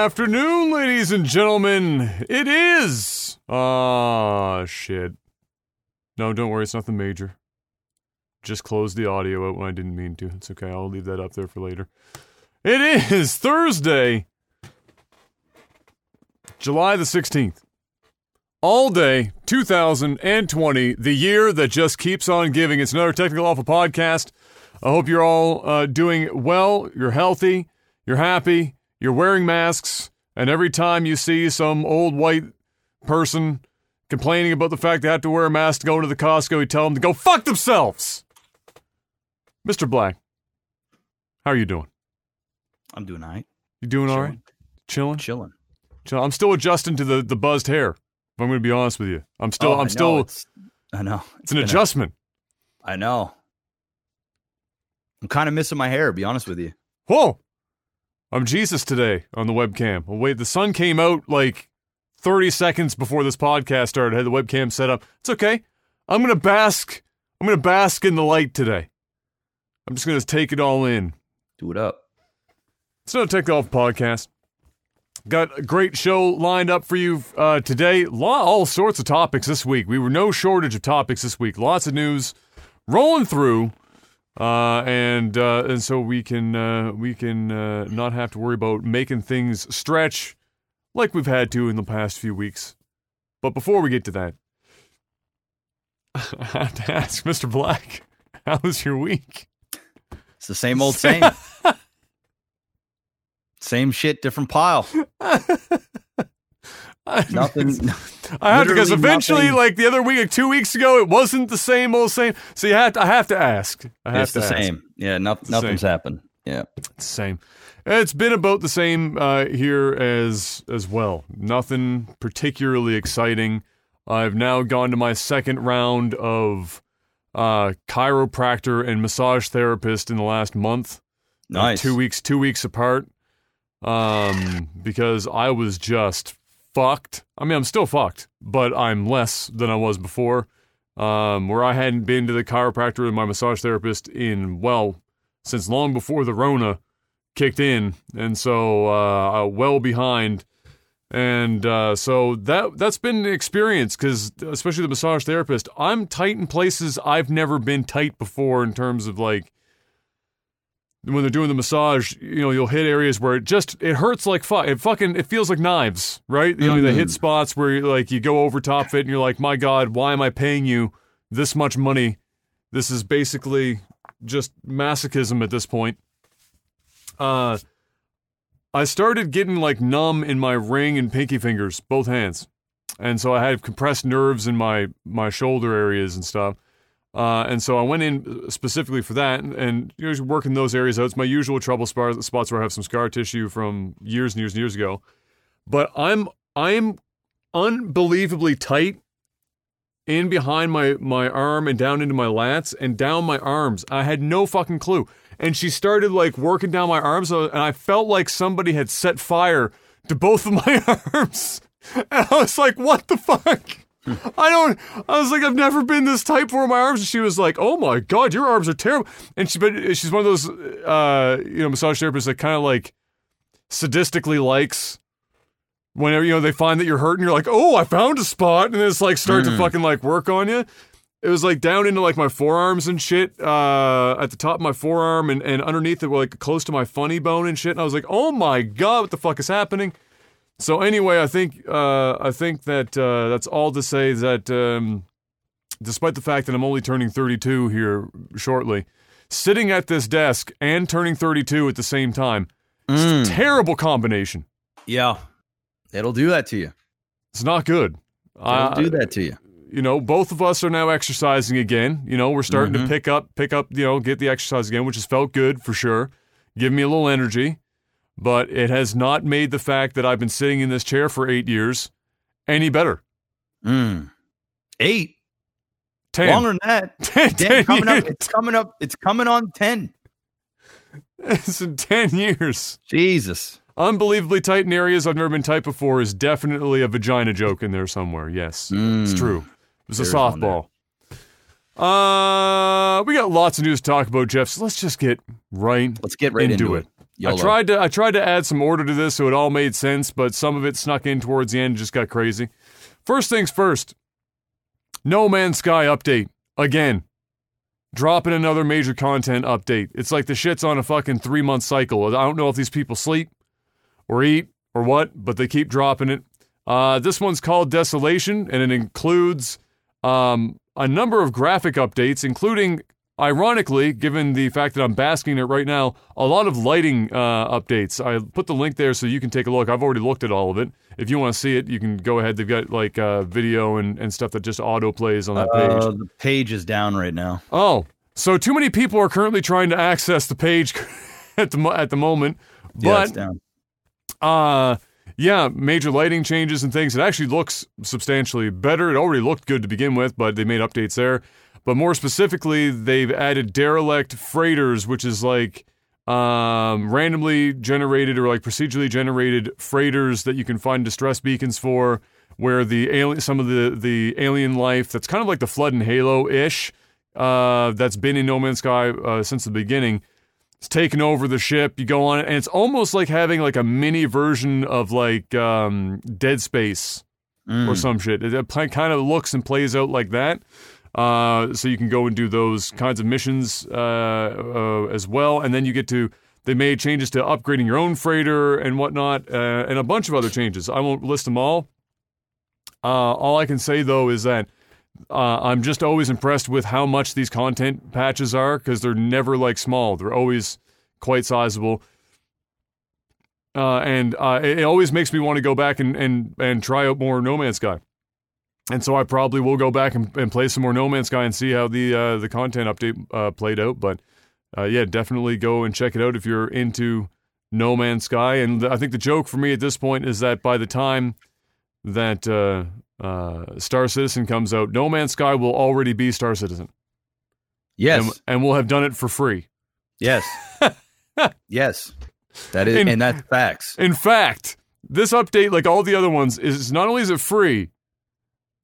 Afternoon, ladies and gentlemen. It is. Ah, shit. No, don't worry. It's nothing major. Just closed the audio out when I didn't mean to. It's okay. I'll leave that up there for later. It is Thursday, July the 16th. All day 2020, the year that just keeps on giving. It's another Technical Alpha podcast. I hope you're all uh, doing well, you're healthy, you're happy, you're wearing masks, and every time you see some old white person complaining about the fact they have to wear a mask to go into the Costco, you tell them to go fuck themselves. Mr. Black, how are you doing? I'm doing all right. You doing all right? Chilling? Chilling. Chill- I'm still adjusting to the, the buzzed hair. If I'm going to be honest with you, I'm still Oh, I I'm know, still It's, I know. it's an adjustment. I know. I'm kind of missing my hair, to be honest with you. Whoa! I'm Jesus today on the webcam. Oh, wait, the sun came out like 30 seconds before this podcast started. I had the webcam set up. It's okay. I'm gonna bask. I'm gonna bask in the light today. I'm just gonna take it all in. Do it up. It's not a Tech Alpha podcast. Got a great show lined up for you uh, today. Lot, all sorts of topics this week. We were no shortage of topics this week. Lots of news rolling through, uh, and uh, and so we can uh, we can uh, not have to worry about making things stretch like we've had to in the past few weeks. But before we get to that, I have to ask Mr. Black, how was your week? It's the same old same. same shit, different pile. Nothing. I have to because eventually, nothing. like the other week, like two weeks ago, it wasn't the same old same. So you have to, I have to ask. I have it's the ask. same. Yeah, no, nothing's same. happened. Yeah. It's the same. It's been about the same uh, here as as well. Nothing particularly exciting. I've now gone to my second round of uh, chiropractor and massage therapist in the last month. Uh, Nice. two weeks, two weeks apart. Um, because I was just fucked. I mean, I'm still fucked, but I'm less than I was before. Um, where I hadn't been to the chiropractor and my massage therapist in well since long before the Rona kicked in, and so uh, well behind. And uh, so that that's been an experience because especially the massage therapist, I'm tight in places I've never been tight before in terms of like when they're doing the massage, you know, you'll hit areas where it just it hurts like fuck. It fucking it feels like knives, right? You know, they hit spots where you like you go over top of it and you're like, my god, why am I paying you this much money? This is basically just masochism at this point. Uh, I started getting like numb in my ring and pinky fingers, both hands, and so I had compressed nerves in my my shoulder areas and stuff. Uh, and so I went in specifically for that, and, and you know, working those areas out. It's my usual trouble spot, spots where I have some scar tissue from years and years and years ago. But I'm I'm unbelievably tight in behind my my arm and down into my lats and down my arms. I had no fucking clue. And she started like working down my arms, uh, and I felt like somebody had set fire to both of my arms. And I was like, "What the fuck?" I don't. I was like, I've never been this tight before in my arms. And she was like, "Oh my god, your arms are terrible." And she, but she's one of those, uh, you know, massage therapists that kind of like sadistically likes whenever you know they find that you're hurting. You're like, "Oh, I found a spot," and it's like start to fucking like work on you. It was like down into like my forearms and shit, uh, at the top of my forearm and, and underneath it, like close to my funny bone and shit. And I was like, "Oh my god, what the fuck is happening?" So anyway, I think uh, I think that uh, that's all to say that um, despite the fact that I'm only turning 32 here shortly, sitting at this desk and turning 32 at the same time, it's Mm. a terrible combination. Yeah. It'll do that to you. It's not good. It'll Uh, do that to you. you know, both of us are now exercising again. You know, we're starting to Mhm. pick up, pick up, you know, get the exercise again, which has felt good for sure. Give me a little energy. But it has not made the fact that I've been sitting in this chair for eight years any better. Mm. Eight. Ten. Longer than that. Ten, Damn, coming years. up. It's coming up. It's coming on ten. It's in ten years. Jesus. Unbelievably tight in areas I've never been tight before is definitely a vagina joke in there somewhere. Yes, it's Mm. true. It was a There's one softball. Uh, we got lots of news to talk about, Jeff. So let's just get right Let's get right into, into, it. YOLO. I tried to I tried to add some order to this so it all made sense, but some of it snuck in towards the end and just got crazy. First things first. No Man's Sky update again. Dropping another major content update. It's like the shit's on a fucking three month cycle. I don't know if these people sleep or eat or what, but they keep dropping it. Uh, this one's called Desolation, and it includes um, a number of graphic updates, including, ironically, given the fact that I'm basking in it right now, a lot of lighting uh, updates. I put the link there so you can take a look. I've already looked at all of it. If you want to see it, you can go ahead. They've got like uh, video and, and stuff that just auto plays on that page. Uh, the page is down right now. Oh, so too many people are currently trying to access the page at the at the moment, Yeah, but down. uh yeah, major lighting changes and things. It actually looks substantially better. It already looked good to begin with, but they made updates there. But more specifically, they've added derelict freighters, which is like um, randomly generated or like procedurally generated freighters that you can find distress beacons for, where the alien, some of the the alien life that's kind of like the flood and Halo ish, uh, that's been in No Man's Sky uh, since the beginning. It's taken over the ship. You go on it, and it's almost like having like a mini version of like um, Dead Space or Mm. some shit. It, kind of looks and plays out like that. Uh, so you can go and do those kinds of missions uh, uh, as well, and then you get to. They made changes to upgrading your own freighter and whatnot, uh, and a bunch of other changes. I won't list them all. Uh, all I can say though is that uh, I'm just always impressed with how much these content patches are because they're never like small. They're always quite sizable. Uh, and it, it always makes me want to go back and, and, and try out more No Man's Sky. And so I probably will go back and, and play some more No Man's Sky and see how the uh, the content update uh, played out. But uh, yeah, definitely go and check it out if you're into No Man's Sky. And I think the joke for me at this point is that by the time that uh, uh, Star Citizen comes out, No Man's Sky will already be Star Citizen. Yes. And, and we'll have done it for free. yes. yes. That is, In- and that's facts. In fact, this update, like all the other ones, is not only is it free,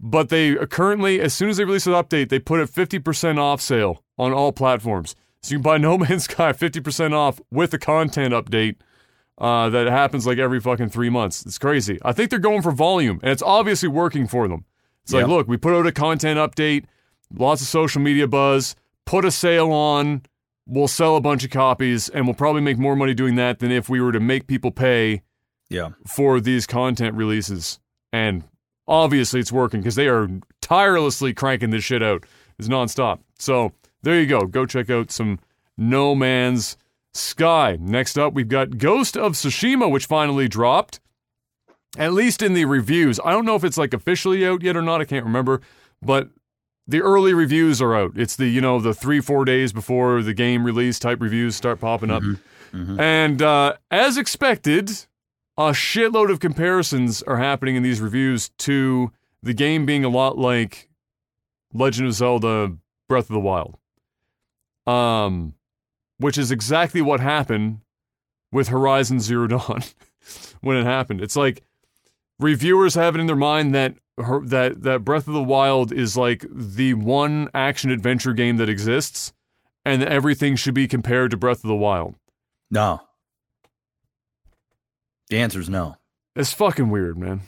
but they currently, as soon as they release an update, they put it 50% off sale on all platforms. So you can buy No Man's Sky 50% off with a content update uh, that happens like every fucking three months. It's crazy. I think they're going for volume, and it's obviously working for them. It's like, look, we put out a content update, lots of social media buzz, put a sale on, we'll sell a bunch of copies, and we'll probably make more money doing that than if we were to make people pay Yeah. for these content releases. And obviously it's working because they are tirelessly cranking this shit out. It's nonstop. So there you go. Go check out some No Man's Sky. Next up, we've got Ghost of Tsushima, which finally dropped. At least in the reviews. I don't know if it's like officially out yet or not. I can't remember. But the early reviews are out. It's the, you know, the three, four days before the game release type reviews start popping up. And uh, as expected, a shitload of comparisons are happening in these reviews to the game being a lot like Legend of Zelda Breath of the Wild. Um, which is exactly what happened with Horizon Zero Dawn when it happened. It's like reviewers have it in their mind that her, that that Breath of the Wild is like the one action adventure game that exists, and everything should be compared to Breath of the Wild. No. The answer is no. It's fucking weird, man.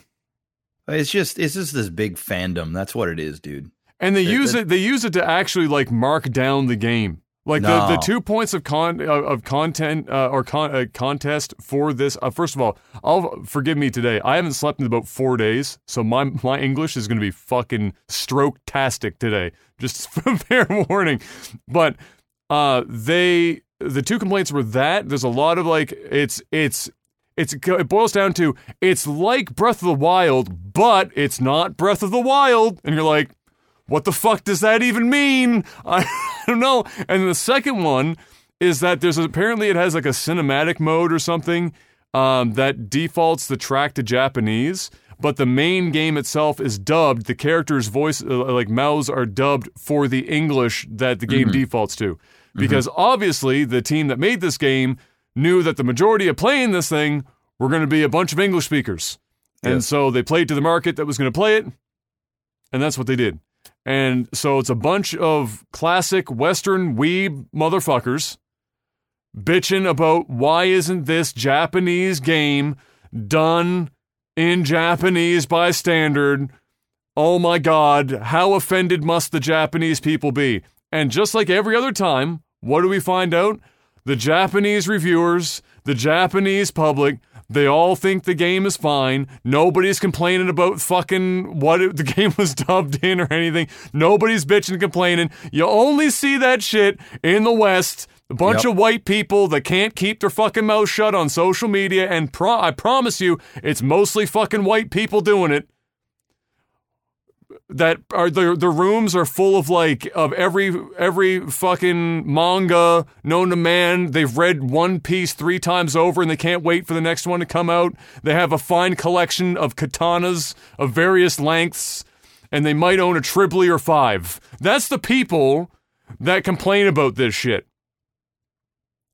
It's just it's just this big fandom. That's what it is, dude. And they It- use it-. They use it to actually like mark down the game. Like the, the two points of con of content uh, or con- uh, contest for this. Uh, first of all, I'll forgive me today. I haven't slept in about four days, so my my English is going to be fucking stroke tastic today. Just fair warning. But uh, they the two complaints were that there's a lot of like it's it's it's it boils down to it's like Breath of the Wild, but it's not Breath of the Wild, and you're like, what the fuck does that even mean? I don't know. And the second one is that there's apparently it has like a cinematic mode or something um, that defaults the track to Japanese, but the main game itself is dubbed. The characters' voice, uh, like mouths, are dubbed for the English that the game defaults to. Because obviously, the team that made this game knew that the majority of playing this thing were going to be a bunch of English speakers. And Yes. so they played to the market that was going to play it, and that's what they did. And so it's a bunch of classic Western weeb motherfuckers bitching about why isn't this Japanese game done in Japanese by standard? Oh my god, how offended must the Japanese people be? And just like every other time, what do we find out? The Japanese reviewers, the Japanese public, they all think the game is fine. Nobody's complaining about fucking what it, the game was dubbed in or anything. Nobody's bitching and complaining. You only see that shit in the West. A bunch Yep. of white people that can't keep their fucking mouth shut on social media, and pro- I promise you, it's mostly fucking white people doing it that are the the rooms are full of like of every every fucking manga known to man. They've read One Piece three times over and they can't wait for the next one to come out. They have a fine collection of katanas of various lengths, and they might own a Tribly or five. That's the people that complain about this shit.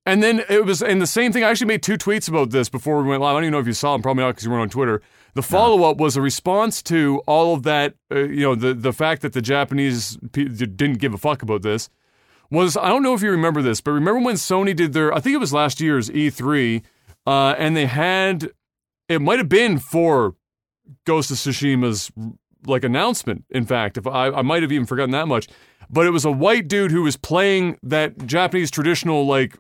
And then it was, and the same thing. I actually made two tweets about this before we went live. I don't even know if you saw them. Probably not because you weren't on Twitter. The follow up was a response to all of that. Uh, you know, the the fact that the Japanese pe- didn't give a fuck about this was. I don't know if you remember this, but remember when Sony did their? I think it was last year's E3, uh, and they had. It might have been for Ghost of Tsushima's like announcement. In fact, if I, I might have even forgotten that much, but it was a white dude who was playing that Japanese traditional like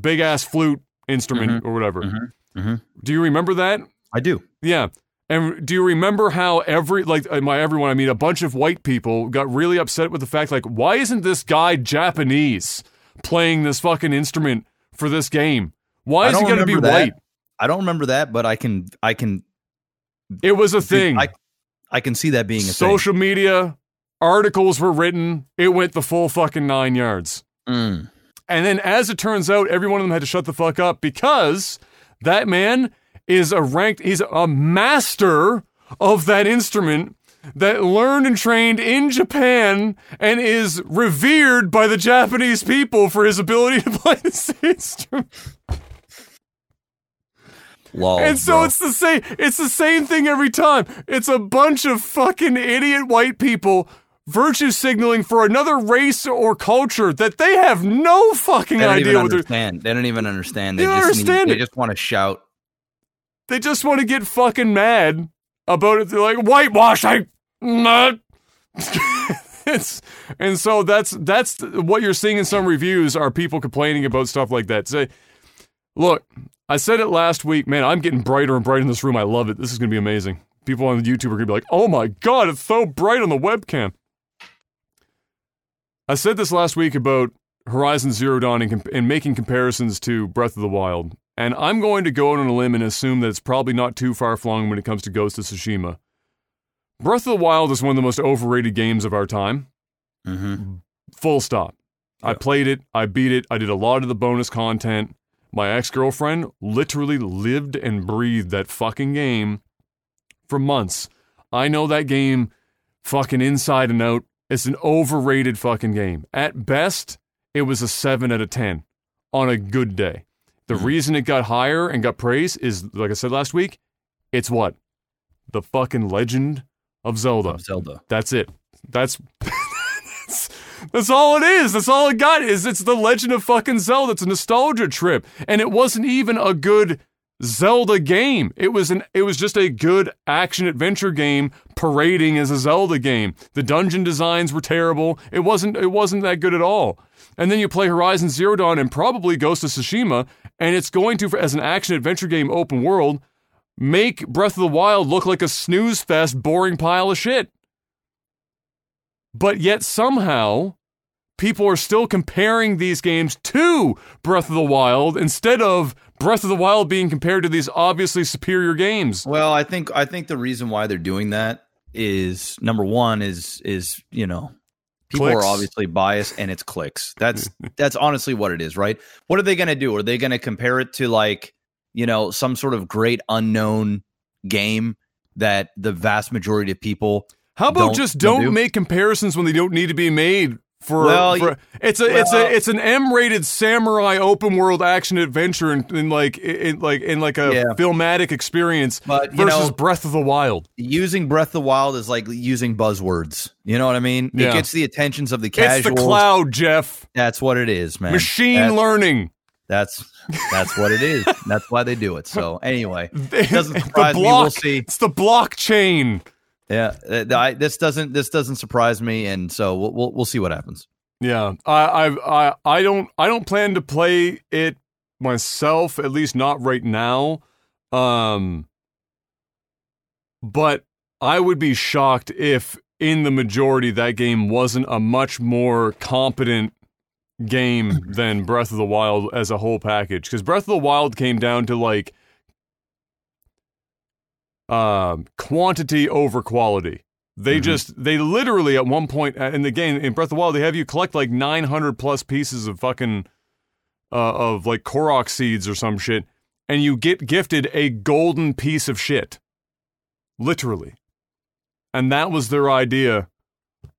big ass flute instrument or whatever. mhm. Do you remember that? I do. Yeah. And do you remember how every like uh, my everyone I mean a bunch of white people got really upset with the fact like why isn't this guy Japanese playing this fucking instrument for this game? Why is he going to be that. white? I don't remember that, but I can I can It was a thing. I I can see that being a thing. Social media articles were written. It went the full fucking 9 yards. Mm. And then, as it turns out, every one of them had to shut the fuck up because that man is a ranked, he's a master of that instrument that learned and trained in Japan and is revered by the Japanese people for his ability to play this instrument. Lol, And so bro. it's the same it's the same thing every time. It's a bunch of fucking idiot white people virtue signaling for another race or culture that they have no fucking they don't idea even what they're understand. They don't even understand. They They don't just understand need, it. They just want to shout. They just want to get fucking mad about it. They're like whitewashing. It's and so that's that's what you're seeing in some reviews are people complaining about stuff like that. Say, look, I said it last week, man. I'm getting brighter and brighter in this room. I love it. This is gonna be amazing. People on YouTube are gonna be like, oh my god, it's so bright on the webcam. I said this last week about Horizon Zero Dawn and, comp- and making comparisons to Breath of the Wild. And I'm going to go on a limb and assume that it's probably not too far flung when it comes to Ghost of Tsushima. Breath of the Wild is one of the most overrated games of our time. Mm-hmm. Full stop. I played it, I beat it, I did a lot of the bonus content. My ex girlfriend literally lived and breathed that fucking game for months. I know that game fucking inside and out. It's an overrated fucking game. At best, it was a 7 out of 10 on a good day. The Mhm. reason it got higher and got praise is, like I said last week, it's what? The fucking legend of Zelda. Zelda. That's it. That's that's, that's all it is. That's all it got is it's the Legend of fucking Zelda. It's a nostalgia trip, and it wasn't even a good Zelda game. It was an it was just a good action adventure game parading as a Zelda game. The dungeon designs were terrible. It wasn't it wasn't that good at all. And then you play Horizon Zero Dawn and probably Ghost of Tsushima, and it's going to as an action adventure game open world make Breath of the Wild look like a snooze fest boring pile of shit. But yet somehow people are still comparing these games to Breath of the Wild instead of Breath of the Wild being compared to these obviously superior games. Well, I think I think the reason why they're doing that is number one is is you know people Clicks. are obviously biased and it's clicks. That's that's honestly what it is, right? What are they going to do? Are they going to compare it to like you know, some sort of great unknown game that the vast majority of people How about Don't- just don't don't do. make comparisons when they don't need to be made? For, Well, for- it's a it's a it's an M-rated samurai open world action adventure in, in like in like in like a Yeah. filmatic experience But, you versus know- Breath of the Wild. using Breath of the Wild is like using buzzwords. You know what I mean? Yeah. It gets the attentions of the It's the cloud, Jeff. That's what it is, man. Machine That's- learning. That's that's what it is. That's why they do it. So anyway, It doesn't the surprise me. We'll see. It's the blockchain. Yeah, uh, I, this doesn't this doesn't surprise me, and so we'll we'll, we'll see what happens. Yeah, I, I, I, I don't, I don't plan to play it myself. At least not right now. Um, but I would be shocked if, in the majority, that game wasn't a much more competent game than Breath of the Wild as a whole package. Because Breath of the Wild came down to like um, quantity over quality. They Mhm. just they literally at one point in the game in Breath of the Wild they have you collect like 900 plus pieces of fucking uh, of like Korok seeds or some shit and you get gifted a golden piece of shit. Literally. And that was their idea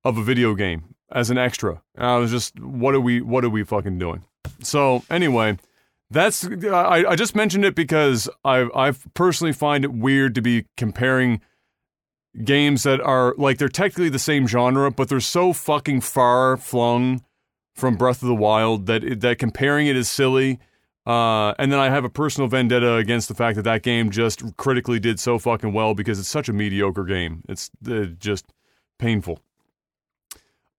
of a video game as an extra. And I was just what are we what are we fucking doing? So anyway, that's I, I just mentioned it because I I personally find it weird to be comparing games that are like they're technically the same genre, but they're so fucking far flung from Breath of the Wild that it, that comparing it is silly. Uh, and then I have a personal vendetta against the fact that that game just critically did so fucking well because it's such a mediocre game. It's uh, just painful.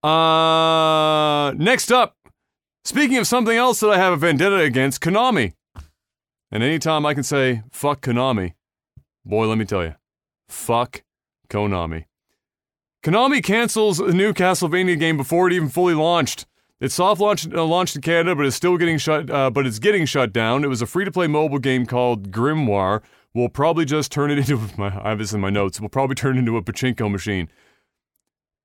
Uh, next up, speaking of something else that I have a vendetta against, Konami. And anytime I can say fuck Konami, boy, let me tell you, fuck Konami. Konami cancels the new Castlevania game before it even fully launched. It soft launched, uh, launched in Canada, but it's still getting shut. Uh, but it's getting shut down. It was a free-to-play mobile game called Grimoire. We'll probably just turn it into my. I have this in my notes. We'll probably turn it into a pachinko machine.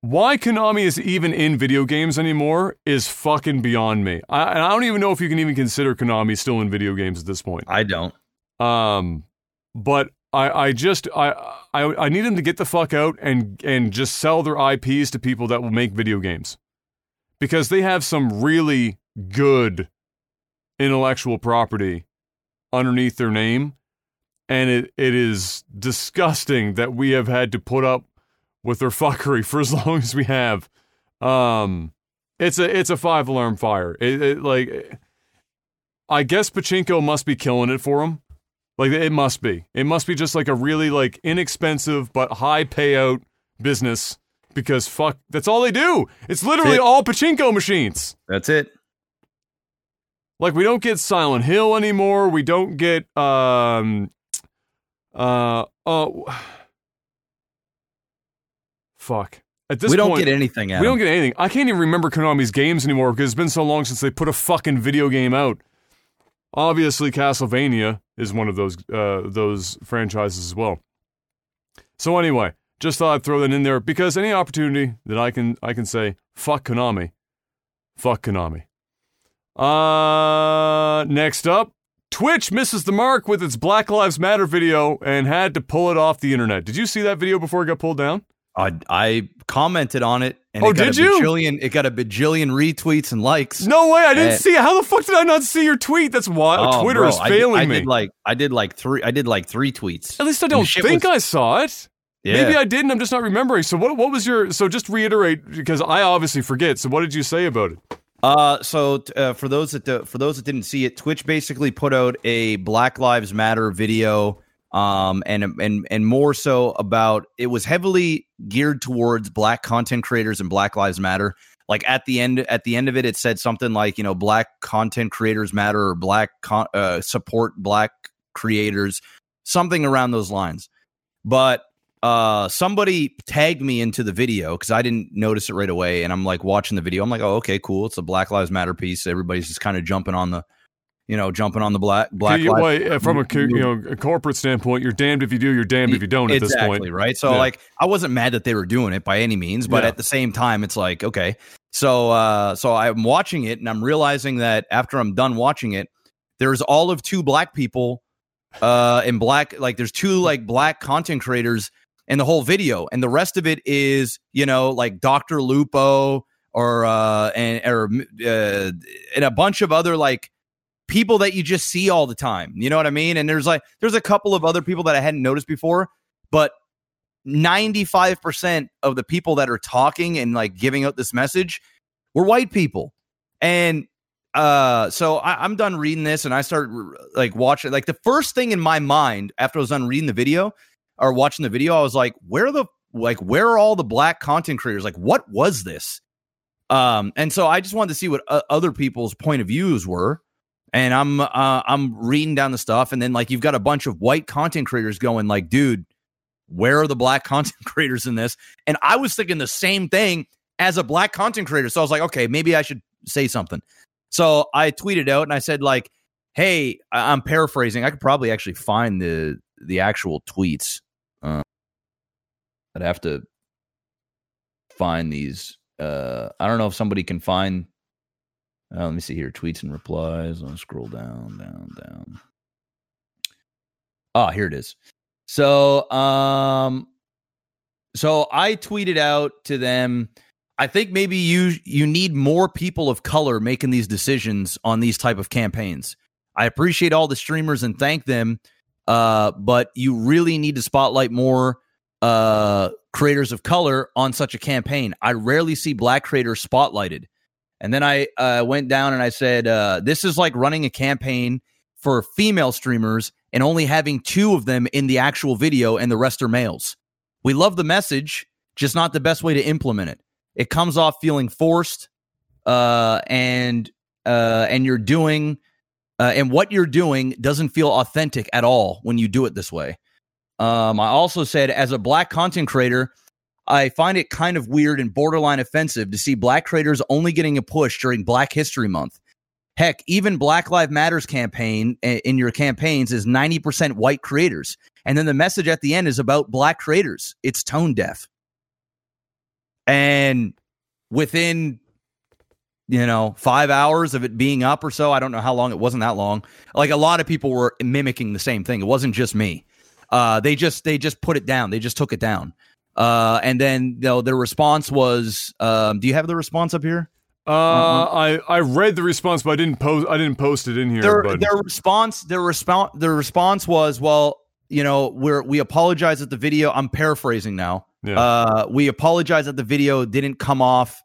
Why Konami is even in video games anymore is fucking beyond me. I, and I don't even know if you can even consider Konami still in video games at this point. I don't. Um, but I, I just I, I I need them to get the fuck out and and just sell their IPs to people that will make video games, because they have some really good intellectual property underneath their name, and it, it is disgusting that we have had to put up with their fuckery for as long as we have. Um, it's a it's a five alarm fire. It, it like. I guess Pachinko must be killing it for them. Like it must be. It must be just like a really like inexpensive but high payout business because fuck, that's all they do. It's literally It- all pachinko machines. That's it. Like we don't get Silent Hill anymore. We don't get um uh oh fuck. At this point we don't point, get anything out. we don't get anything. I can't even remember Konami's games anymore because it's been so long since they put a fucking video game out. Obviously, Castlevania is one of those uh, those franchises as well. So anyway, just thought I'd throw that in there because any opportunity that I can I can say fuck Konami, fuck Konami. Uh, next up, Twitch misses the mark with its Black Lives Matter video and had to pull it off the internet. Did you see that video before it got pulled down? I, I commented on it, and Oh, it did you? Bajillion, it got a bajillion retweets and likes. No way, I didn't Uh, see it. How the fuck did I not see your tweet? That's why Oh, Twitter bro, is I did- failing I me. did like I did like three. I did like three tweets. At least I don't think was- I saw it. Yeah. Maybe I didn't. I'm just not remembering. So what? What was your? So just reiterate because I obviously forget. So what did you say about it? Uh, so t- uh, for those that uh, for those that didn't see it, Twitch basically put out a Black Lives Matter video, um, and and and more so about it was heavily geared towards Black content creators and Black Lives Matter. Like at the end, at the end of it, it said something like you know Black content creators matter or Black con- uh, support Black creators, something around those lines. But uh somebody tagged me into the video because I didn't notice it right away, and I'm like watching the video. I'm like, oh, okay, cool. It's a Black Lives Matter piece. Everybody's just kind of jumping on the, you know, jumping on the black black You- well, from a you know a corporate standpoint, you're damned if you do, you're damned if you don't. At exactly this point, right. So Yeah. like, I wasn't mad that they were doing it by any means, but Yeah. at the same time, it's like, okay. So uh, so I'm watching it, and I'm realizing that after I'm done watching it, there's all of two black people uh and black like there's two like black content creators in the whole video and the rest of it is you know like DrLupo or uh and or uh, and a bunch of other like people that you just see all the time. You know what i mean? And there's like there's a couple of other people that i hadn't noticed before but 95% of the people that are talking and like giving out this message were white people. And uh so I, i'm done reading this and i start like watching like the first thing in my mind after i was done reading the video or watching the video i was like where the like where are all the black content creators? Like what was this? Um and so i just wanted to see what uh, other people's point of views were and i'm uh i'm reading down the stuff and then like you've got a bunch of white content creators going like dude where are the black content creators in this and i was thinking the same thing as a black content creator so i was like okay maybe i should say something so I tweeted out and I said like, "Hey, I- I'm paraphrasing. I could probably actually find the the actual tweets. Uh, I'd have to find these. Uh, I don't know if somebody can find. Uh, let me see here. Tweets and replies. I'll scroll down, down, down. Oh, here it is. So, um, so I tweeted out to them. I think maybe you you need more people of color making these decisions on these type of campaigns. I appreciate all the streamers and thank them, uh, but you really need to spotlight more uh, creators of color on such a campaign. I rarely see black creators spotlighted. And then I uh, went down and I said, uh, "This is like running a campaign for female streamers and only having two of them in the actual video, and the rest are males. We love the message, just not the best way to implement it." it comes off feeling forced uh, and uh, and you're doing uh, and what you're doing doesn't feel authentic at all when you do it this way um, i also said as a black content creator i find it kind of weird and borderline offensive to see black creators only getting a push during black history month. Heck even black lives matters campaign in your campaigns is 90% white creators and then the message at the end is about black creators. It's tone deaf. And within you know five hours of it being up or so i don't know how long it wasn't that long like a lot of people were mimicking the same thing. It wasn't just me. Uh they just they just put it down. They just took it down uh and then you know, their response was um do you have the response up here Uh, I I read the response, but I didn't post. I didn't post it in here. their their response their response their response was well you know we're we apologize that the video i'm paraphrasing now yeah. Uh, we apologize that the video didn't come off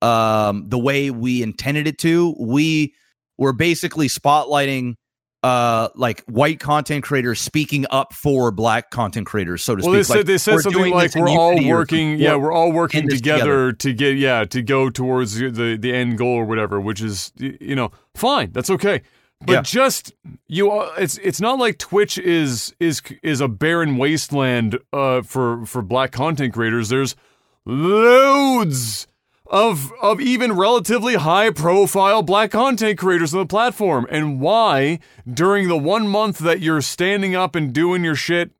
um, the way we intended it to. We were basically spotlighting uh like white content creators speaking up for black content creators so to well, they speak said they said something like we're all working. Yeah, we're all working in this together, to get yeah to go towards the, the the end goal or whatever. Which is you know fine. That's okay. But Yeah. just you, uh, it's it's not like Twitch is is is a barren wasteland uh, for for black content creators. There's loads of of even relatively high profile black content creators on the platform. And why during the one month that you're standing up and doing your shit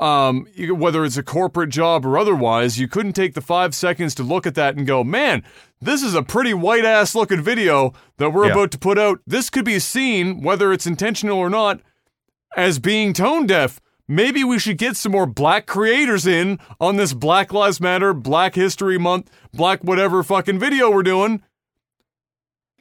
um, whether it's a corporate job or otherwise, you couldn't take the five seconds to look at that and go, man, this is a pretty white ass looking video that we're Yeah. about to put out. This could be seen, whether it's intentional or not, as being tone deaf. Maybe we should get some more black creators in on this Black Lives Matter, Black History Month, Black whatever fucking video we're doing.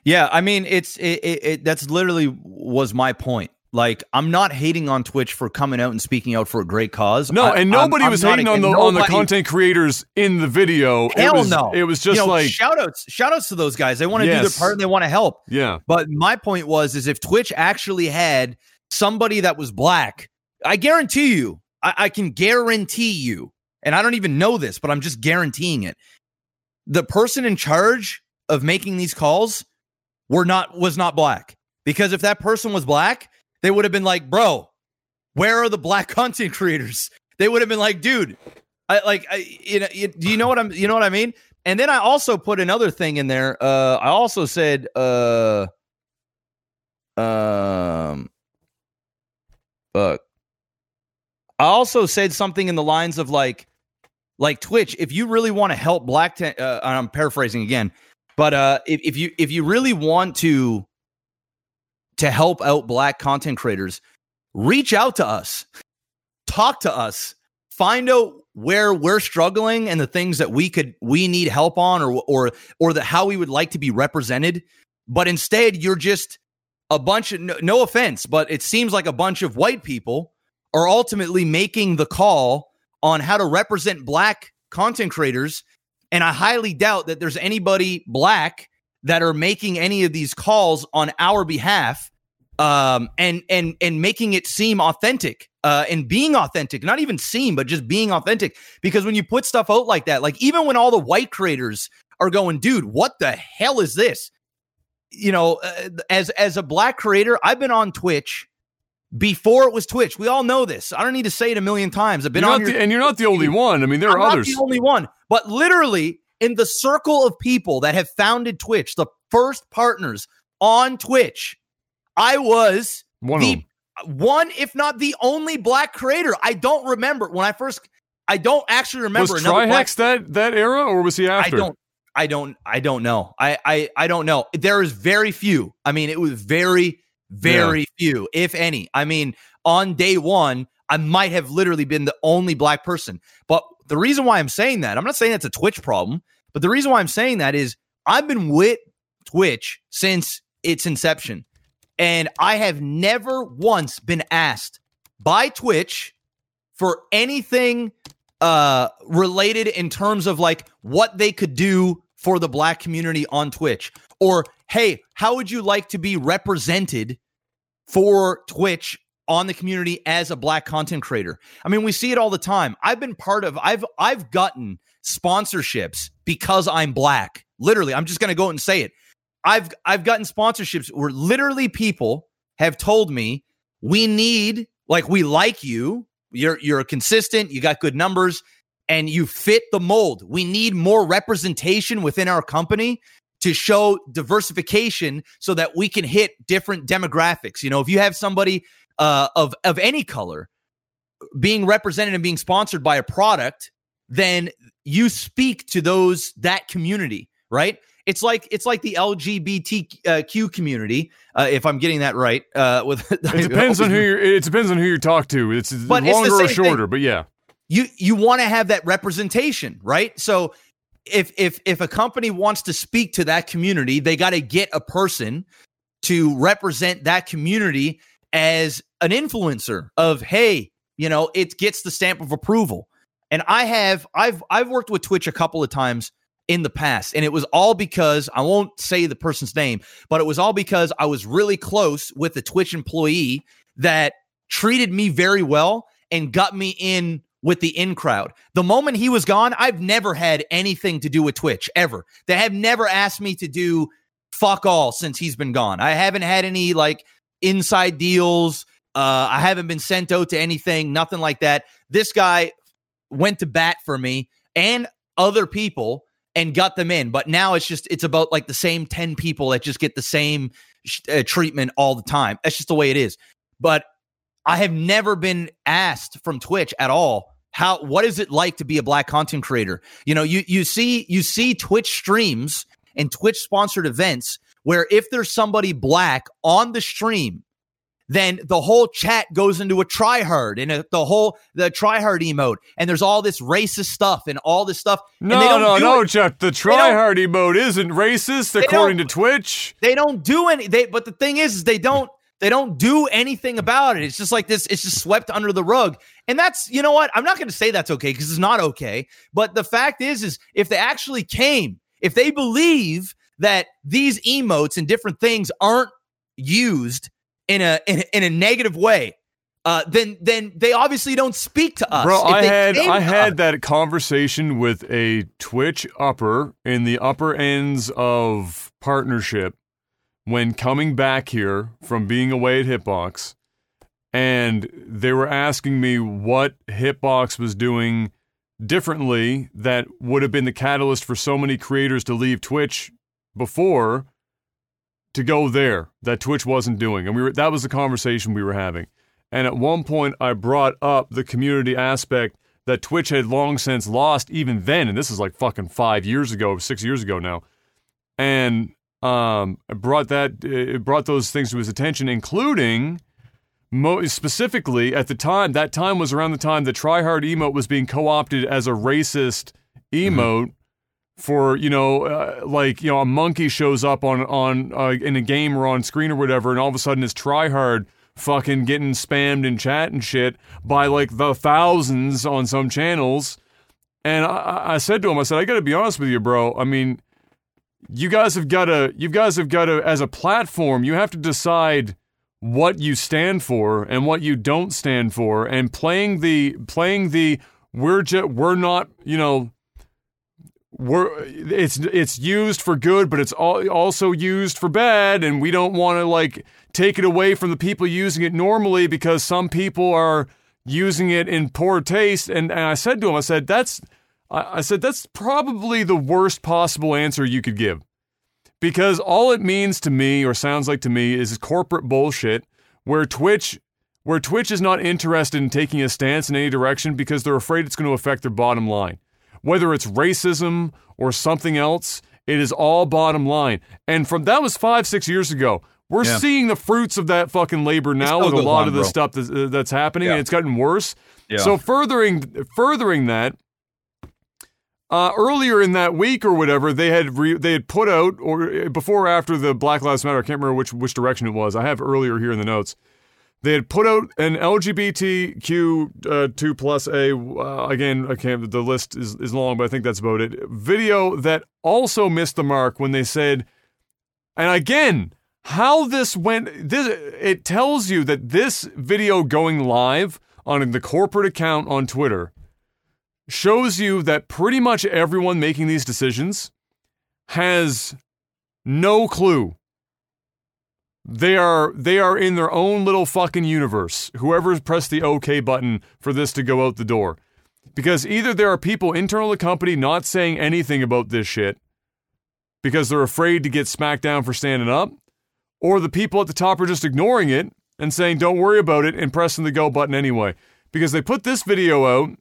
Yeah, I mean, it's it, it, it. That's literally was my point. Like, I'm not hating on Twitch for coming out and speaking out for a great cause. No, I- and I'm- nobody I'm was not- hating on and the on the content creators in the video. it Hell was, no. It was just You know, like shout outs, shout outs to those guys. They want to do their part and they want to help. yeah. But my point was, is if Twitch actually had somebody that was black, I guarantee you, I, I can guarantee you, and I don't even know this, but I'm just guaranteeing it. The person in charge of making these calls were not was not black because if that person was black, they would have been like, bro, where are the black content creators? They would have been like, dude, I like, I, you know, you, do you know what I'm, you know what I mean? And then I also put another thing in there. Uh, I also said, uh, um, fuck. I also said something in the lines of like, like Twitch. If you really want to help Black, uh, I'm paraphrasing again, but uh, if, if you if you really want to to help out Black content creators, reach out to us, talk to us, find out where we're struggling and the things that we could we need help on or or or the how we would like to be represented. But instead, you're just a bunch of no, no offense, but it seems like a bunch of white people are ultimately making the call on how to represent black content creators. And I highly doubt that there's anybody black that are making any of these calls on our behalf um, and and and making it seem authentic uh, and being authentic, not even seem, but just being authentic. Because when you put stuff out like that, like even when all the white creators are going, dude, what the hell is this? You know, uh, as as a black creator, I've been on Twitch before it was Twitch. We all know this. I don't need to say it a million times. I've been You're on your the- and you're not the only one. I mean, there are I'm are not others. the only one, but literally in the circle of people that have founded Twitch, the first partners on Twitch, I was One of the one, if not the only black creator. I don't remember when I first. I don't actually remember Was black Trihex that that era, or was he I after? don't. I don't. I don't know. I. I. I don't know. There is very few. I mean, it was very, very few, if any. I mean, on day one, I might have literally been the only black person. But the reason why I'm saying that, I'm not saying that's a Twitch problem, but the reason why I'm saying that is I've been with Twitch since its inception, and I have never once been asked by Twitch for anything uh related in terms of like what they could do for the black community on Twitch or hey how would you like to be represented for Twitch on the community as a black content creator. I mean we see it all the time. I've been part of i've i've gotten sponsorships because i'm black. Literally i'm just going to go and say it. I've i've gotten sponsorships where literally people have told me we need like we like you. You're you're consistent you got good numbers and you fit the mold. We need more representation within our company to show diversification so that we can hit different demographics you know if you have somebody uh, of of any color being represented and being sponsored by a product then you speak to those that community right it's like it's like the lgbtq community uh, if i'm getting that right uh, with It depends on who you're, it depends on who you talk to. It's But it's longer or same thing. shorter, but yeah. you you want to have that representation, right? So if if if a company wants to speak to that community, they got to get a person to represent that community as an influencer of hey, you know, it gets the stamp of approval. And I have I've I've worked with Twitch a couple of times in the past and it was all because I won't say the person's name, but it was all because I was really close with a Twitch employee that treated me very well and got me in with the in crowd. The moment he was gone, I've never had anything to do with Twitch ever. They have never asked me to do fuck all since he's been gone. I haven't had any like inside deals. Uh, I haven't been sent out to anything, nothing like that. This guy went to bat for me and other people and got them in. But now it's just it's about like the same 10 people that just get the same sh- uh, treatment all the time. That's just the way it is. But I have never been asked from Twitch at all how what is it like to be a black content creator? You know, you you see you see Twitch streams and Twitch sponsored events where if there's somebody black on the stream, then the whole chat goes into a TriHard and a, the whole the TriHard emote, and there's all this racist stuff and all this stuff. and they No, don't no, do no, it- Chuck. The TriHard mode isn't racist according to Twitch. They don't do any. They but the thing is, is they don't they don't do anything about it. It's just like this. It's just swept under the rug, and that's you know what. I'm not going to say that's okay because it's not okay. But the fact is, is if they actually came, if they believe that these emotes and different things aren't used in a in, a- in a negative way, uh, then then they obviously don't speak to us. Bro, If I had I had us- that conversation with a Twitch upper in the upper ends of partnership when coming back here from being away at Hitbox, and they were asking me what Hitbox was doing differently that would have been the catalyst for so many creators to leave Twitch before to go there that Twitch wasn't doing. And we were that was the conversation we were having. And at one point I brought up the community aspect that Twitch had long since lost even then, and this is like fucking five years ago, six years ago now. And um brought that it brought those things to his attention, including Mo- specifically, at the time, that time was around the time the TriHard emote was being co-opted as a racist emote for you know, uh, like you know, a monkey shows up on on uh, in a game or on screen or whatever, and all of a sudden it's TriHard fucking getting spammed in chat and shit by like the thousands on some channels. And I, I said to him, I said, I got to be honest with you, bro. I mean, you guys have got to, you guys have got to, as a platform, you have to decide what you stand for and what you don't stand for. And playing the, playing the, we're just, we're not, you know, we're it's it's used for good, but it's all, also used for bad, and we don't want to like take it away from the people using it normally because some people are using it in poor taste. And, and I said to him, I said, that's I, I said that's probably the worst possible answer you could give. Because all it means to me, or sounds like to me, is corporate bullshit where Twitch where Twitch is not interested in taking a stance in any direction because they're afraid it's going to affect their bottom line. Whether it's racism or something else, it is all bottom line. And from that was five, six years ago. We're Yeah. seeing the fruits of that fucking labor now with a lot on, of the bro. stuff that's, uh, that's happening, Yeah. and it's gotten worse. Yeah. So furthering furthering that, uh, earlier in that week or whatever, they had re- they had put out or before or after the Black Lives Matter. I can't remember which which direction it was. I have earlier here in the notes. They had put out an LGBTQ uh, two plus a uh, again. I can't. The list is is long, but I think that's about it. Video that also missed the mark when they said, and again, how this went. This it tells you that this video going live on the corporate account on Twitter shows you that pretty much everyone making these decisions has no clue. They are they are in their own little fucking universe. Whoever's pressed the OK button for this to go out the door. Because either there are people internal to the company not saying anything about this shit because they're afraid to get smacked down for standing up, or the people at the top are just ignoring it and saying don't worry about it and pressing the go button anyway. Because they put this video out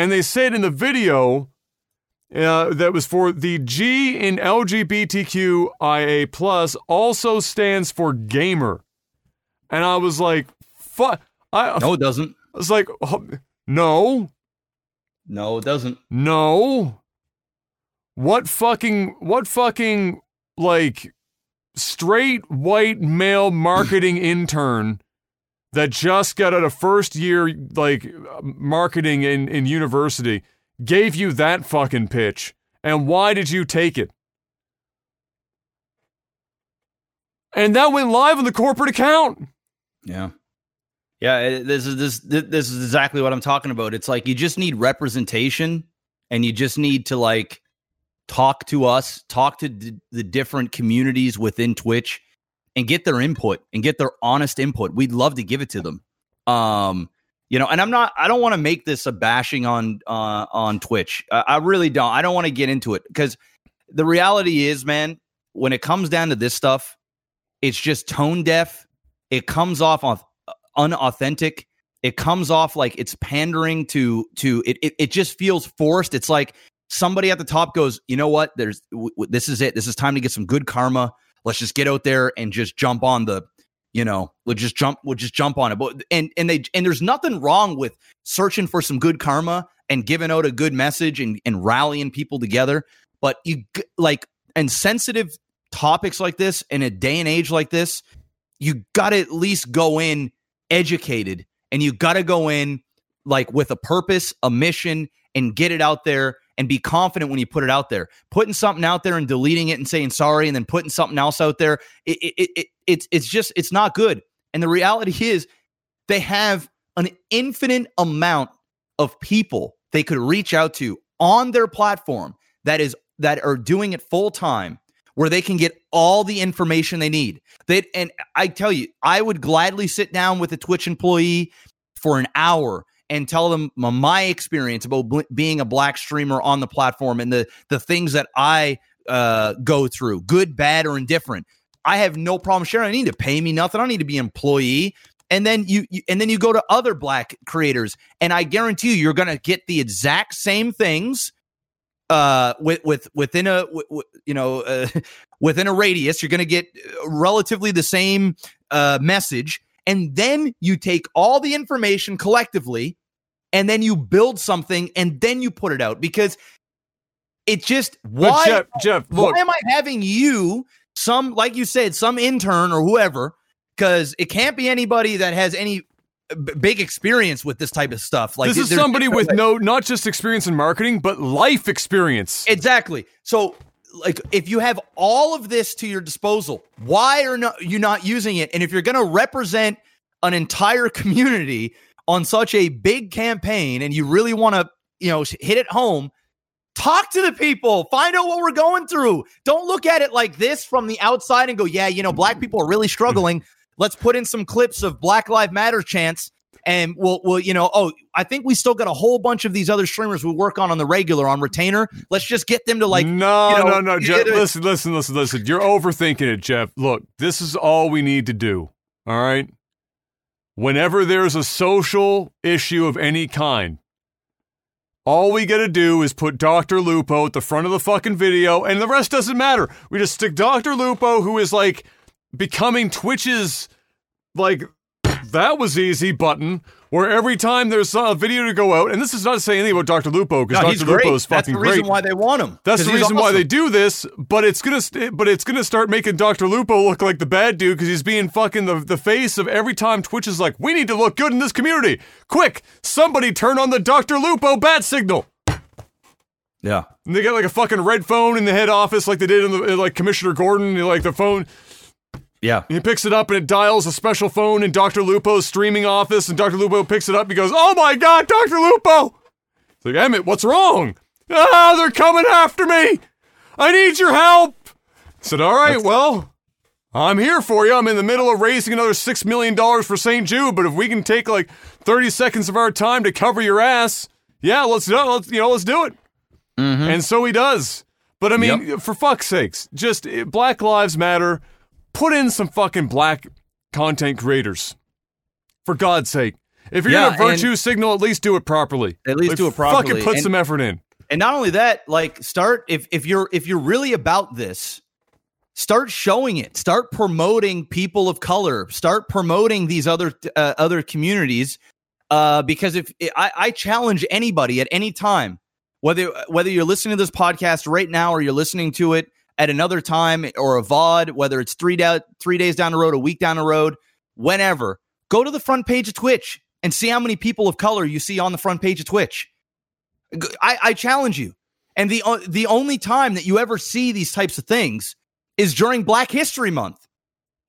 and they said in the video uh, that was for the G in LGBTQIA plus also stands for gamer, and I was like, "Fuck!" I, no, it doesn't. I was like, "Oh, "No, No, it doesn't. no, what fucking, what fucking like straight white male marketing intern." That just got out of first year like marketing in, in university gave you that fucking pitch and why did you take it and that went live on the corporate account Yeah. Yeah, this is this this is exactly what I'm talking about. It's like you just need representation and you just need to like talk to us, talk to d- the different communities within Twitch and get their input and get their honest input. We'd love to give it to them. Um you know, and I'm not I don't want to make this a bashing on uh on Twitch. I, I really don't. I don't want to get into it because the reality is, man, when it comes down to this stuff, it's just tone deaf. It comes off on unauthentic. It comes off like it's pandering to to it. It, it just feels forced. It's like somebody at the top goes, you know what? There's w- w- this is it. This is time to get some good karma. Let's just get out there and just jump on the, you know, we'll just jump. We'll just jump on it. But and and they and there's nothing wrong with searching for some good karma and giving out a good message and and rallying people together. But you like and sensitive topics like this in a day and age like this, you got to at least go in educated and you got to go in like with a purpose, a mission, and get it out there and be confident when you put it out there. Putting something out there and deleting it and saying sorry and then putting something else out there, it, it, it, it it's it's just it's not good. And the reality is they have an infinite amount of people they could reach out to on their platform that is that are doing it full time where they can get all the information they need. They and I tell you, I would gladly sit down with a Twitch employee for an hour and tell them my, experience about bl- being a black streamer on the platform and the the things that I uh, go through, good, bad, or indifferent. I have no problem sharing. I need to pay me nothing. I need to be an employee. And then you, you and then you go to other black creators, and I guarantee you, you're going to get the exact same things uh with with within a you know uh, within a radius you're going to get uh, relatively the same uh message and then you take all the information collectively and then you build something and then you put it out because it just why Jeff, Jeff, why am I having you some like you said some intern or whoever because it can't be anybody that has any uh, b- big experience with this type of stuff like this is somebody with ways. no, not just experience in marketing, but life experience. Exactly. So, like, if you have all of this to your disposal, why are not you not using it? And if you're going to represent an entire community on such a big campaign, and you really want to, you know, hit it home, talk to the people, find out what we're going through. Don't look at it like this from the outside and go, "Yeah, you know, black people are really mm-hmm. struggling." Let's put in some clips of Black Lives Matter chants and we'll, we'll, you know, oh, I think we still got a whole bunch of these other streamers we work on on the regular on retainer. Let's just get them to like, no, you know, no, no, Jeff. Listen, listen, listen, listen. You're overthinking it, Jeff. Look, this is all we need to do. All right. Whenever there's a social issue of any kind, all we gotta do is put Dr. Lupo at the front of the fucking video, and the rest doesn't matter. We just stick Dr. Lupo, who is like becoming Twitch's like that was easy button, where every time there's a video to go out, and this is not to say anything about Dr. Lupo because No, he's Dr. great. Lupo is That's the reason great. why they want him. That's the he's reason why they do this, but it's gonna st- but it's gonna start making Dr. Lupo look like the bad dude because he's being fucking the, the face of every time Twitch is like, we need to look good in this community. Quick, somebody turn on the Dr. Lupo bat signal. Yeah. And they got like a fucking red phone in the head office, like they did in the like Commissioner Gordon. Like the phone, Yeah. he picks it up and it dials a special phone in Dr. Lupo's streaming office, and Dr. Lupo picks it up. He goes, "Oh my god, Dr. Lupo!" It's like Emmett, what's wrong? Ah, they're coming after me. I need your help. I said, "All right, well, I'm here for you. I'm in the middle of raising another six million dollars for St. Jude, but if we can take like 30 seconds of our time to cover your ass, yeah, let's do. Let's you know, let's do it." And so he does. But I mean, for fuck's sakes, just eh, Black Lives Matter. Put in some fucking black content creators. For God's sake. If you're Yeah, gonna virtue signal, at least do it properly. At least Like, do it properly. Fucking put And- some effort in. And not only that, like start if if you're if you're really about this, start showing it. Start promoting people of color. Start promoting these other uh, other communities. Uh, because if I, I challenge anybody at any time, whether whether you're listening to this podcast right now or you're listening to it at another time or a VOD, whether it's three down three days down the road, a week down the road, whenever, go to the front page of Twitch and see how many people of color you see on the front page of Twitch. I challenge you. And the o- the only time that you ever see these types of things is during Black History Month.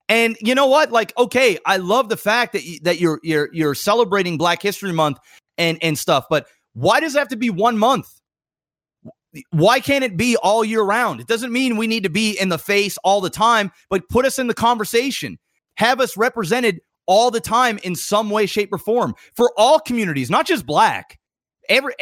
And you know what? Like, okay, I love the fact that you, that you're you're you're celebrating Black History Month and and stuff, but why does it have to be one month? Why can't it be all year round? It doesn't mean we need to be in the face all the time, but put us in the conversation. Have us represented all the time in some way, shape, or form for all communities, not just black. Every,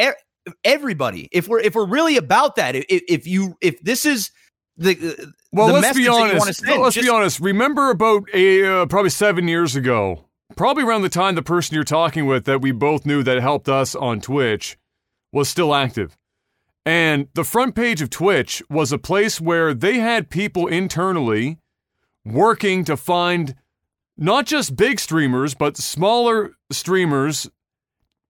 everybody. If we're if we're really about that, if, if you if this is the Well, the let's be that you wanna honest. send, let's just- be honest. Remember about a uh, probably seven years ago, probably around the time the person you're talking with that we both knew that helped us on Twitch was still active. And the front page of Twitch was a place where they had people internally working to find not just big streamers, but smaller streamers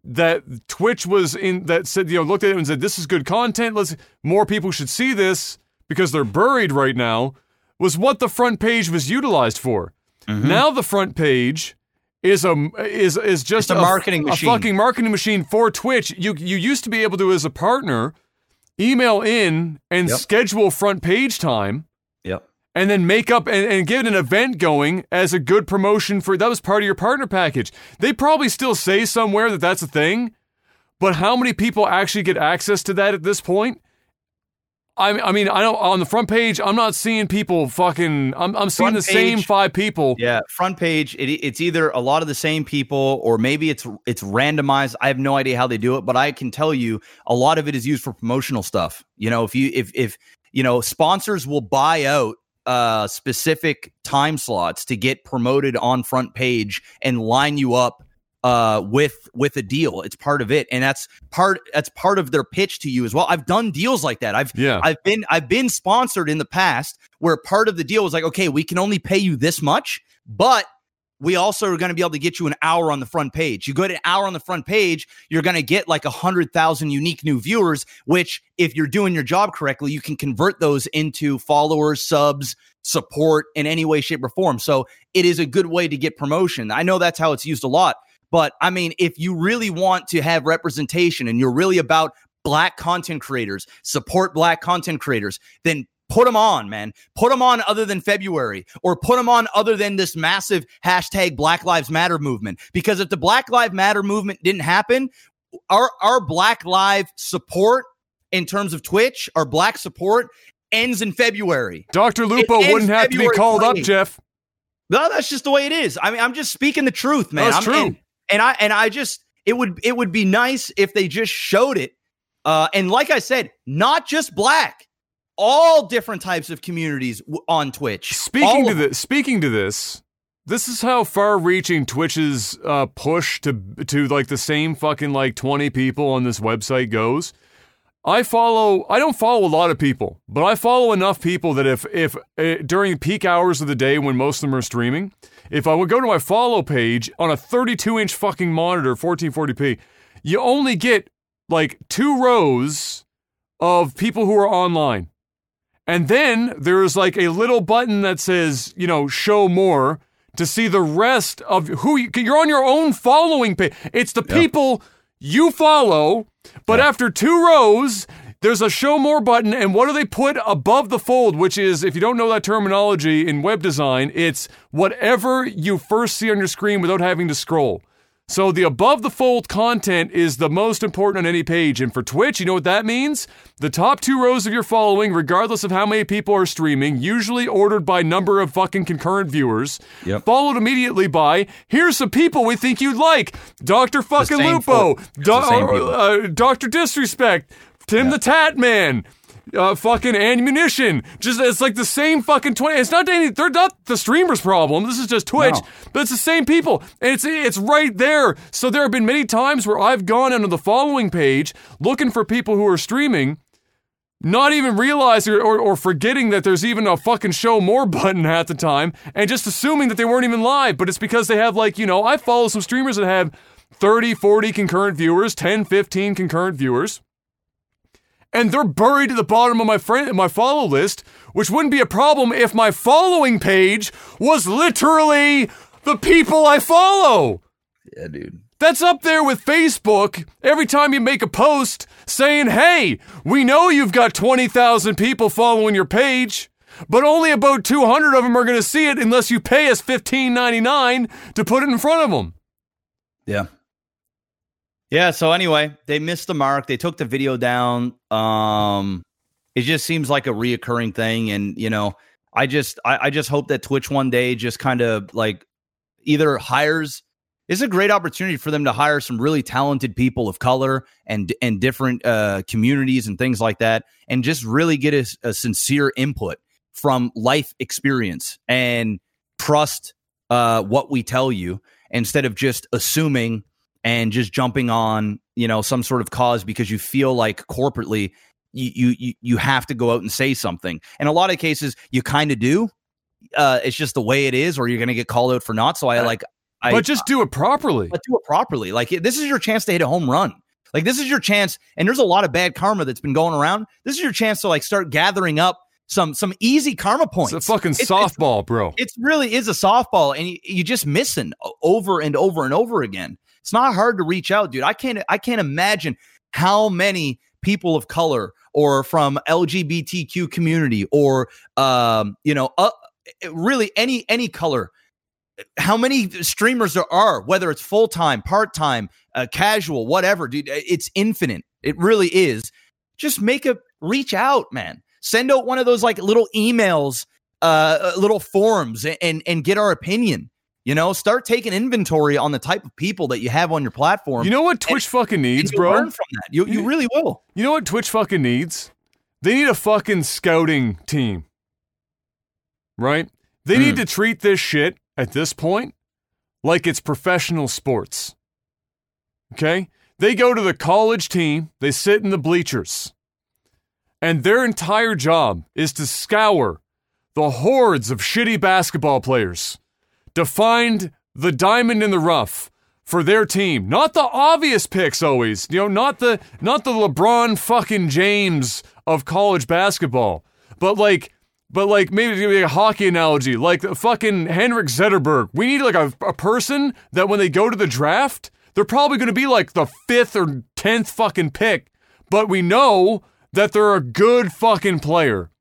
that Twitch was in that said, you know, looked at it and said, this is good content. Let's more people should see this because they're buried right now, was what the front page was utilized for. Mm-hmm. Now the front page is a is is just It's a marketing machine. a fucking marketing machine for Twitch. You you used to be able to as a partner email in and Yep. schedule front page time Yep. and then make up and, and get an event going as a good promotion for that was part of your partner package. They probably still say somewhere that that's a thing, but how many people actually get access to that at this point? I, I mean, I don't on the front page. I'm not seeing people fucking. I'm, I'm seeing Front the same five people. Yeah, front page. It, it's either a lot of the same people, or maybe it's it's randomized. I have no idea how they do it, but I can tell you a lot of it is used for promotional stuff. You know, if you if if you know sponsors will buy out uh specific time slots to get promoted on front page and line you up uh with with a deal it's part of it and that's part that's part of their pitch to you as well i've done deals like that i've Yeah. I've been I've been sponsored in the past where part of the deal was like, okay, we can only pay you this much, but we also are going to be able to get you an hour on the front page. You go to an hour on the front page, you're going to get like a hundred thousand unique new viewers, which if you're doing your job correctly, you can convert those into followers, subs, support in any way, shape, or form. So it is a good way to get promotion. I know that's how it's used a lot. But I mean, if you really want to have representation and you're really about black content creators, support black content creators, then put them on, man. Put them on other than February or put them on other than this massive hashtag Black Lives Matter movement. Because if the Black Lives Matter movement didn't happen, our, our Black Live support in terms of Twitch, our black support ends in February. Dr. Lupo wouldn't have February to be called 20. up, Jeff. No, that's just the way it is. I mean, I'm just speaking the truth, man. That's I'm, true. And, and I and I just it would it would be nice if they just showed it. Uh, and like I said, not just black, all different types of communities w- on Twitch. Speaking to this, speaking to this, this is how far-reaching Twitch's uh, push to to like the same fucking like twenty people on this website goes. I follow. I don't follow a lot of people, but I follow enough people that if if uh, during peak hours of the day when most of them are streaming, if I would go to my follow page on a 32 inch fucking monitor, 1440p, you only get like two rows of people who are online. And then there's like a little button that says, you know, show more to see the rest of who you, you're on your own following page. It's the people you follow, but after two rows, there's a show more button, and what do they put above the fold? Which is, if you don't know that terminology in web design, it's whatever you first see on your screen without having to scroll. So the above the fold content is the most important on any page. And for Twitch, you know what that means? The top two rows of your following, regardless of how many people are streaming, usually ordered by number of fucking concurrent viewers, yep. followed immediately by here's some people we think you'd like. Dr. fucking Lupo, Do- uh, Dr. Disrespect, Tim yeah. the Tat Man, uh, fucking ammunition. Just it's like the same fucking twenty. It's not any. They're not the streamers' problem. This is just Twitch, no. but it's the same people, and it's it's right there. So there have been many times where I've gone onto the following page looking for people who are streaming. Not even realizing or, or, or forgetting that there's even a fucking show more button at the time, and just assuming that they weren't even live. But it's because they have, like, you know, I follow some streamers that have 30, 40 concurrent viewers, 10, 15 concurrent viewers and they're buried at the bottom of my friend my follow list, which wouldn't be a problem if my following page was literally the people I follow. Yeah, dude. That's up there with Facebook. Every time you make a post saying, "Hey, we know you've got 20,000 people following your page." But only about 200 of them are going to see it unless you pay us $15.99 to put it in front of them. Yeah. Yeah. So anyway, they missed the mark. They took the video down. Um, it just seems like a reoccurring thing, and you know, I just I, I just hope that Twitch one day just kind of like either hires. It's a great opportunity for them to hire some really talented people of color and and different uh, communities and things like that, and just really get a, a sincere input from life experience and trust uh, what we tell you instead of just assuming and just jumping on you know some sort of cause because you feel like corporately you you you have to go out and say something. In a lot of cases, you kind of do. Uh, it's just the way it is, or you're going to get called out for not. So I like, I, but just do it properly. But do it properly. Like this is your chance to hit a home run. Like this is your chance. And there's a lot of bad karma that's been going around. This is your chance to like start gathering up some some easy karma points. It's a fucking it's, softball, it's, bro. It really is a softball, and you, you just missing over and over and over again. It's not hard to reach out, dude. I can't I can't imagine how many people of color or from LGBTQ community or um, you know, uh, really any any color how many streamers there are, whether it's full time, part time, uh, casual, whatever, dude. It's infinite. It really is. Just make a reach out, man. Send out one of those like little emails, uh, uh little forms, and and get our opinion. You know, start taking inventory on the type of people that you have on your platform. You know what Twitch and, fucking needs, bro? Learn from that. You, you really will. You know what Twitch fucking needs? They need a fucking scouting team. Right? They mm. need to treat this shit at this point like it's professional sports. Okay? They go to the college team, they sit in the bleachers, and their entire job is to scour the hordes of shitty basketball players to find the diamond in the rough for their team. Not the obvious picks always. You know, not the not the LeBron fucking James of college basketball. But like but like maybe a hockey analogy, like fucking Henrik Zetterberg. We need like a, a person that when they go to the draft, they're probably going to be like the fifth or tenth fucking pick, but we know that they're a good fucking player.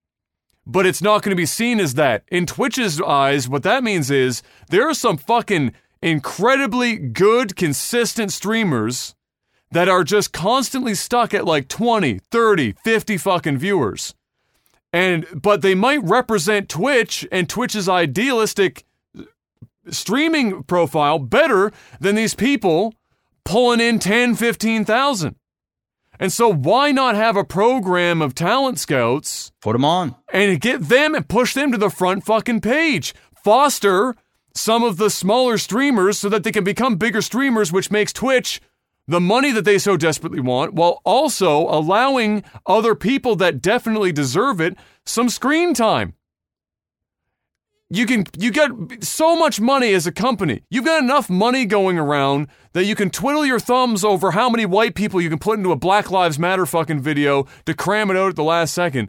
But it's not going to be seen as that. In Twitch's eyes, what that means is there are some fucking incredibly good, consistent streamers that are just constantly stuck at like 20, 30, 50 fucking viewers. And but they might represent Twitch and Twitch's idealistic streaming profile better than these people pulling in 10, 15,000. And so why not have a program of talent scouts? Put them on. And get them and push them to the front fucking page. Foster some of the smaller streamers so that they can become bigger streamers, which makes Twitch the money that they so desperately want, while also allowing other people that definitely deserve it some screen time. You can you get so much money as a company. You've got enough money going around that you can twiddle your thumbs over how many white people you can put into a Black Lives Matter fucking video to cram it out at the last second.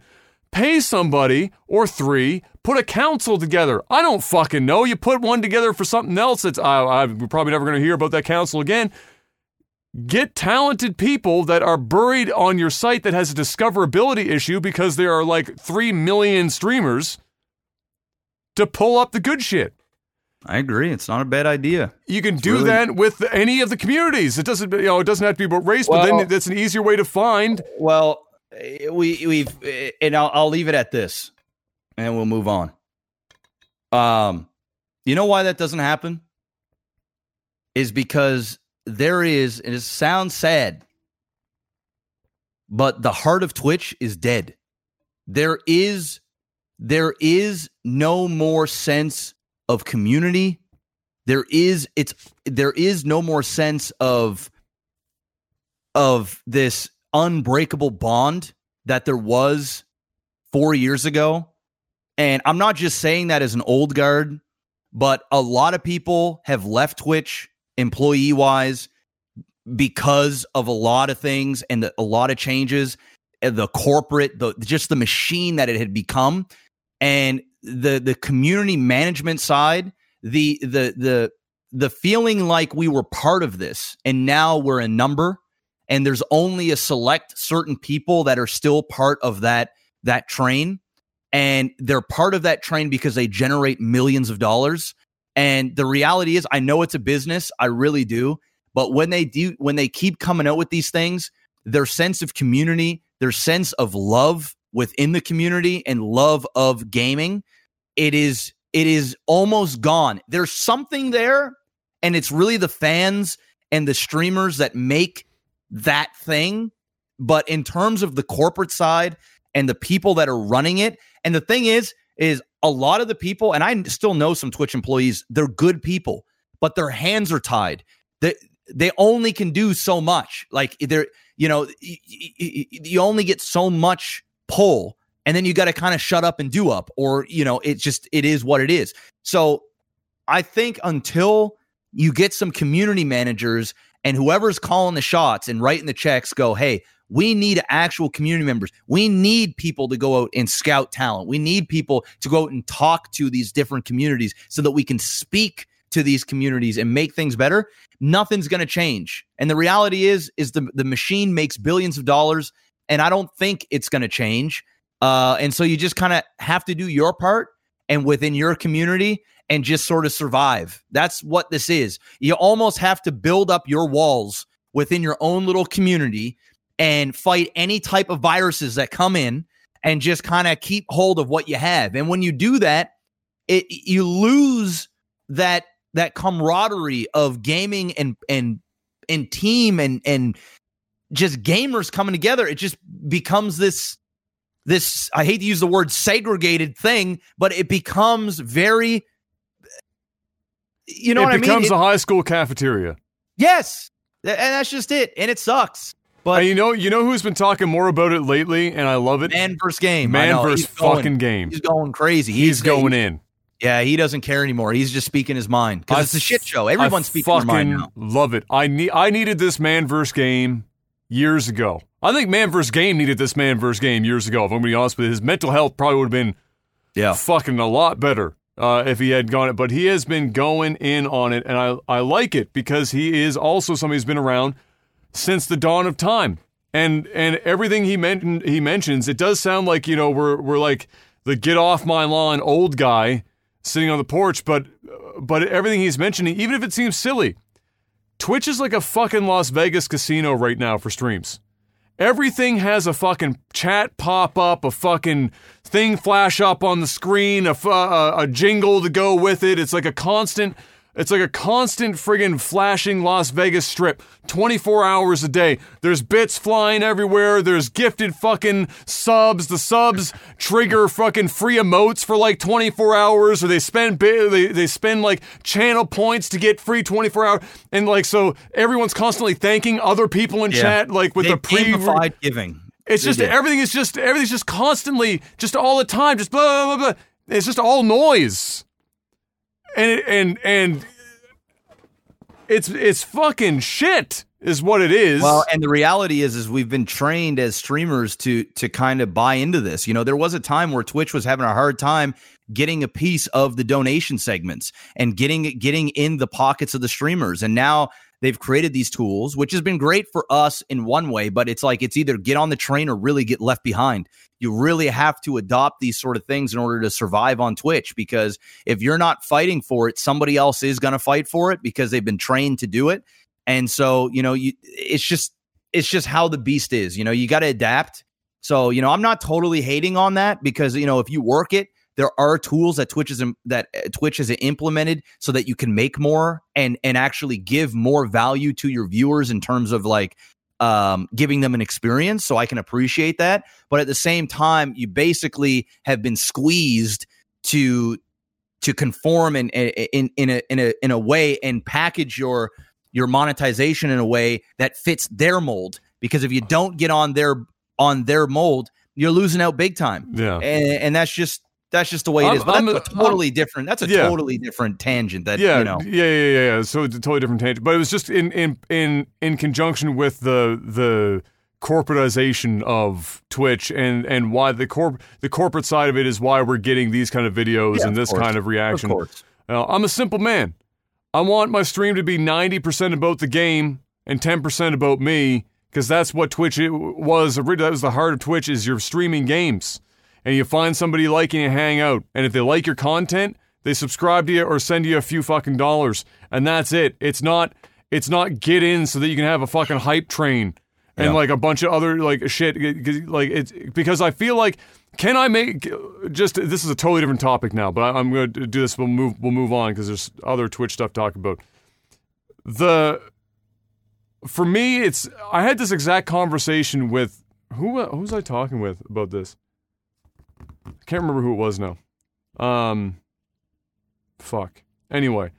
Pay somebody or three, put a council together. I don't fucking know. You put one together for something else that's I, I, we're probably never going to hear about that council again. Get talented people that are buried on your site that has a discoverability issue because there are like 3 million streamers to pull up the good shit. I agree. It's not a bad idea. You can it's do really... that with any of the communities. It doesn't, you know, it doesn't have to be about race, well, but then that's an easier way to find. Well, we we've and I'll, I'll leave it at this, and we'll move on. Um, you know why that doesn't happen? Is because there is, and it sounds sad, but the heart of Twitch is dead. There is there is no more sense of community. There is it's there is no more sense of of this unbreakable bond that there was 4 years ago. And I'm not just saying that as an old guard, but a lot of people have left Twitch employee wise because of a lot of things and the, a lot of changes the corporate the just the machine that it had become and the the community management side the the the the feeling like we were part of this and now we're a number and there's only a select certain people that are still part of that that train. And they're part of that train because they generate millions of dollars. And the reality is, I know it's a business, I really do. But when they do, when they keep coming out with these things, their sense of community, their sense of love within the community and love of gaming, it is it is almost gone. There's something there, and it's really the fans and the streamers that make that thing. But in terms of the corporate side and the people that are running it, and the thing is, is a lot of the people, and I still know some Twitch employees, they're good people, but their hands are tied. They they only can do so much. Like they're, you know, you only get so much pull, and then you got to kind of shut up and do up, or you know, it just it is what it is. So I think until you get some community managers and whoever's calling the shots and writing the checks go, hey, we need actual community members. We need people to go out and scout talent. We need people to go out and talk to these different communities so that we can speak to these communities and make things better. Nothing's going to change. And the reality is is the the machine makes billions of dollars and I don't think it's going to change. Uh, and so you just kind of have to do your part and within your community and just sort of survive. That's what this is. You almost have to build up your walls within your own little community and fight any type of viruses that come in and just kind of keep hold of what you have. And when you do that, it you lose that that camaraderie of gaming and and and team and and just gamers coming together. It just becomes this this I hate to use the word segregated thing, but it becomes very you know it what I mean? It becomes a high school cafeteria. Yes. And that's just it. And it sucks. But you know, you know who's been talking more about it lately, and I love it. Man versus game. Man versus fucking game. He's going crazy. He's, he's going in. Yeah, he doesn't care anymore. He's just speaking his mind because it's a shit show. Everyone's I speaking their mind now. Love it. I need. I needed this man versus game years ago. I think man versus game needed this man versus game years ago. If I'm going to be honest with you, his mental health probably would have been Yeah, fucking a lot better uh, if he had gone it. But he has been going in on it, and I I like it because he is also somebody who's been around since the dawn of time. And and everything he mentioned he mentions, it does sound like you know we're we're like the get off my lawn old guy sitting on the porch, but but everything he's mentioning, even if it seems silly, Twitch is like a fucking Las Vegas casino right now for streams. Everything has a fucking chat pop up, a fucking thing flash up on the screen, a, a, jingle to go with it. It's like a constant, it's like a constant friggin' flashing Las Vegas strip, 24 hours a day. There's bits flying everywhere. There's gifted fucking subs. The subs trigger fucking free emotes for like 24 hours, or they spend bi- they they spend like channel points to get free 24 hour, and like so everyone's constantly thanking other people in Yeah. chat, like with they the pre. giving. It's They just did. everything is just everything's just constantly just all the time just blah blah blah. blah. It's just all noise, and and and it's it's fucking shit is what it is. Well, and the reality is, is we've been trained as streamers to to kind of buy into this. You know, there was a time where Twitch was having a hard time getting a piece of the donation segments and getting getting in the pockets of the streamers, and now they've created these tools, which has been great for us in one way. But it's like it's either get on the train or really get left behind. You really have to adopt these sort of things in order to survive on Twitch because if you're not fighting for it, somebody else is going to fight for it because they've been trained to do it. And so, you know, you it's just it's just how the beast is. You know, you got to adapt. So, you know, I'm not totally hating on that because you know, if you work it, there are tools that Twitch is that uh, Twitch has implemented so that you can make more and and actually give more value to your viewers in terms of like um, giving them an experience. So I can appreciate that. But at the same time, you basically have been squeezed to to conform in in in a in a in a way and package your your monetization in a way that fits their mold. Because if you don't get on their on their mold, you're losing out big time. yeah. And, and that's just that's just the way it I'm- is. But I'm- that's a totally different. That's a Yeah. totally different tangent. That yeah, you know. yeah, yeah, yeah, yeah. So it's a totally different tangent, but it was just in in in in conjunction with the the corporatization of Twitch and and why the corp the corporate side of it is why we're getting these kind of videos Yeah, and of this course. kind of Of reaction. course. Uh, I'm a simple man. I want my stream to be 90% about the game and 10% about me because that's what Twitch it was. That was the heart of Twitch is you're streaming games and you find somebody liking and hang out. And if they like your content, they subscribe to you or send you a few fucking dollars. And that's it. It's not it's not get in so that you can have a fucking hype train and Yeah. like a bunch of other like shit like it's because I feel like can I make just this is a totally different topic now, but I, I'm going to do this. We'll move we'll move on because there's other Twitch stuff to talk about. The for me, it's I had this exact conversation with who who was I talking with about this? I can't remember who it was now. Um, fuck. Anyway,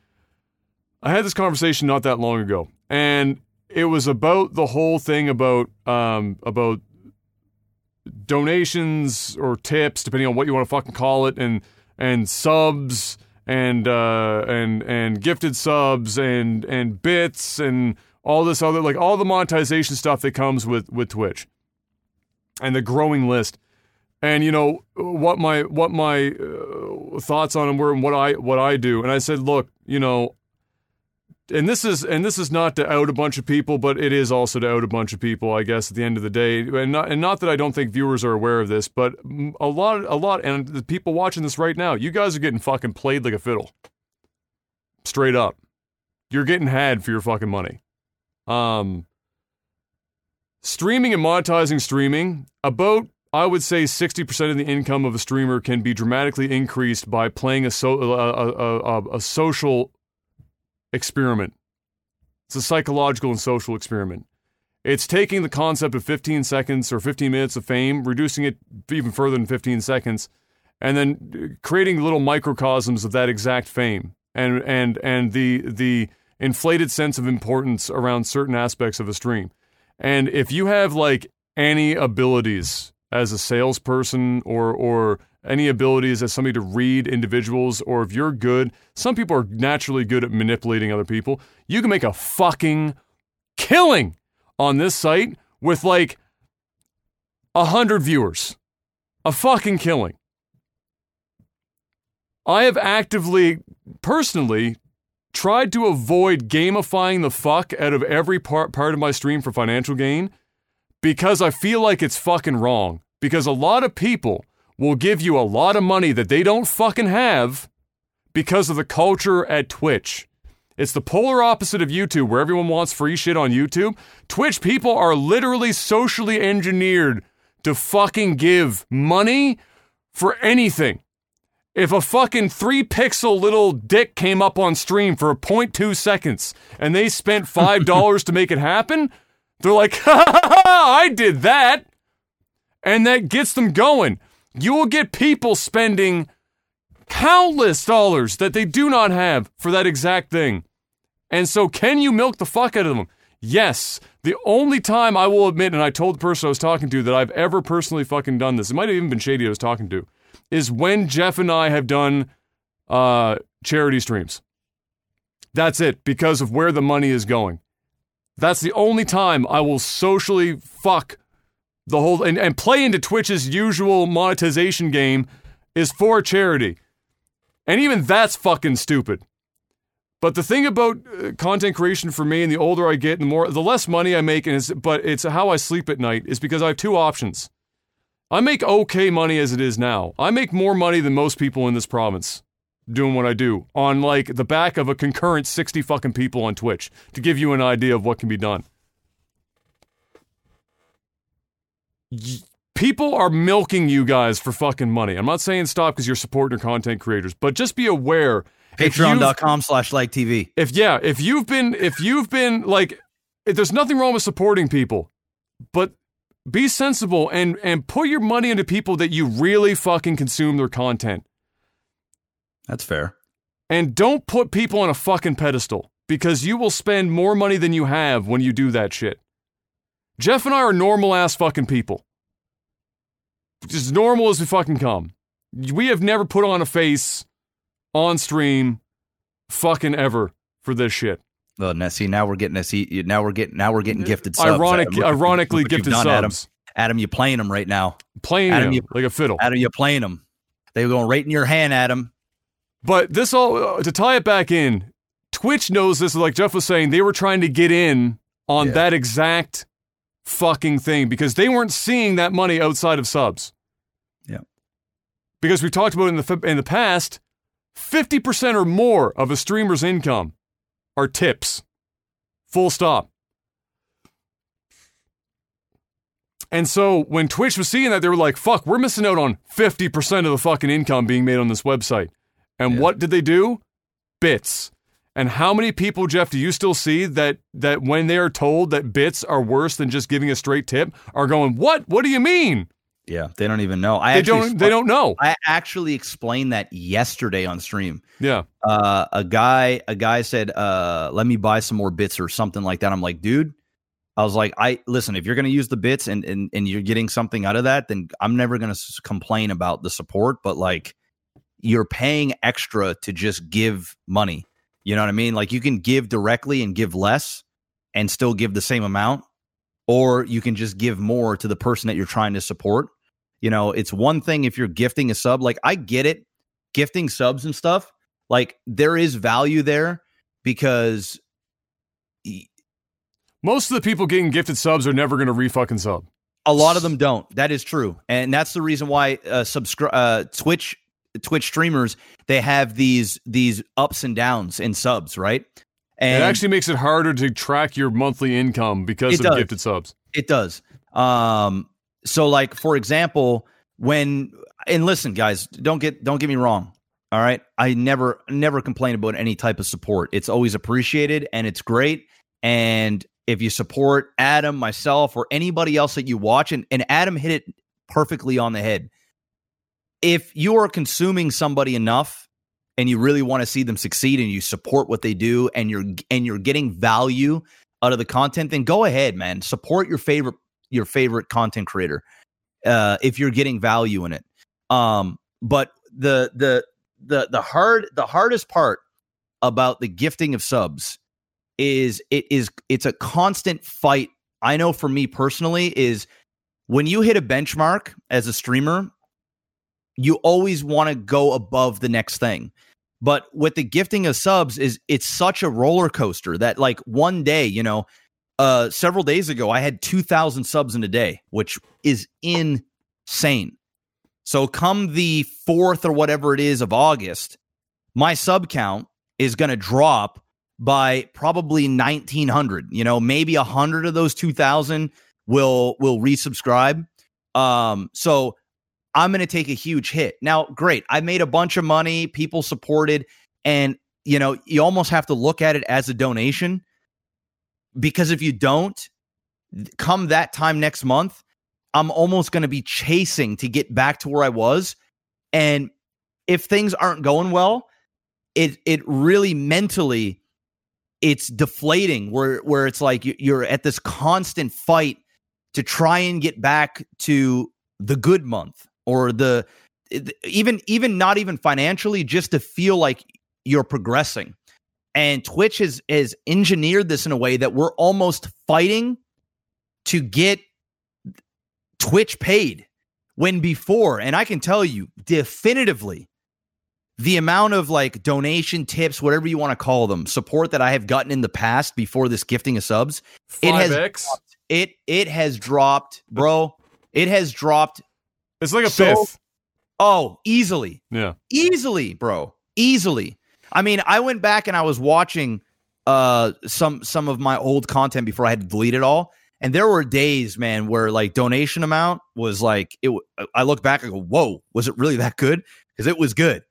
I had this conversation not that long ago, and it was about the whole thing about um about donations or tips, depending on what you want to fucking call it, and and subs and uh, and and gifted subs and and bits and all this other like all the monetization stuff that comes with with Twitch and the growing list. And you know what my what my uh, thoughts on them were and what I what I do. And I said, look, you know, and this is and this is not to out a bunch of people, but it is also to out a bunch of people, I guess. At the end of the day, and not and not that I don't think viewers are aware of this, but a lot, a lot, and the people watching this right now, you guys are getting fucking played like a fiddle, straight up. You're getting had for your fucking money. Um, streaming and monetizing streaming about. I would say 60% of the income of a streamer can be dramatically increased by playing a, so, a, a, a, social experiment. It's a psychological and social experiment. It's taking the concept of 15 seconds or 15 minutes of fame, reducing it even further than 15 seconds, and then uh, creating little microcosms of that exact fame and and and the the inflated sense of importance around certain aspects of a stream. And if you have like any abilities as a salesperson or or any abilities as somebody to read individuals or if you're good, some people are naturally good at manipulating other people. You can make a fucking killing on this site with like a hundred viewers. A fucking killing. I have actively, personally, tried to avoid gamifying the fuck out of every part, part of my stream for financial gain because I feel like it's fucking wrong. Because a lot of people will give you a lot of money that they don't fucking have because of the culture at Twitch. It's the polar opposite of YouTube, where everyone wants free shit on YouTube. Twitch people are literally socially engineered to fucking give money for anything. If a fucking three pixel little dick came up on stream for 0.2 seconds and they spent $5 to make it happen, they're like, ha ha ha, I did that. And that gets them going. You will get people spending countless dollars that they do not have for that exact thing. And so, can you milk the fuck out of them? Yes. The only time I will admit, and I told the person I was talking to that I've ever personally fucking done this, it might have even been Shady I was talking to, is when Jeff and I have done uh, charity streams. That's it, because of where the money is going. That's the only time I will socially fuck the whole and, and play into Twitch's usual monetization game is for charity. And even that's fucking stupid. But the thing about uh, content creation for me, and the older I get, the more, the less money I make, and it's, but it's how I sleep at night, is because I have two options. I make okay money as it is now. I make more money than most people in this province doing what I do on like the back of a concurrent 60 fucking people on Twitch to give you an idea of what can be done. Y- people are milking you guys for fucking money. I'm not saying stop because you're supporting your content creators, but just be aware Patreon.com slash like TV. if yeah, if you've been if you've been like if there's nothing wrong with supporting people, but be sensible and and put your money into people that you really fucking consume their content. That's fair. And don't put people on a fucking pedestal because you will spend more money than you have when you do that shit. Jeff and I are normal ass fucking people. As normal as we fucking come. We have never put on a face on stream fucking ever for this shit. Well, now see, now we're getting a see. Now we're getting now we're getting gifted subs. Ironic, Adam, ironically gifted done, Adam. Adam, you playing them right now. Playing Adam, him you- like a fiddle. Adam, you playing them. They were going right in your hand, Adam. But this all uh, to tie it back in, Twitch knows this. Like Jeff was saying, they were trying to get in on Yeah. that exact fucking thing because they weren't seeing that money outside of subs. Yeah. Because we talked about in the in the past, fifty percent or more of a streamer's income are tips. Full stop. And so when Twitch was seeing that, they were like, fuck, we're missing out on 50% of the fucking income being made on this website. And Yeah. what did they do? Bits. And how many people, Jeff, do you still see that that when they are told that bits are worse than just giving a straight tip, are going, What? What do you mean? Yeah, they don't even know. I They actually don't they don't know. I actually explained that yesterday on stream. Yeah. Uh, a guy, a guy said, uh, "Let me buy some more bits or something like that." I'm like, dude, I was like, I listen. If you're going to use the bits and, and and you're getting something out of that, then I'm never going to complain about the support. But like, you're paying extra to just give money. You know what I mean? Like, you can give directly and give less, and still give the same amount, or you can just give more to the person that you're trying to support. You know, it's one thing if you're gifting a sub. Like, I get it, gifting subs and stuff. Like, there is value there because Most of the people getting gifted subs are never gonna re-fucking sub. A lot of them don't. That is true, and that's the reason why uh, subscribe uh, Twitch Twitch streamers they have these these ups and downs in subs, right? And it actually makes it harder to track your monthly income because of does. gifted subs. It does. Um, so like for example, when and listen, guys, don't get don't get me wrong. All right. I never never complain about any type of support. It's always appreciated and it's great. And if you support Adam, myself, or anybody else that you watch, and, and Adam hit it perfectly on the head. If you are consuming somebody enough and you really want to see them succeed and you support what they do and you're and you're getting value out of the content, then go ahead, man. Support your favorite your favorite content creator. uh, if you're getting value in it. Um, but the the the the hard the hardest part about the gifting of subs is it is it's a constant fight. I know for me personally is when you hit a benchmark as a streamer, you always want to go above the next thing. But with the gifting of subs is it's such a roller coaster that like one day, you know, uh several days ago I had 2000 subs in a day, which is insane. So come the 4th or whatever it is of August, my sub count is going to drop by probably 1900, you know, maybe 100 of those 2000 will will resubscribe. Um so I'm going to take a huge hit. Now, great. I made a bunch of money, people supported, and you know, you almost have to look at it as a donation because if you don't, come that time next month, I'm almost going to be chasing to get back to where I was. And if things aren't going well, it it really mentally it's deflating where where it's like you're at this constant fight to try and get back to the good month or the even even not even financially just to feel like you're progressing. And twitch has has engineered this in a way that we're almost fighting to get twitch paid when before and i can tell you definitively the amount of like donation tips whatever you want to call them support that i have gotten in the past before this gifting of subs 5X? it has it it has dropped bro. It has dropped It's like a So- fifth. Oh, easily. Yeah. Easily, bro. Easily. I mean, I went back and I was watching uh some some of my old content before I had to delete it all. And there were days, man, where like donation amount was like it. I look back and go, "Whoa, was it really that good?" Because it was good.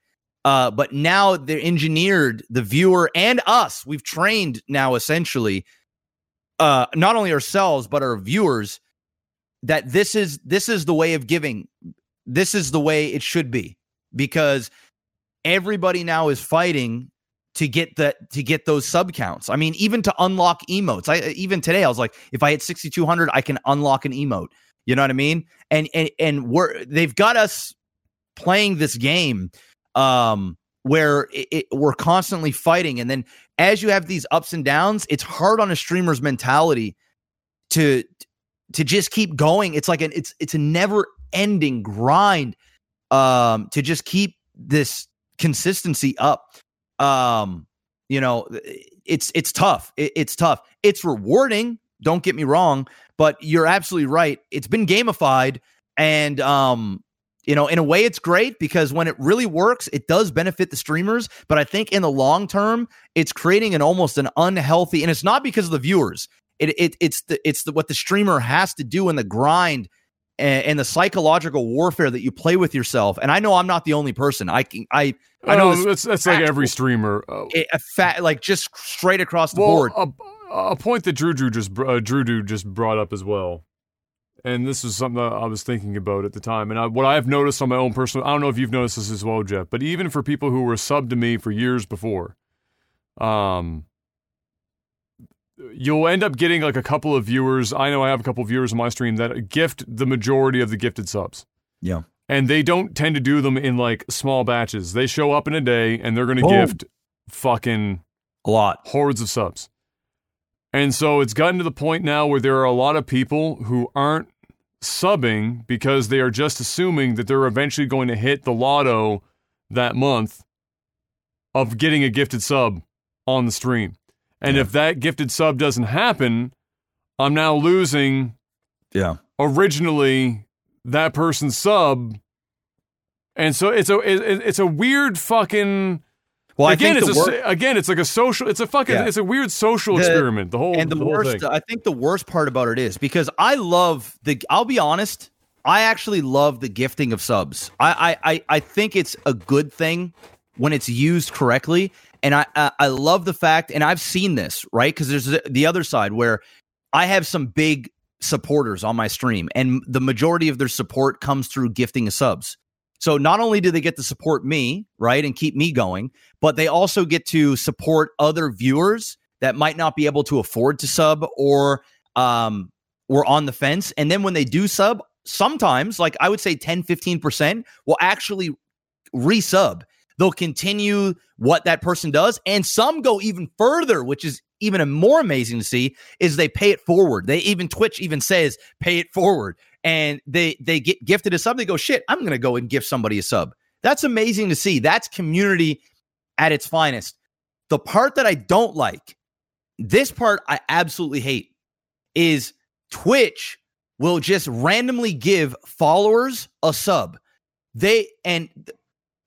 Uh, but now they're engineered the viewer and us. We've trained now essentially, uh, not only ourselves but our viewers that this is this is the way of giving this is the way it should be because everybody now is fighting to get that to get those sub counts. I mean, even to unlock emotes. I even today I was like, if I hit 6200, I can unlock an emote. You know what I mean? And and and we're they've got us playing this game um where it, it, we're constantly fighting and then as you have these ups and downs, it's hard on a streamer's mentality to to just keep going. It's like an it's it's a never ending grind um to just keep this consistency up. Um you know it's it's tough. It, it's tough. It's rewarding don't get me wrong but you're absolutely right. It's been gamified and um you know in a way it's great because when it really works it does benefit the streamers but i think in the long term it's creating an almost an unhealthy and it's not because of the viewers it, it it's the it's the what the streamer has to do in the grind and, and the psychological warfare that you play with yourself and i know i'm not the only person i can i i know that's that's like every streamer. Uh, a, fat like just straight across the well, board a, a point that Drew Drew just uh, Drew Drew just brought up as well, and this is something that I was thinking about at the time. And I, what I have noticed on my own personal, I don't know if you've noticed this as well, Jeff, but even for people who were sub to me for years before, um, you'll end up getting like a couple of viewers. I know I have a couple of viewers on my stream that gift the majority of the gifted subs. yeah and they don't tend to do them in like small batches. They show up in a day and they're going to oh. Boom. gift fucking a lot hordes of subs. And so it's gotten to the point now where there are a lot of people who aren't subbing because they are just assuming that they're eventually going to hit the lotto that month of getting a gifted sub on the stream. And Yeah. if that gifted sub doesn't happen, I'm now losing yeah originally that person's sub. And so it's a it, it's a weird fucking well again i think it's the a, wor- again it's like a social it's a fucking Yeah. it's a weird social The- experiment the whole and the, whole worst thing. i think the worst part about it is because i love the i'll be honest i actually love the gifting of subs i i i, I think it's a good thing when it's used correctly and i i, love the fact and i've seen this right? Because there's the, the other side where i have some big supporters on my stream and the majority of their support comes through gifting of subs. So not only do they get to support me right and keep me going but they also get to support other viewers that might not be able to afford to sub or um or on the fence. And then when they do sub sometimes, like I would say 10, 15% will actually resub. They'll continue what that person does. And some go even further, which is even more amazing to see, is they pay it forward. They even Twitch even says pay it forward. And they they get gifted a sub. They go, shit, I'm gonna go and gift somebody a sub. That's amazing to see. That's community at its finest. The part that I don't like, this part I absolutely hate, is Twitch will just randomly give followers a sub. They and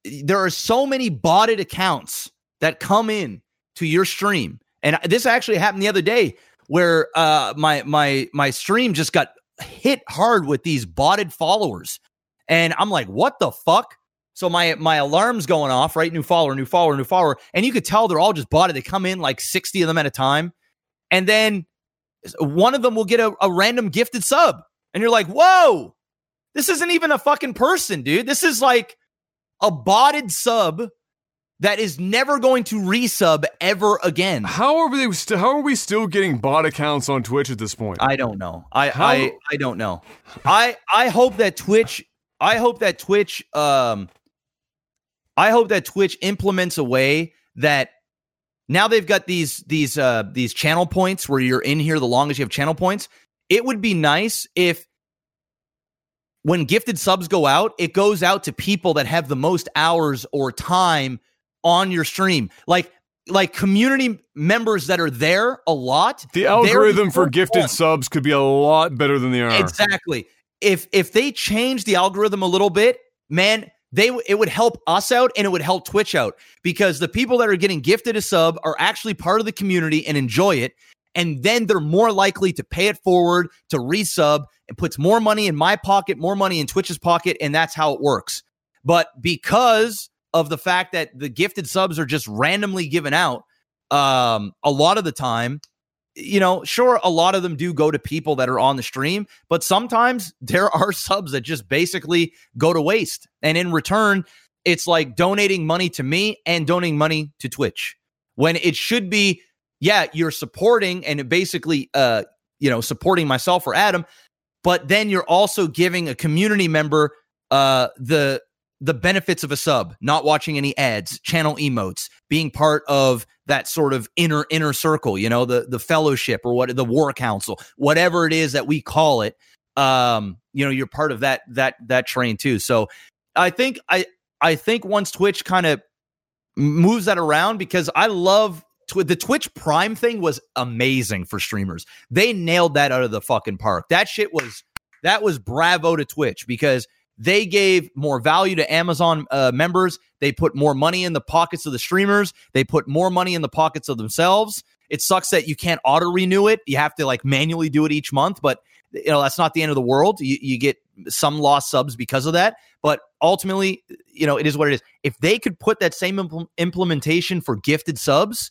there are so many botted accounts that come in to your stream. And this actually happened the other day where uh my my my stream just got hit hard with these botted followers. And I'm like, what the fuck? So my my alarm's going off, right? New follower, new follower, new follower. And you could tell they're all just botted. They come in like 60 of them at a time. And then one of them will get a, a random gifted sub. And you're like, whoa, this isn't even a fucking person, dude. This is like a botted sub that is never going to resub ever again. How are we? St- how are we still getting bot accounts on Twitch at this point? I don't know. I how? I I don't know. I I hope that Twitch. I hope that Twitch. Um. I hope that Twitch implements a way that now they've got these these uh these channel points where you're in here the longest you have channel points. It would be nice if when gifted subs go out, it goes out to people that have the most hours or time on your stream. Like like community members that are there a lot. The algorithm for gifted subs could be a lot better than they are. Exactly. If if they change the algorithm a little bit, man, they it would help us out and it would help Twitch out because the people that are getting gifted a sub are actually part of the community and enjoy it and then they're more likely to pay it forward to resub and puts more money in my pocket, more money in Twitch's pocket and that's how it works. But because of the fact that the gifted subs are just randomly given out um a lot of the time you know, sure, a lot of them do go to people that are on the stream, but sometimes there are subs that just basically go to waste. And in return, it's like donating money to me and donating money to Twitch when it should be, yeah, you're supporting and basically, uh, you know, supporting myself or Adam, but then you're also giving a community member uh the the benefits of a sub, not watching any ads, channel emotes, being part of that sort of inner inner circle, you know, the the fellowship or what the war council, whatever it is that we call it. Um, you know, you're part of that that that train too. So I think I I think once Twitch kind of moves that around because I love tw- the Twitch Prime thing was amazing for streamers. They nailed that out of the fucking park. That shit was that was bravo to Twitch because they gave more value to Amazon uh, members. They put more money in the pockets of the streamers. They put more money in the pockets of themselves. It sucks that you can't auto renew it. You have to like manually do it each month, but you know that's not the end of the world. You, you get some lost subs because of that, but ultimately, you know, it is what it is. If they could put that same impl- implementation for gifted subs,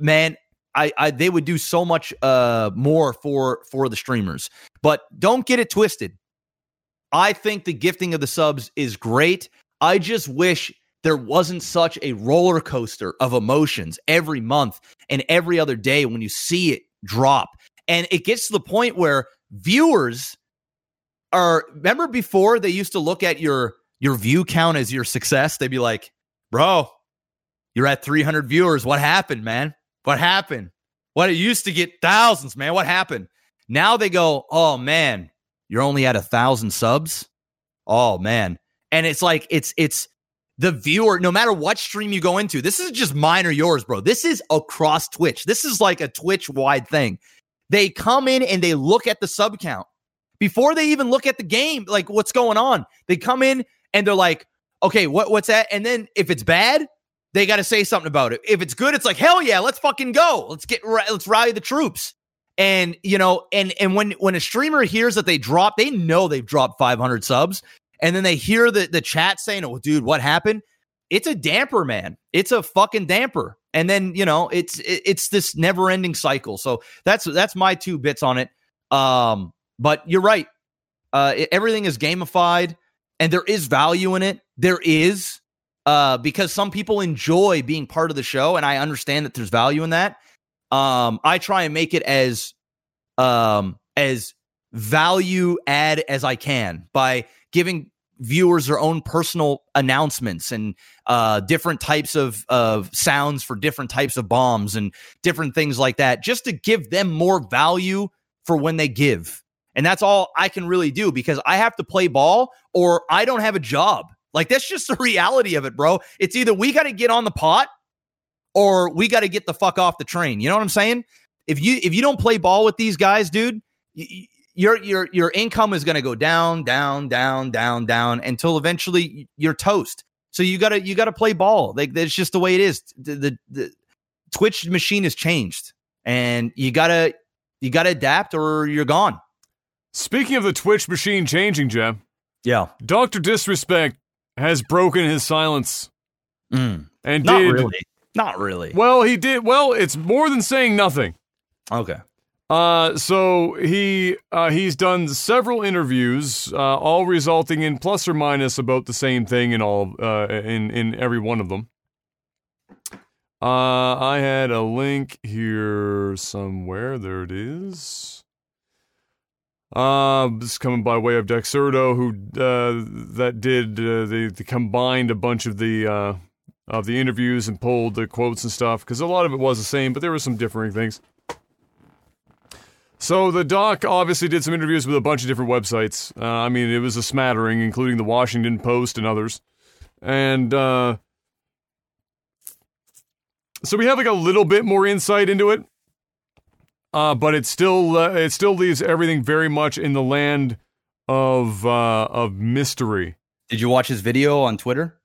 man, I, I they would do so much uh more for for the streamers. But don't get it twisted. I think the gifting of the subs is great. I just wish there wasn't such a roller coaster of emotions every month and every other day when you see it drop. And it gets to the point where viewers are remember before they used to look at your your view count as your success. They'd be like, "Bro, you're at 300 viewers. What happened, man? What happened? What it used to get thousands, man. What happened?" Now they go, "Oh man, you're only at a thousand subs. Oh man. And it's like it's it's the viewer, no matter what stream you go into, this is just mine or yours, bro. This is across Twitch. This is like a Twitch wide thing. They come in and they look at the sub count before they even look at the game, like what's going on. They come in and they're like, okay, what, what's that? And then if it's bad, they got to say something about it. If it's good, it's like, hell yeah, let's fucking go. Let's get, let's rally the troops. And you know, and and when when a streamer hears that they drop, they know they've dropped 500 subs, and then they hear the the chat saying, "Oh, dude, what happened?" It's a damper, man. It's a fucking damper. And then you know, it's it's this never ending cycle. So that's that's my two bits on it. Um, but you're right. Uh, everything is gamified, and there is value in it. There is, uh, because some people enjoy being part of the show, and I understand that there's value in that. Um, I try and make it as um as value add as I can by giving viewers their own personal announcements and uh, different types of, of sounds for different types of bombs and different things like that, just to give them more value for when they give. And that's all I can really do because I have to play ball or I don't have a job. Like that's just the reality of it, bro. It's either we got to get on the pot or we got to get the fuck off the train. You know what I'm saying? If you if you don't play ball with these guys, dude, your your your income is going to go down, down, down, down, down until eventually you're toast. So you gotta you gotta play ball. Like that's just the way it is. The, the, the Twitch machine has changed, and you gotta you gotta adapt or you're gone. Speaking of the Twitch machine changing, Jim. Yeah, Doctor Disrespect has broken his silence mm. and not did really, not really. well. He did well. It's more than saying nothing. Okay, Uh, so he uh, he's done several interviews, uh, all resulting in plus or minus about the same thing in all uh, in in every one of them. Uh, I had a link here somewhere. There it is. Uh, this is coming by way of Dexerto, who uh, that did uh, they combined a bunch of the uh, of the interviews and pulled the quotes and stuff because a lot of it was the same, but there were some differing things. So the doc obviously did some interviews with a bunch of different websites. Uh, I mean, it was a smattering, including the Washington Post and others. And uh, so we have like a little bit more insight into it, uh, but it still uh, it still leaves everything very much in the land of uh, of mystery. did you watch his video on Twitter?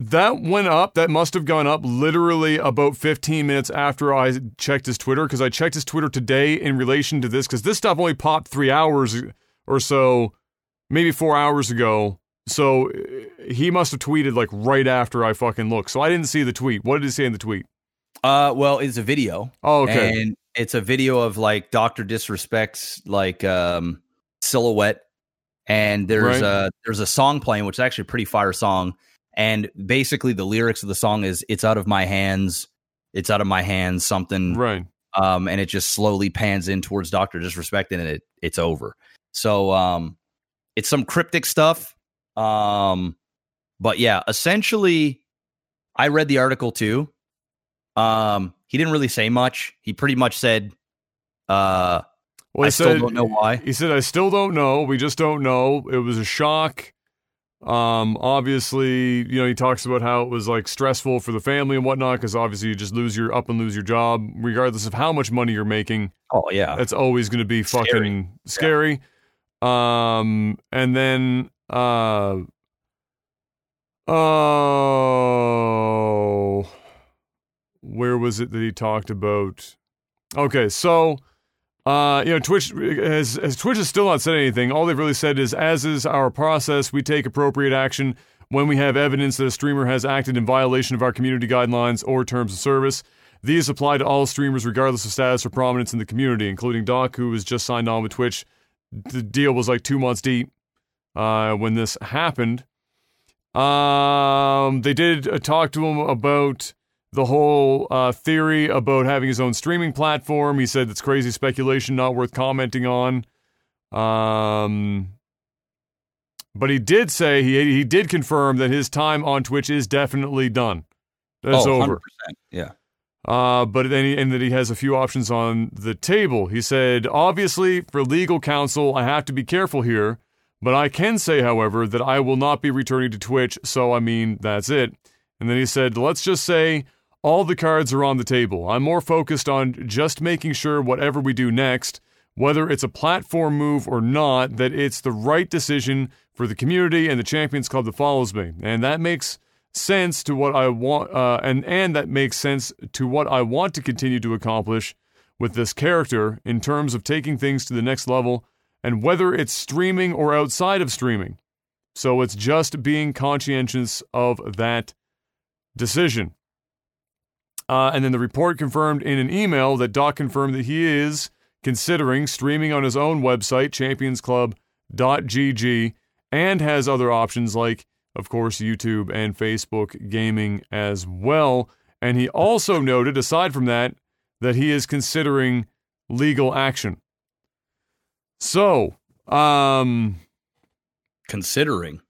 That went up. That must have gone up literally about 15 minutes after I checked his Twitter because I checked his Twitter today in relation to this because this stuff only popped three hours or so, maybe four hours ago. So uh, he must have tweeted like right after I fucking looked. So I didn't see the tweet. What did he say in the tweet? Uh, well, it's a video. Oh, okay. And it's a video of like Doctor Disrespect's like um silhouette, and there's Right. a there's a song playing, which is actually a pretty fire song. And basically, the lyrics of the song is "It's out of my hands, it's out of my hands," something. right. Um, and it just slowly pans in towards Doctor Disrespect, and it it's over. So um, it's some cryptic stuff. Um, but yeah, essentially, I read the article too. Um, he didn't really say much. He pretty much said, uh, Well, I still said, don't know why. He said, I still don't know. We just don't know. It was a shock. Um, obviously, you know, he talks about how it was like stressful for the family and whatnot because obviously you just lose your up and lose your job, regardless of how much money you're making. Oh yeah, That's always going to be Scary. fucking scary. Um, and then, uh, oh, where was it that he talked about? Okay, so, uh, you know, Twitch has, has Twitch has still not said anything. All they've really said is, as is our process, we take appropriate action when we have evidence that a streamer has acted in violation of our community guidelines or terms of service. These apply to all streamers, regardless of status or prominence in the community, including Doc, who was just signed on with Twitch. The deal was like two months deep uh, when this happened. Um, they did uh, talk to him about the whole uh, theory about having his own streaming platform. He said it's crazy speculation, not worth commenting on. Um, but he did say he he did confirm that his time on Twitch is definitely done. That's oh, over. Yeah. Uh, but then he, and that he has a few options on the table. He said, obviously, for legal counsel, I have to be careful here, but I can say, however, that I will not be returning to Twitch. So, I mean, that's it. And then he said, let's just say all the cards are on the table. I'm more focused on just making sure whatever we do next, whether it's a platform move or not, that it's the right decision for the community and the Champions Club that follows me. And that makes sense to what I want, uh, and and that makes sense to what I want to continue to accomplish with this character in terms of taking things to the next level, and whether it's streaming or outside of streaming. So it's just being conscientious of that decision. Uh, and then the report confirmed in an email that Doc confirmed that he is considering streaming on his own website, championsclub.gg, and has other options like of course, YouTube and Facebook gaming as well. And he also noted, aside from that, that he is considering legal action. So, um, considering.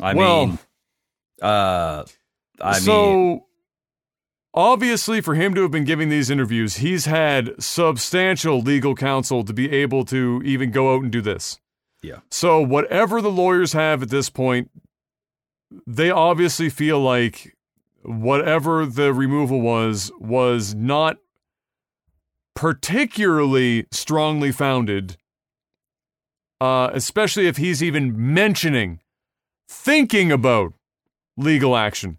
I well, mean, uh, I so mean, obviously, for him to have been giving these interviews, he's had substantial legal counsel to be able to even go out and do this. Yeah. So, whatever the lawyers have at this point, they obviously feel like whatever the removal was was not particularly strongly founded, uh, especially if he's even mentioning, thinking about legal action.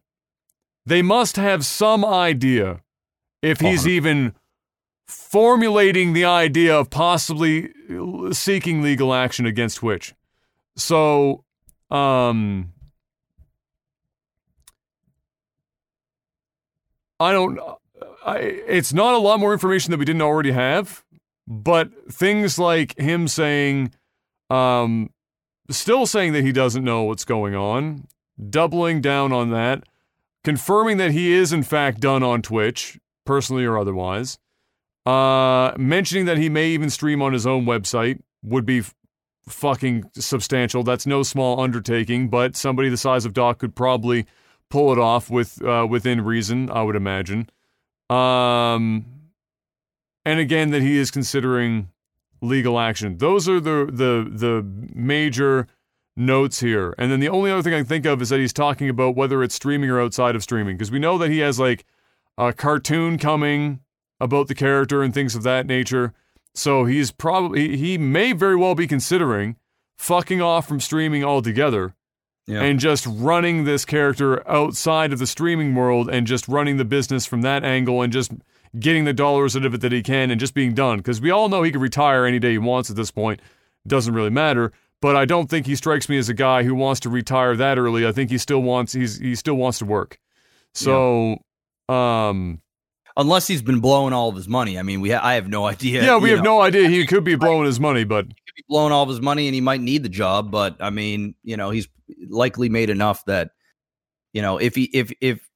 They must have some idea if he's Uh-huh. even formulating the idea of possibly seeking legal action against Twitch. So, um, I don't. I, it's not a lot more information that we didn't already have, but things like him saying, um, still saying that he doesn't know what's going on, doubling down on that, confirming that he is in fact done on Twitch, personally or otherwise, uh, mentioning that he may even stream on his own website would be f- fucking substantial. That's no small undertaking, but somebody the size of Doc could probably pull it off with uh, within reason, I would imagine. Um, and again, that he is considering legal action. Those are the the the major notes here. And then the only other thing I can think of is that he's talking about whether it's streaming or outside of streaming, because we know that he has like a cartoon coming about the character and things of that nature. So he's probably he may very well be considering fucking off from streaming altogether Yeah. and just running this character outside of the streaming world and just running the business from that angle and just getting the dollars out of it that he can and just being done. Because we all know he could retire any day he wants at this point. Doesn't really matter. But I don't think he strikes me as a guy who wants to retire that early. I think he still wants he's he still wants to work. So um Unless he's been blowing all of his money. I mean, we ha- I have no idea. yeah, we have know. no idea. He could be blowing his money, but could be blowing all of his money and he might need the job but i mean you know he's likely made enough that you know if he if if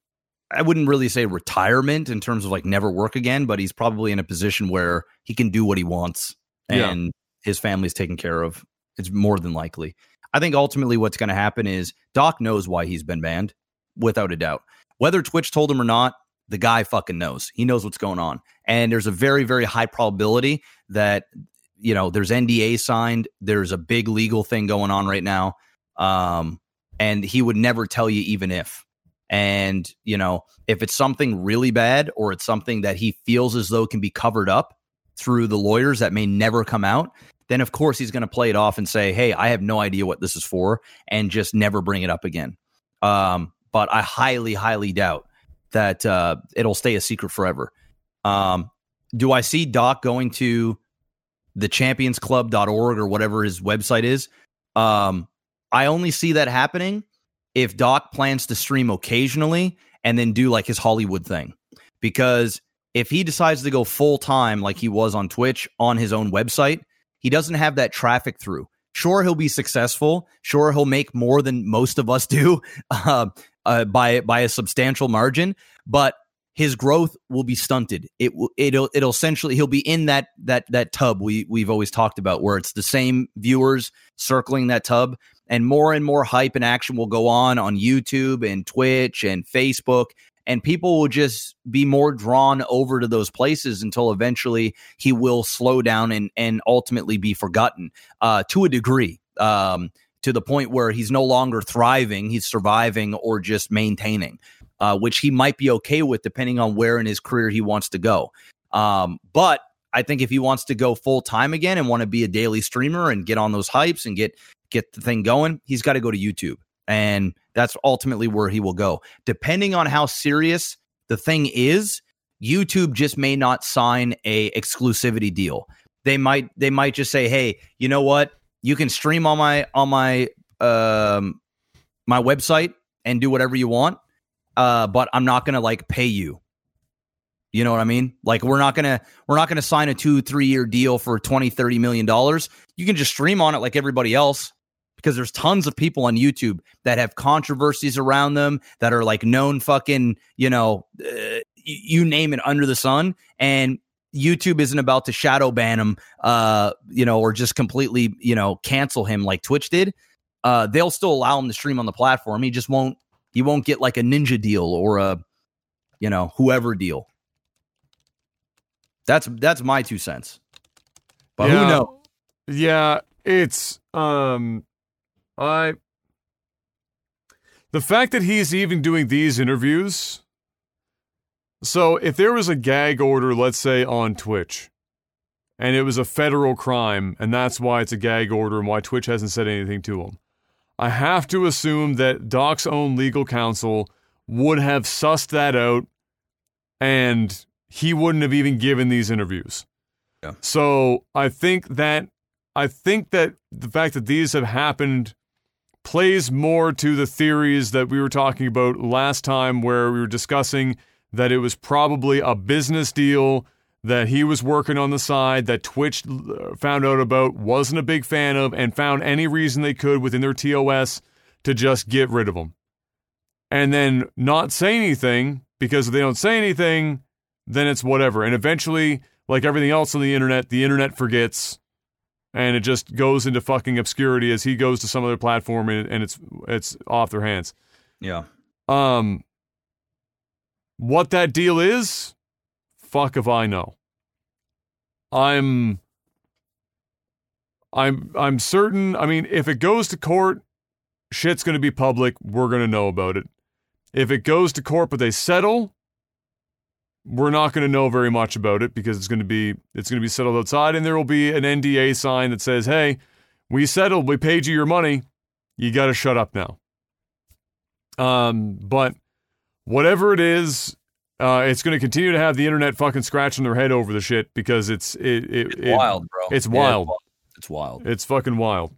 i wouldn't really say retirement in terms of like never work again but he's probably in a position where he can do what he wants Yeah. and his family's taken care of it's more than likely. I think ultimately what's going to happen is doc knows why he's been banned without a doubt. Whether twitch told him or not the guy fucking knows. He knows what's going on. And there's a very very high probability that you know there's nda signed there's a big legal thing going on right now um and he would never tell you even if. And you know if it's something really bad or it's something that he feels as though can be covered up through the lawyers that may never come out then of course he's going to play it off and say hey i have no idea what this is for and just never bring it up again um but i highly highly doubt that uh it'll stay a secret forever um do i see doc going to the championsclub.org or whatever his website is. Um, I only see that happening if Doc plans to stream occasionally and then do like his Hollywood thing. Because if he decides to go full time like he was on Twitch on his own website, he doesn't have that traffic through. Sure, he'll be successful. Sure, he'll make more than most of us do uh, uh, by by a substantial margin. But his growth will be stunted. It will it'll it'll essentially he'll be in that that that tub we we've always talked about where it's the same viewers circling that tub and more and more hype and action will go on on YouTube and Twitch and Facebook and people will just be more drawn over to those places until eventually he will slow down and and ultimately be forgotten uh to a degree um to the point where he's no longer thriving he's surviving or just maintaining uh, which he might be okay with depending on where in his career he wants to go. Um, but I think if he wants to go full time again and want to be a daily streamer and get on those hypes and get get the thing going, he's got to go to YouTube, and that's ultimately where he will go. Depending on how serious the thing is, YouTube just may not sign a exclusivity deal. They might they might just say, "Hey, you know what? You can stream on my on my um my website and do whatever you want." uh, but I'm not gonna like pay you. You know what I mean? Like we're not gonna we're not gonna sign a two three year deal for 20 30 million dollars. You can just stream on it like everybody else because there's tons of people on YouTube that have controversies around them that are like known fucking you know uh, you name it under the sun and YouTube isn't about to shadow ban him, uh, you know, or just completely, you know, cancel him like Twitch did, uh, they'll still allow him to stream on the platform. He just won't. He won't get like a Ninja deal or a, you know, whoever deal. That's that's my two cents. But yeah, who knows? Yeah, it's um, I. The fact that he's even doing these interviews. So, if there was a gag order, let's say on Twitch, and it was a federal crime, and that's why it's a gag order and why Twitch hasn't said anything to him, I have to assume that Doc's own legal counsel would have sussed that out and he wouldn't have even given these interviews. Yeah. So I think that I think that the fact that these have happened plays more to the theories that we were talking about last time where we were discussing that it was probably a business deal that he was working on the side that Twitch uh, found out about, wasn't a big fan of, and found any reason they could within their TOS to just get rid of him. And then not say anything because if they don't say anything, then it's whatever. And eventually, like everything else on the internet, the internet forgets and it just goes into fucking obscurity as he goes to some other platform and, and it's it's off their hands. Yeah. Um what that deal is, fuck if I know. I'm I'm I'm certain, I mean, if it goes to court, shit's going to be public, we're going to know about it. If it goes to court but they settle, we're not going to know very much about it because it's going to be it's going to be settled outside and there will be an NDA sign that says, "Hey, we settled, we paid you your money. You got to shut up now." Um, but whatever it is, uh, it's going to continue to have the internet fucking scratching their head over the shit because it's it, it, It's it wild, bro. It's Yeah, wild. It's wild. It's fucking wild.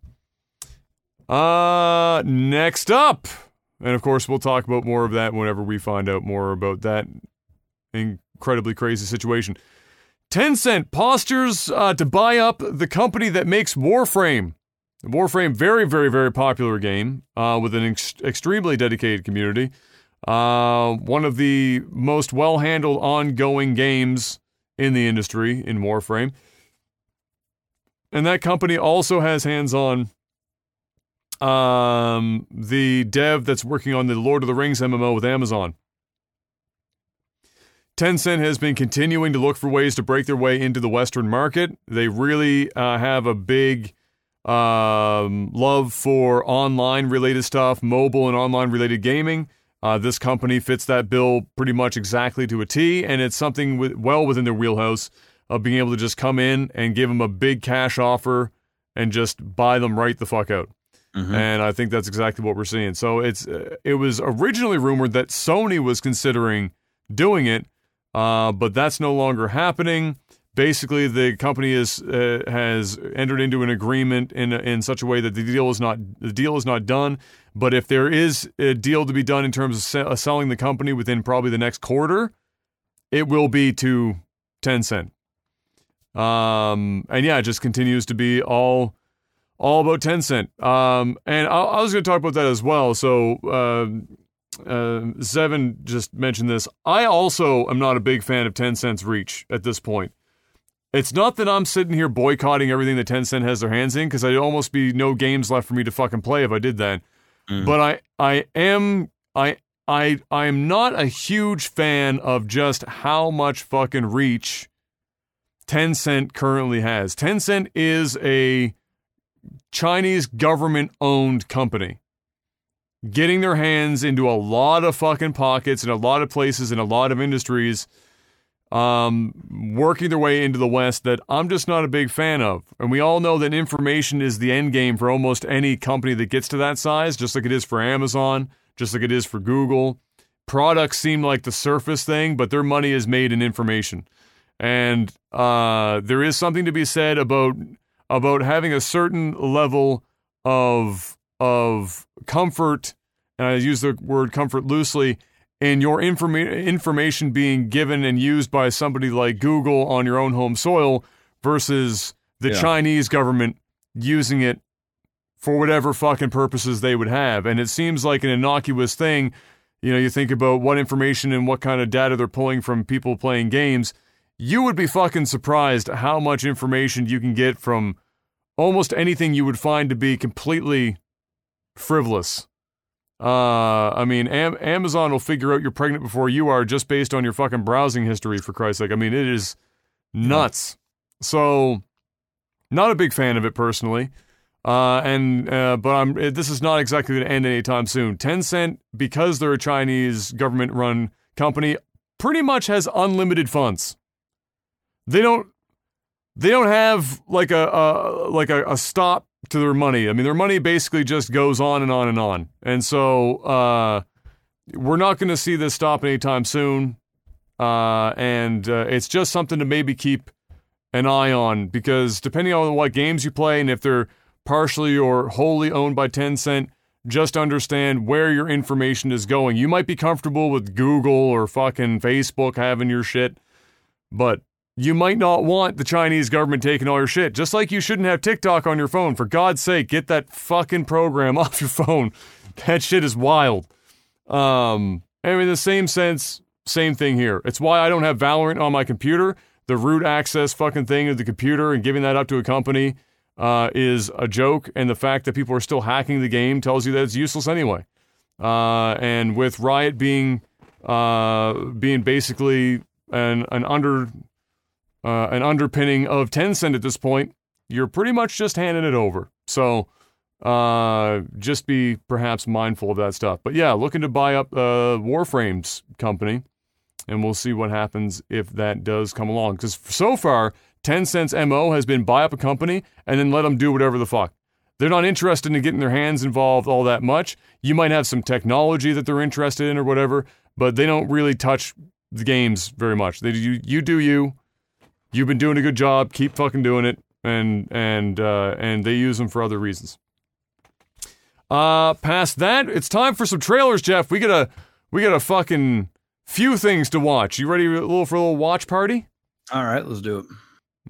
Uh, next up, and of course we'll talk about more of that whenever we find out more about that incredibly crazy situation. Tencent postures uh, to buy up the company that makes Warframe. Warframe, very, very, very popular game uh, with an ex- extremely dedicated community. Uh, one of the most well handled ongoing games in the industry in Warframe. And that company also has hands on um, the dev that's working on the Lord of the Rings MMO with Amazon. Tencent has been continuing to look for ways to break their way into the Western market. They really uh, have a big um, love for online related stuff, mobile and online related gaming. Uh, this company fits that bill pretty much exactly to a T, and it's something with, well within their wheelhouse of being able to just come in and give them a big cash offer and just buy them right the fuck out. Mhm. And I think that's exactly what we're seeing. So it's uh, it was originally rumored that Sony was considering doing it, uh, but that's no longer happening. Basically, the company is uh, has entered into an agreement in in such a way that the deal is not the deal is not done. But if there is a deal to be done in terms of se- uh, selling the company within probably the next quarter, it will be to Tencent. Um, and yeah, it just continues to be all all about Tencent. Um, and I, I was going to talk about that as well. So, um, uh, Zevin just mentioned this. I also am not a big fan of Tencent's reach at this point. It's not that I'm sitting here boycotting everything that Tencent has their hands in, because I'd almost be no games left for me to fucking play if I did that. Mhm. But I, I am, I, I, I am not a huge fan of just how much fucking reach Tencent currently has. Tencent is a Chinese government owned company getting their hands into a lot of fucking pockets in a lot of places in a lot of industries um working their way into the west that I'm just not a big fan of. And we all know that information is the end game for almost any company that gets to that size, just like it is for Amazon, just like it is for Google. Products seem like the surface thing, but their money is made in information. And uh there is something to be said about about having a certain level of of comfort, and I use the word comfort loosely, in your informa- information being given and used by somebody like Google on your own home soil versus the Yeah. Chinese government using it for whatever fucking purposes they would have. And it seems like an innocuous thing. You know, you think about what information and what kind of data they're pulling from people playing games. you would be fucking surprised how much information you can get from almost anything you would find to be completely frivolous. Uh, I mean, Am- Amazon will figure out you're pregnant before you are just based on your fucking browsing history. For Christ's sake, I mean, it is nuts. So, not a big fan of it personally. Uh, and uh, but I'm this is not exactly going to end anytime soon. Tencent, because they're a Chinese government-run company, pretty much has unlimited funds. They don't they don't have like a, a like a, a stop to their money. I mean, their money basically just goes on and on and on. And so uh, we're not going to see this stop anytime soon. Uh, and uh, it's just something to maybe keep an eye on because depending on what games you play and if they're partially or wholly owned by Tencent, just understand where your information is going. You might be comfortable with Google or fucking Facebook having your shit, but you might not want the Chinese government taking all your shit. Just like you shouldn't have TikTok on your phone. For God's sake, get that fucking program off your phone. That shit is wild. Um, I mean, the same sense, same thing here. It's why I don't have Valorant on my computer. The root access fucking thing of the computer and giving that up to a company uh, is a joke. And the fact that people are still hacking the game tells you that it's useless anyway. Uh, and with Riot being uh, being basically an an under uh, an underpinning of Tencent at this point, you're pretty much just handing it over. So uh, just be perhaps mindful of that stuff. But yeah, looking to buy up uh, Warframes company, and we'll see what happens if that does come along. Because so far, Tencent's MO has been buy up a company and then let them do whatever the fuck. They're not interested in getting their hands involved all that much. You might have some technology that they're interested in or whatever, but they don't really touch the games very much. They you, you do you you've been doing a good job. Keep fucking doing it. And and uh, and they use them for other reasons. Uh, past that, it's time for some trailers, Jeff. We got a we got a fucking few things to watch. You ready a little for a little watch party? All right, let's do it.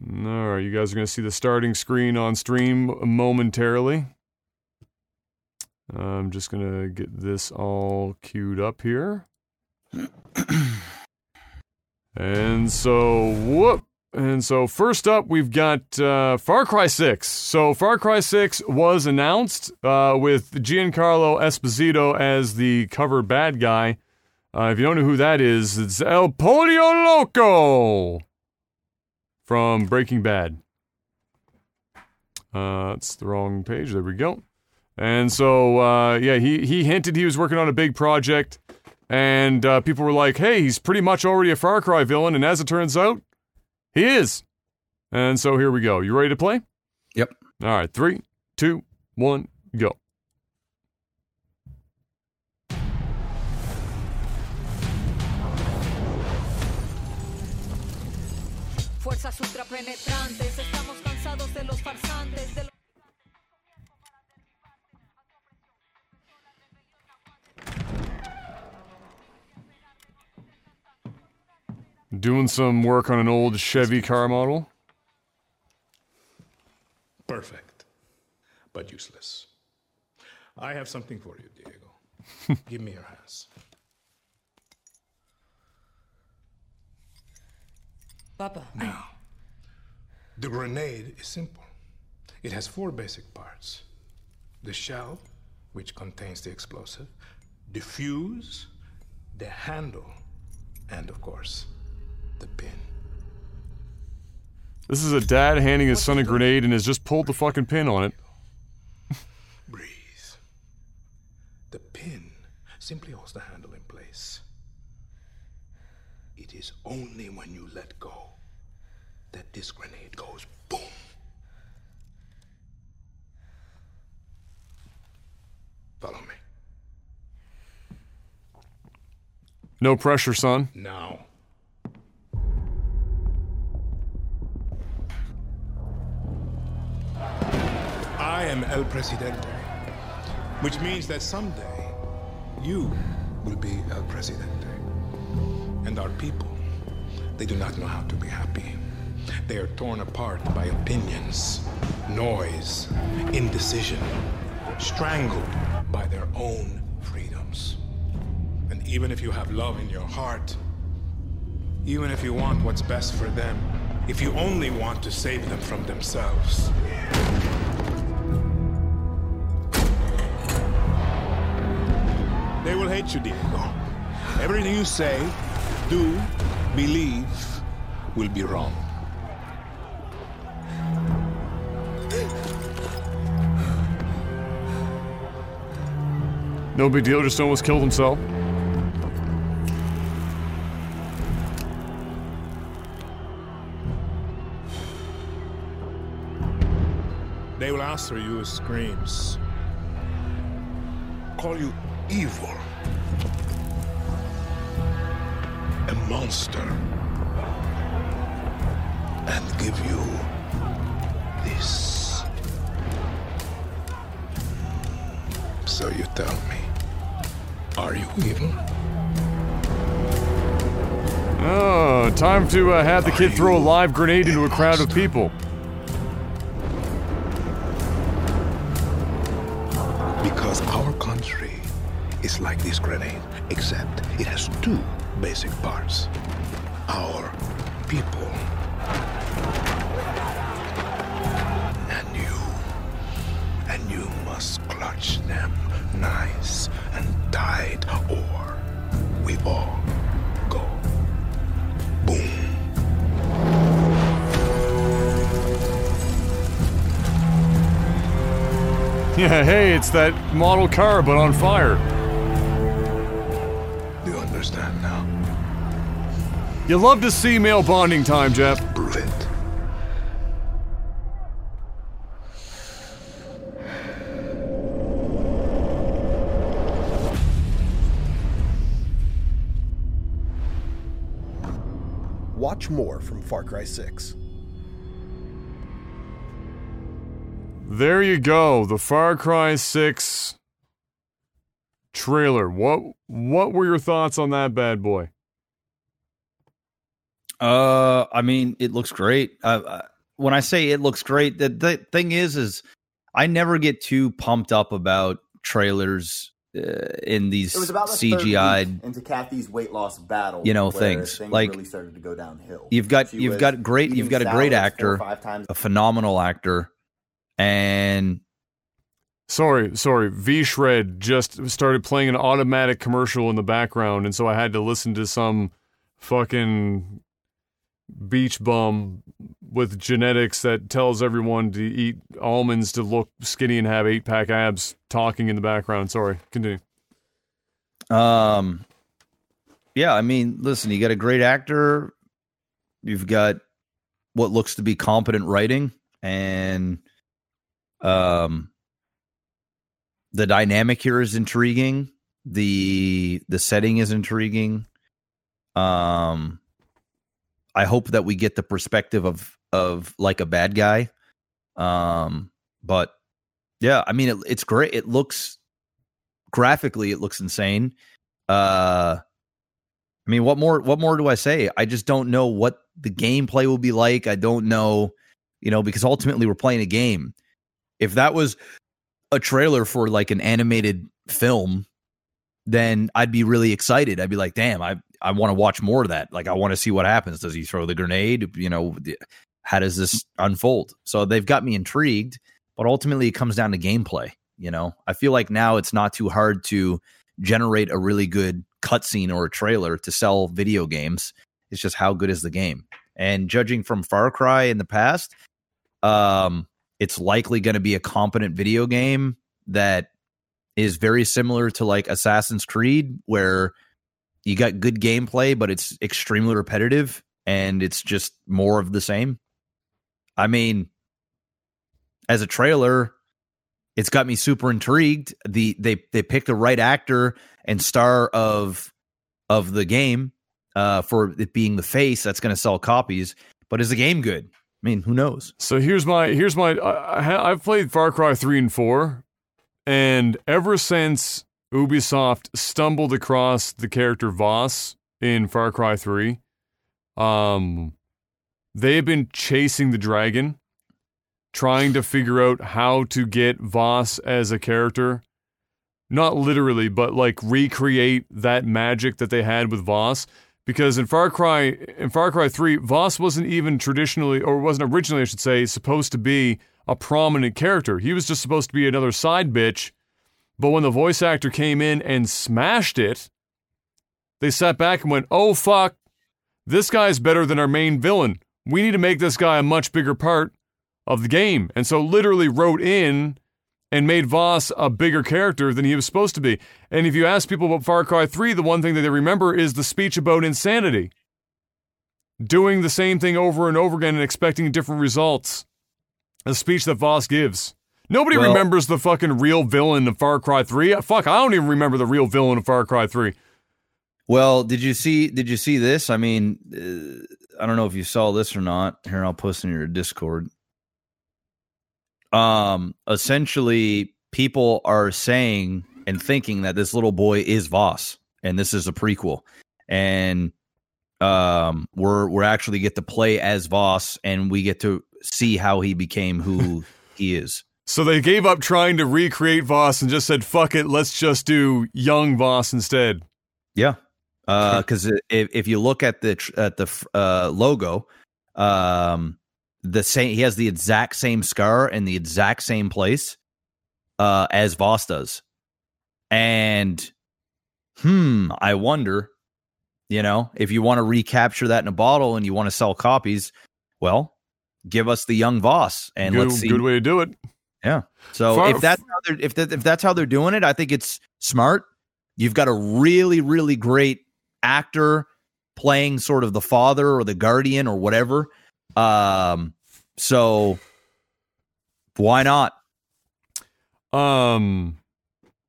All right, you guys are gonna see the starting screen on stream momentarily. I'm just gonna get this all queued up here. and so, whoop. And so, first up, we've got uh, Far Cry 6. So, Far Cry 6 was announced uh, with Giancarlo Esposito as the cover bad guy. Uh, if you don't know who that is, it's El Pollo Loco from Breaking Bad. Uh, that's the wrong page. There we go. And so, uh, yeah, he, he hinted he was working on a big project. And uh, people were like, hey, he's pretty much already a Far Cry villain. And as it turns out, he is. And so here we go. You ready to play? Yep. All right. Three, two, one, go. Fuerzas ultrapenetrantes, Doing some work on an old Chevy car model. Perfect, but useless. I have something for you, Diego. Give me your hands. Papa, Now, the grenade is simple. It has four basic parts the shell, which contains the explosive, the fuse, the handle, and of course, the pin. This is a dad handing his son a grenade and has just pulled the fucking pin on it. Breathe. The pin simply holds the handle in place. It is only when you let go that this grenade goes boom. Follow me. No pressure, son. Now. I am El Presidente, which means that someday you will be El Presidente. And our people, they do not know how to be happy. They are torn apart by opinions, noise, indecision, strangled by their own freedoms. And even if you have love in your heart, Even if you want what's best for them, if you only want to save them from themselves. They will hate you, Diego. Everything you say, do, believe will be wrong. No big deal, just almost killed himself. They will answer you with screams. Call you evil. A monster. And give you this. So you tell me, are you evil? Oh, time to uh, have the kid throw a live grenade into a crowd of people. Is like this grenade, except it has two basic parts. Our people. And you. And you must clutch them nice and tight, or we all go. Boom. Yeah, hey, it's that model car, but on fire. You love to see male bonding time, Jeff. Prove it. Watch more from Far Cry 6. There you go, the Far Cry 6 trailer. What what were your thoughts on that bad boy? Uh, I mean, it looks great. Uh, uh, when I say it looks great, the, the thing is, is I never get too pumped up about trailers uh, in these It was about the third CGI'd. into Kathy's weight loss battle. you know, where things. Like, really started to go downhill. You've got She you've got great you've got a great salads four or actor, five times a phenomenal actor, and Sorry, sorry. V Shred just started playing an automatic commercial in the background, and so I had to listen to some fucking beach bum with genetics that tells everyone to eat almonds to look skinny and have eight pack abs talking in the background. Sorry, continue. Um, yeah, I mean, listen, you got a great actor, you've got what looks to be competent writing, and um, the dynamic here is intriguing. the The setting is intriguing. Um, I hope that we get the perspective of of like a bad guy. Um, but yeah, I mean, it, it's great. It looks graphically, it looks insane. Uh, I mean, what more? What more do I say? I just don't know what the gameplay will be like. I don't know, you know, because ultimately we're playing a game. If that was a trailer for like an animated film, then I'd be really excited. I'd be like, "Damn, I I want to watch more of that. Like, I want to see what happens. Does he throw the grenade? You know, how does this unfold?" So they've got me intrigued, but ultimately it comes down to gameplay. You know, I feel like now it's not too hard to generate a really good cutscene or a trailer to sell video games. It's just how good is the game. And judging from Far Cry in the past, um, it's likely going to be a competent video game that is very similar to like Assassin's Creed, where you got good gameplay, but it's extremely repetitive and it's just more of the same. I mean, as a trailer, it's got me super intrigued. The they they picked the right actor and star of of the game uh, for it being the face that's going to sell copies. But is the game good? I mean, who knows? So here's my here's my I, I've played Far Cry three and four, and ever since Ubisoft stumbled across the character Vaas in Far Cry three, um, they've been chasing the dragon, trying to figure out how to get Vaas as a character. Not literally, but like recreate that magic that they had with Vaas because in Far Cry in Far Cry 3, Vaas wasn't even traditionally or wasn't originally I should say supposed to be a prominent character. He was just supposed to be another side bitch. But when the voice actor came in and smashed it, they sat back and went, "Oh fuck. This guy's better than our main villain. We need to make this guy a much bigger part of the game." And so literally wrote in and made Vaas a bigger character than he was supposed to be. And if you ask people about Far Cry 3, the one thing that they remember is the speech about insanity. Doing the same thing over and over again and expecting different results. A speech that Vaas gives. Nobody Well- remembers the fucking real villain of Far Cry 3. Fuck, I don't even remember the real villain of Far Cry 3. Well, did you see? Did you see this? I mean, uh, I don't know if you saw this or not. Here, I'll post in your Discord. Um, essentially, people are saying and thinking that this little boy is Vaas, and this is a prequel, and um, we're we're actually get to play as Vaas, and we get to see how he became who he is. So they gave up trying to recreate Vaas and just said, fuck it, let's just do young Vaas instead. Yeah, because if if you look at the at the uh, logo, um, the same he has the exact same scar in the exact same place uh, as Vaas does, and hmm, I wonder, you know, if you want to recapture that in a bottle and you want to sell copies, well, give us the young Vaas and good, let's see. good way to do it. Yeah. So Far- if that's how they're, if that, if that's how they're doing it, I think it's smart. You've got a really really great actor playing sort of the father or the guardian or whatever. Um so why not? Um,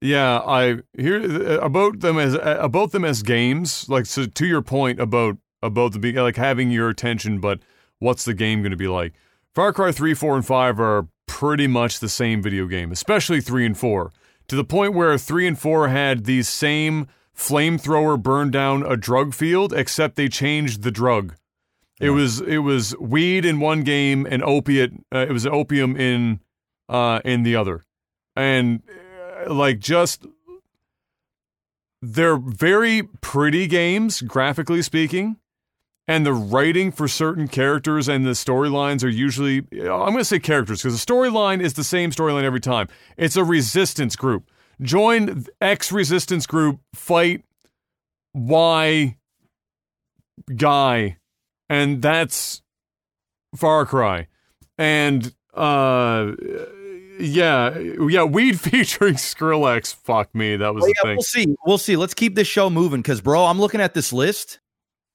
yeah, I hear about them as about them as games. Like so, to your point about about the like having your attention, but what's the game going to be like? Far Cry three, four, and five are pretty much the same video game, especially three and four. To the point where three and four had these same flamethrower burn down a drug field, except they changed the drug. It was it was weed in one game and opiate. Uh, it was opium in uh, in the other, and uh, like just they're very pretty games graphically speaking, and the writing for certain characters and the storylines are usually I'm going to say characters because the storyline is the same storyline every time. It's a resistance group. Join X resistance group, fight Y guy and that's Far Cry. And uh yeah, yeah, weed featuring Skrillex. Fuck me, that was Well, the yeah, thing. we'll see. We'll see. Let's keep this show moving cuz bro, I'm looking at this list.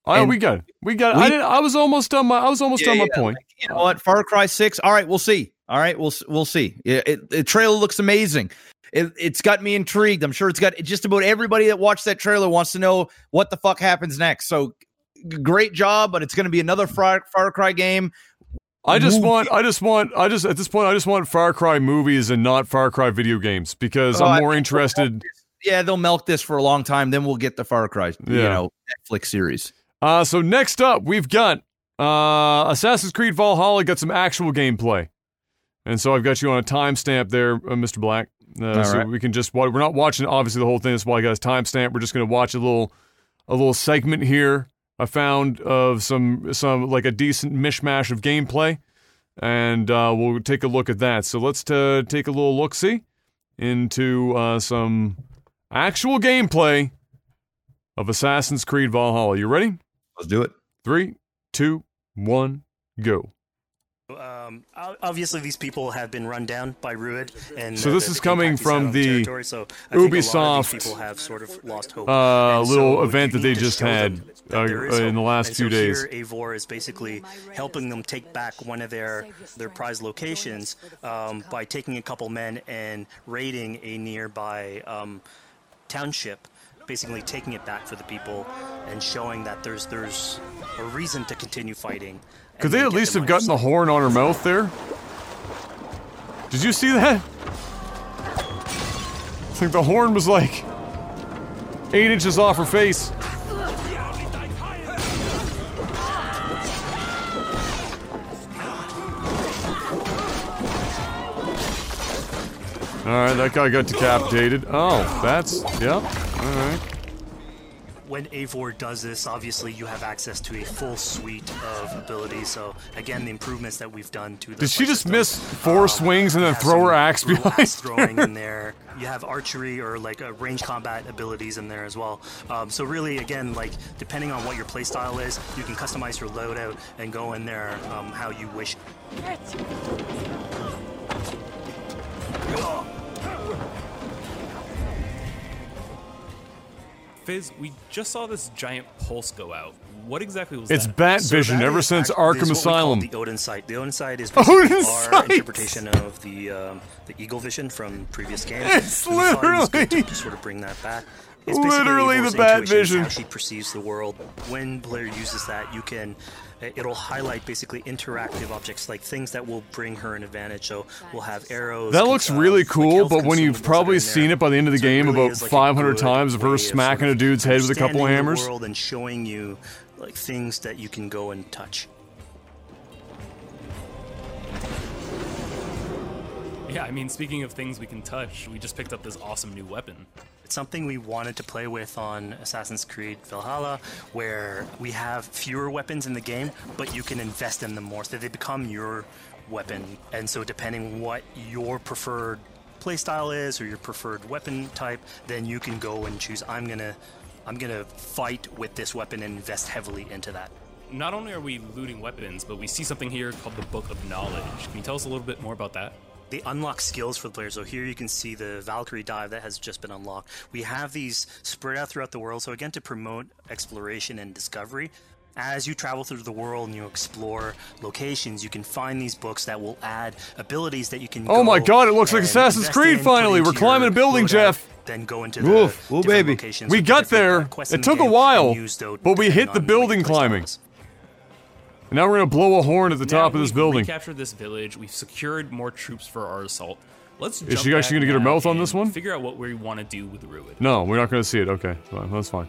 Oh, and we got it. We got it. we- I I was almost done my I was almost Yeah, done my yeah, point. You know what? Far Cry 6. All right, we'll see. All right, we'll we'll see. It, it, the trailer looks amazing. It, it's got me intrigued. I'm sure it's got just about everybody that watched that trailer wants to know what the fuck happens next. So great job, but it's going to be another Far, Far Cry game. I just movie. want I just want I just at this point I just want Far Cry movies and not Far Cry video games because Oh, I I'm more think interested Yeah, they'll milk this for a long time. Then we'll get the Far Cry, you Yeah. know, Netflix series. Uh, so next up, we've got uh, Assassin's Creed Valhalla got some actual gameplay, and so I've got you on a timestamp there, uh, Mr. Black. Uh, so right. we can just we're not watching obviously the whole thing. That's why I got a timestamp. We're just going to watch a little a little segment here. I found of some some like a decent mishmash of gameplay, and uh, we'll take a look at that. So let's uh, take a little look see into uh, some actual gameplay of Assassin's Creed Valhalla. You ready? Let's do it. Three, two, one, go. Um, obviously, these people have been run down by Rued, and So uh, this the- is coming impact he's had from on the so I think a lot of these Ubisoft, people have sort of lost hope. uh, And little so event that they just had, them that uh, in the last And few so days. Here, Eivor is basically helping them take back one of their their prized locations um, by taking a couple men and raiding a nearby um, township. Basically, taking it back for the people and showing that there's there's a reason to continue fighting. Could they at least have gotten the horn on her mouth there? Did you see that? I think the horn was like eight inches off her face. All right, that guy got decapitated. Oh, that's yeah. All right. when Eivor does this, obviously you have access to a full suite of abilities. So again, the improvements that we've done to the Did she just system, miss four um, swings and then throw her axe behind axe throwing in there. You have archery or like a range combat abilities in there as well. Um, so really, again, like depending on what your playstyle is, you can customize your loadout and go in there um, how you wish. Fizz, we just saw this giant pulse go out. What exactly was It's that? Bat Vision that ever is since Arkham is what we call Asylum. The Odin sight. The Odin sight is basically Odin our sight! interpretation of the um, the Eagle Vision from previous games. It's And we it literally- to sort of bring that back. It's Literally the Bat Vision. How she perceives the world. When player uses that, you can. Uh, it'll highlight basically interactive objects, like things that will bring her an advantage. So we'll have arrows. That looks really cool, health but when you've consumables that are probably seen it by the end of the So game really about like 500 times of her way sort smacking of a dude's head with a couple understanding the hammers. world and showing you like things that you can go and touch. Yeah, I mean, speaking of things we can touch, we just picked up this awesome new weapon. It's something we wanted to play with on Assassin's Creed Valhalla, where we have fewer weapons in the game, but you can invest in them more, so they become your weapon. And so, depending what your preferred playstyle is or your preferred weapon type, then you can go and choose. I'm gonna, I'm gonna fight with this weapon and invest heavily into that. Not only are we looting weapons, but we see something here called the Book of Knowledge. Can you tell us a little bit more about that? They unlock skills for the players. So here you can see the Valkyrie dive that has just been unlocked. We have these spread out throughout the world. So again, to promote exploration and discovery. As you travel through the world and you explore locations, you can find these books that will add abilities that you can. Oh my God, it looks like Assassin's Creed in, finally. We're climbing a building, Jeff. Then go into the Oof, different baby. locations We got there. It took a while, use but we hit the building climbing. is. And now we're gonna blow a horn at the Now top of this building. we've building. Recaptured this village. We've secured more troops for our assault. Let's. Is she actually gonna get her mouth on this one? Figure out what we want to do with Rued. No, we're not gonna see it. Okay, fine. That's fine.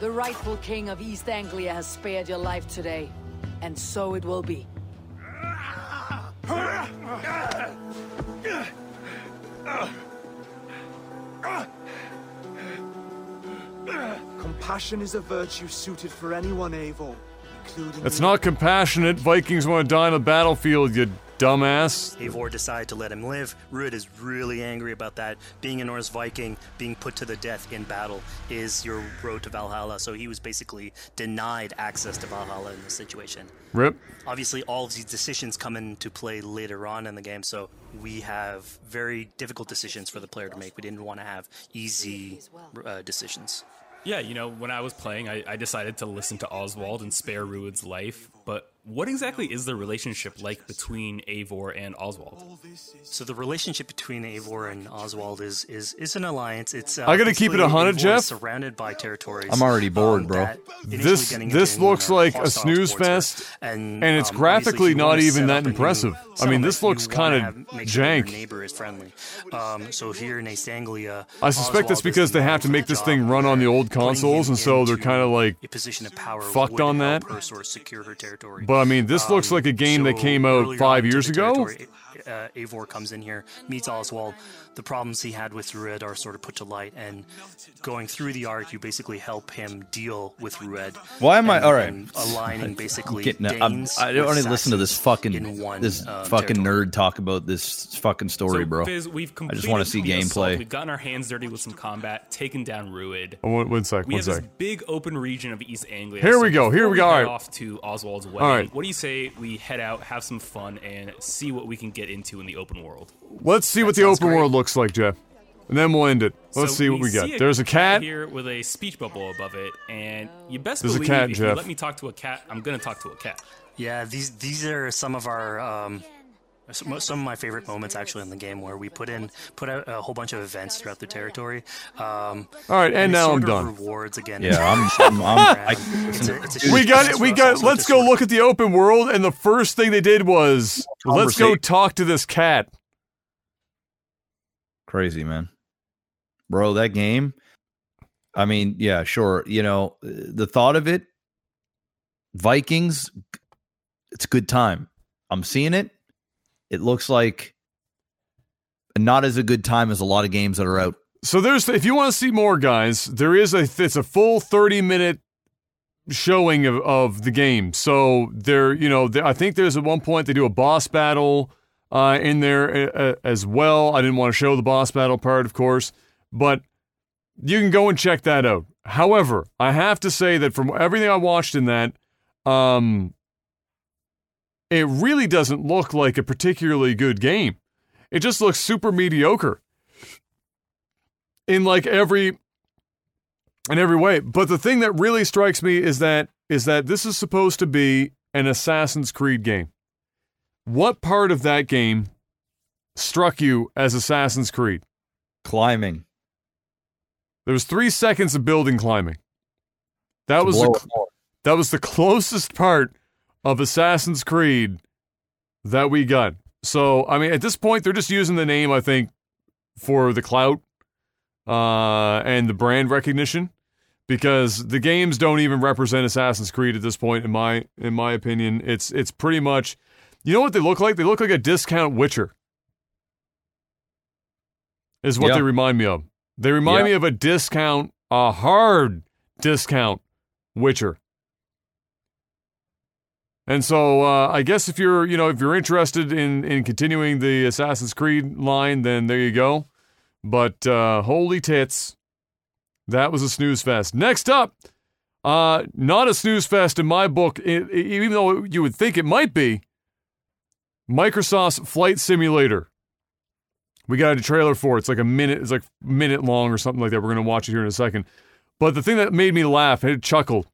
The rightful king of East Anglia has spared your life today, and so it will be. Compassion is a virtue suited for anyone, Eivor, It's not compassionate. Vikings want to die on the battlefield, you dumbass. Eivor decided to let him live. Rued is really angry about that. Being a Norse Viking, being put to the death in battle is your road to Valhalla. So he was basically denied access to Valhalla in this situation. Rip. Obviously, all of these decisions come into play later on in the game, so we have very difficult decisions for the player to make. We didn't want to have easy uh, decisions. Yeah, you know, when I was playing, I, I decided to listen to Oswald and spare Rued's life. But what exactly is the relationship like between Eivor and Oswald? So the relationship between Eivor and Oswald is is, is an alliance. It's uh, I gotta keep it a 100, Jeff. surrounded by territories. I'm already bored, um, bro. This this looks like a snooze fest, and, and it's um, graphically not even that up a new impressive. I mean, this looks kinda have- make sure jank. Neighbor is friendly. Um, so here in East Anglia, I suspect it's Oswald is because they have to make this thing run on the old consoles, and so they're kind of like a position of power fucked would on that. Her sort of secure her territory. But I mean, this looks Um, like a game that came out five years ago. territory, Uh, comes in here, meets Oswald. The problems he had with Rued are sort of put to light, and going through the arc, you basically help him deal with Rued. Why am I- all right. aligning basically Getting, I'm, I don't with want to listen to this fucking one, this uh, fucking territory. nerd talk about this fucking story, so, bro. Fizz, we've I just want to see completed assault. gameplay. We've gotten our hands dirty with some combat, taken down Rued. Oh, one, one sec, We one have this sec. big open region of East Anglia. Here so we go, here we go, head alright. off to Oswald's wedding. Alright. What do you say we head out, have some fun, and see what we can get into in the open world? Let's see what the open great. world looks like, Jeff, and then we'll end it. Let's So see what we see got. There's a cat. here with a speech bubble above it, and you best There's a believe cat, if Jeff. you let me talk to a cat, I'm gonna talk to a cat. Yeah, these these are some of our um, some, some of my favorite moments actually in the game where we put in put out a whole bunch of events throughout the territory. Um, All right, and it now sort I'm of done. Rewards again. Yeah, I'm- I'm- I'm- I- It's a- it's a We got it. We got. Let's go look at the open world, and the first thing they did was let's go talk to this cat. Crazy, man. Bro, that game. I mean, yeah, sure. You know, the thought of it, Vikings, it's a good time. I'm seeing it. It looks like not as a good time as a lot of games that are out So there's if you want to see more guys, there is a it's a full 30 minute showing of, of the game. So there, you know, there, I think there's at one point they do a boss battle uh, in there uh, as well. I didn't want to show the boss battle part, of course, but you can go and check that out. However, I have to say that from everything I watched in that, um, it really doesn't look like a particularly good game. It just looks super mediocre in like every in every way. But the thing that really strikes me is that is that this is supposed to be an Assassin's Creed game. What part of that game struck you as Assassin's Creed? Climbing. There was three seconds of building climbing. That was the, that was the closest part of Assassin's Creed that we got. So I mean, at this point, they're just using the name, I think, for the clout uh, and the brand recognition, because the games don't even represent Assassin's Creed at this point. In my in my opinion, it's it's pretty much, you know what they look like? They look like a discount Witcher. Is what Yeah. they remind me of. They remind Yeah. me of a discount, a hard discount Witcher. And so uh, I guess if you're, you know, if you're interested in in continuing the Assassin's Creed line, then there you go. But uh, holy tits, that was a snooze fest. Next up, uh, not a snooze fest in my book, i i- even though you would think it might be. Microsoft's Flight Simulator. We got a trailer for it. It's like a minute. It's like minute long or something like that. We're gonna watch it here in a second. But the thing that made me laugh, I chuckled,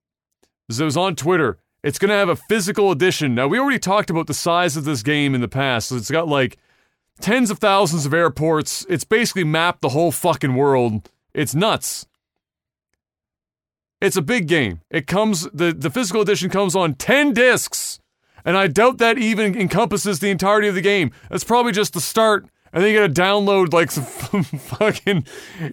is it was on Twitter. It's gonna have a physical edition. Now we already talked about the size of this game in the past. So it's got like tens of thousands of airports. It's basically mapped the whole fucking world. It's nuts. It's a big game. It comes the the physical edition comes on 10 discs. And I doubt that even encompasses the entirety of the game. That's probably just the start. And then you gotta download like some fucking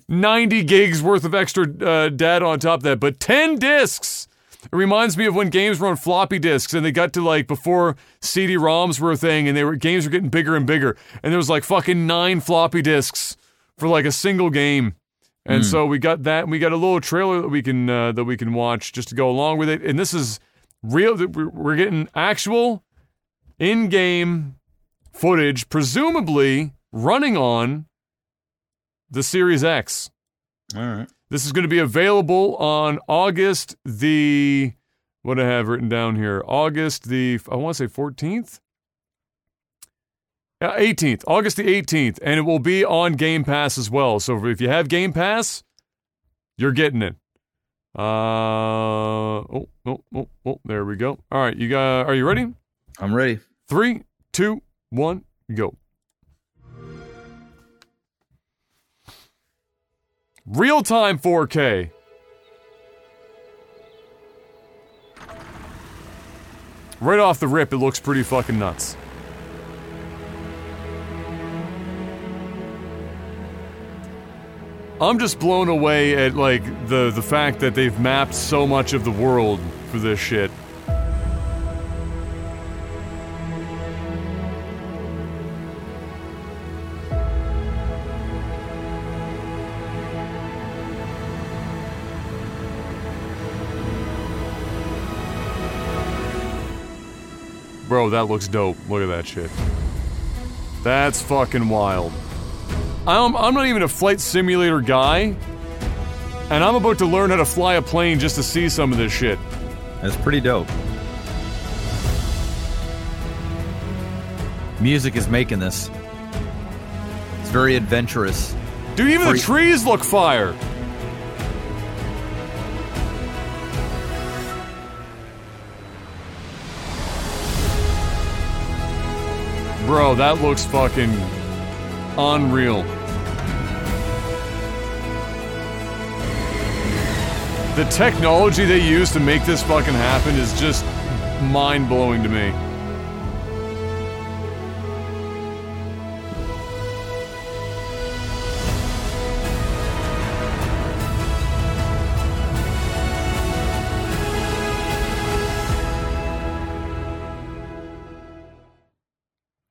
90 gigs worth of extra uh, data on top of that. But 10 discs! It reminds me of when games were on floppy disks and they got to like before CD-ROMs were a thing and they were games were getting bigger and bigger. And there was like fucking nine floppy disks for like a single game. And so we got that. and We got a little trailer that we can uh, that we can watch just to go along with it. And this is real. we're- getting actual in-game footage, presumably running on the Series X. All right. This is going to be available on August the what I have written down here? August the I want to say 14th. Yeah, 18th, August the 18th, and it will be on Game Pass as well. So if you have Game Pass, you're getting it. Uh oh, oh, oh, oh, there we go. All right, you got are you ready? I'm ready. Three, two, one, go. Real time 4K. Right off the rip, it looks pretty fucking nuts. I'm just blown away at like the the fact that they've mapped so much of the world for this shit. Bro, that looks dope. Look at that shit. That's fucking wild. I'm, I'm not even a flight simulator guy, and I'm about to learn how to fly a plane just to see some of this shit. That's pretty dope. Music is making this. It's very adventurous. Dude, even the trees look fire. Bro, that looks fucking unreal. The technology they use to make this fucking happen is just mind blowing to me.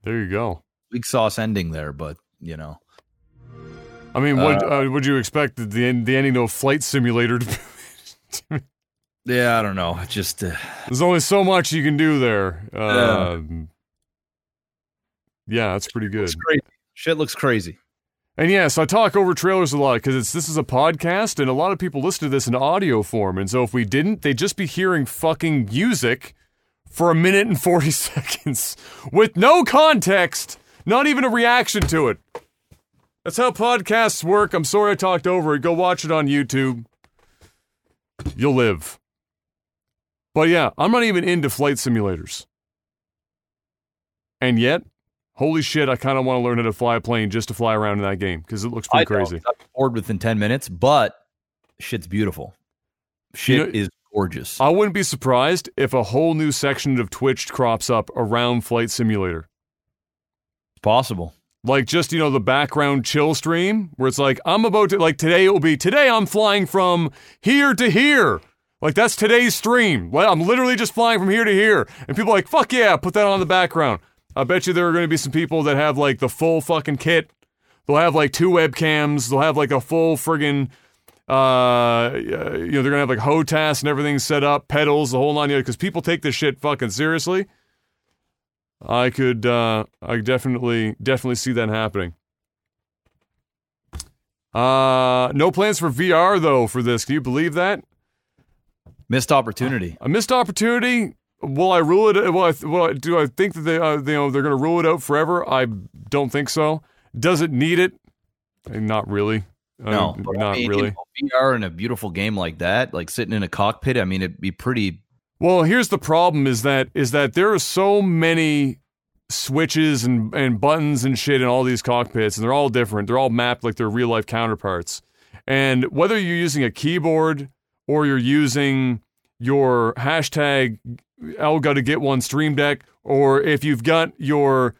There you go. Weak sauce ending there, but you know. I mean, what uh, would you expect the end, the ending of Flight Simulator to be? Yeah, I don't know. Just uh, There's only so much you can do there. Uh, yeah, that's pretty good. looks. Shit looks crazy. And yes, I talk over trailers a lot because it's this is a podcast, and a lot of people listen to this in audio form. And so if we didn't, they'd just be hearing fucking music for a minute and forty seconds with no context, not even a reaction to it. That's how podcasts work. I'm sorry I talked over it. Go watch it on YouTube. You'll live. But yeah, I'm not even into flight simulators. And yet, holy shit, I kind of want to learn how to fly a plane just to fly around in that game because it looks pretty I crazy. I'm bored within ten minutes, but shit's beautiful. Shit You know- is gorgeous. I wouldn't be surprised if a whole new section of Twitch crops up around Flight Simulator. It's possible. Like just, you know, the background chill stream where it's like, I'm about to, like today it will be, today I'm flying from here to here. Like that's today's stream. I'm literally just flying from here to here. And people like, fuck yeah, put that on the background. I bet you there are going to be some people that have like the full fucking kit. They'll have like two webcams. They'll have like a full friggin', uh, you know, they're going to have like HOTAS and everything set up, pedals, the whole nine yards, because people take this shit fucking seriously. I could, uh, I definitely, definitely see that happening. Uh, no plans for VR though for this. Can you believe that? Missed opportunity. A missed opportunity. Will I rule it? Will I, do I think that they, uh, you know, they're going to rule it out forever? I don't think so. Does it need it? Eh, Not really. Uh, No, but I not mean, really. VR in a beautiful game like that, like sitting in a cockpit. I mean, it'd be pretty. Well, here's the problem: is that is that there are so many switches and and buttons and shit in all these cockpits, and they're all different. They're all mapped like their real life counterparts. And whether you're using a keyboard or you're using your hashtag Elgato get one Stream Deck, or if you've got your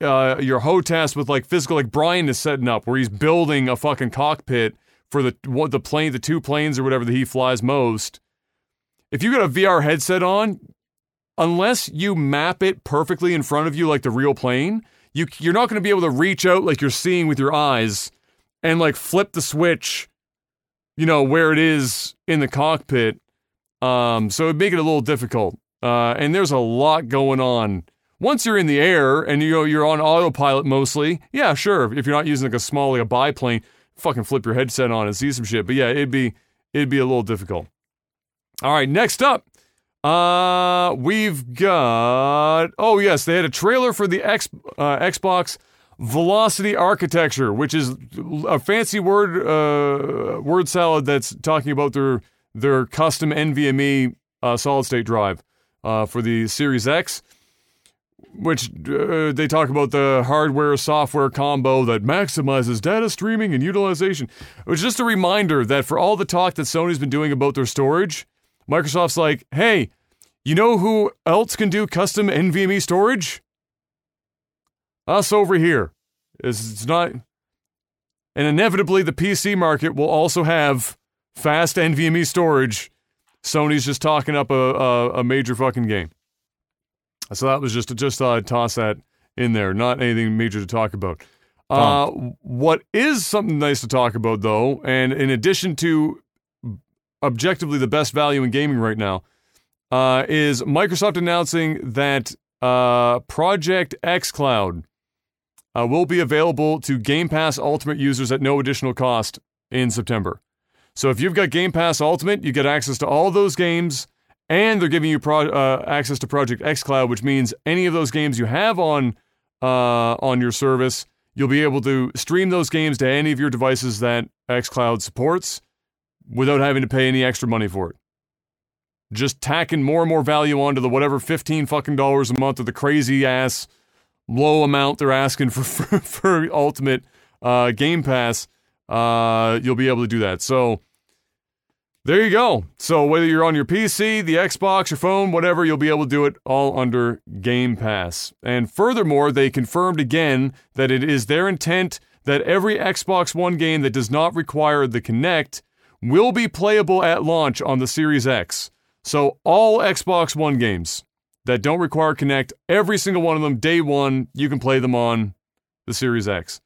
uh, your HOTAS with like physical, like Brian is setting up where he's building a fucking cockpit for the what the plane, the two planes or whatever that he flies most. If you got a VR headset on, unless you map it perfectly in front of you like the real plane, you you're not going to be able to reach out like you're seeing with your eyes and like flip the switch, you know where it is in the cockpit. Um, so it'd make it a little difficult. Uh, and there's a lot going on. Once you're in the air and you know you're on autopilot mostly, yeah, sure. If you're not using like a small like a biplane, fucking flip your headset on and see some shit. But yeah, it'd be it'd be a little difficult. All right, next up, uh, we've got. Oh yes, they had a trailer for the X uh, Xbox Velocity Architecture, which is a fancy word uh, word salad that's talking about their their custom NVMe uh, solid state drive uh, for the Series X which uh, they talk about the hardware software combo that maximizes data streaming and utilization. Which is just a reminder that for all the talk that Sony's been doing about their storage, Microsoft's like, hey, you know who else can do custom NVMe storage? Us over here. It's, it's not. And inevitably, the PC market will also have fast NVMe storage. Sony's just talking up a, a, a major fucking game. So that was just just uh, toss that in there. Not anything major to talk about. Uh, what is something nice to talk about though, and in addition to objectively the best value in gaming right now, uh, is Microsoft announcing that uh, Project xCloud uh, will be available to Game Pass Ultimate users at no additional cost in September. So if you've got Game Pass Ultimate, you get access to all those games and they're giving you pro- uh, access to Project xCloud, which means any of those games you have on uh, on your service, you'll be able to stream those games to any of your devices that xCloud supports without having to pay any extra money for it. Just tacking more and more value onto the whatever fifteen fucking dollars a month or the crazy ass low amount they're asking for for, for Ultimate uh, Game Pass. Uh, you'll be able to do that. So. There you go. So whether you're on your PC, the Xbox, your phone, whatever, you'll be able to do it all under Game Pass. And furthermore, they confirmed again that it is their intent that every Xbox One game that does not require the Kinect will be playable at launch on the Series X. So all Xbox One games that don't require Kinect, every single one of them, day one, you can play them on the Series X.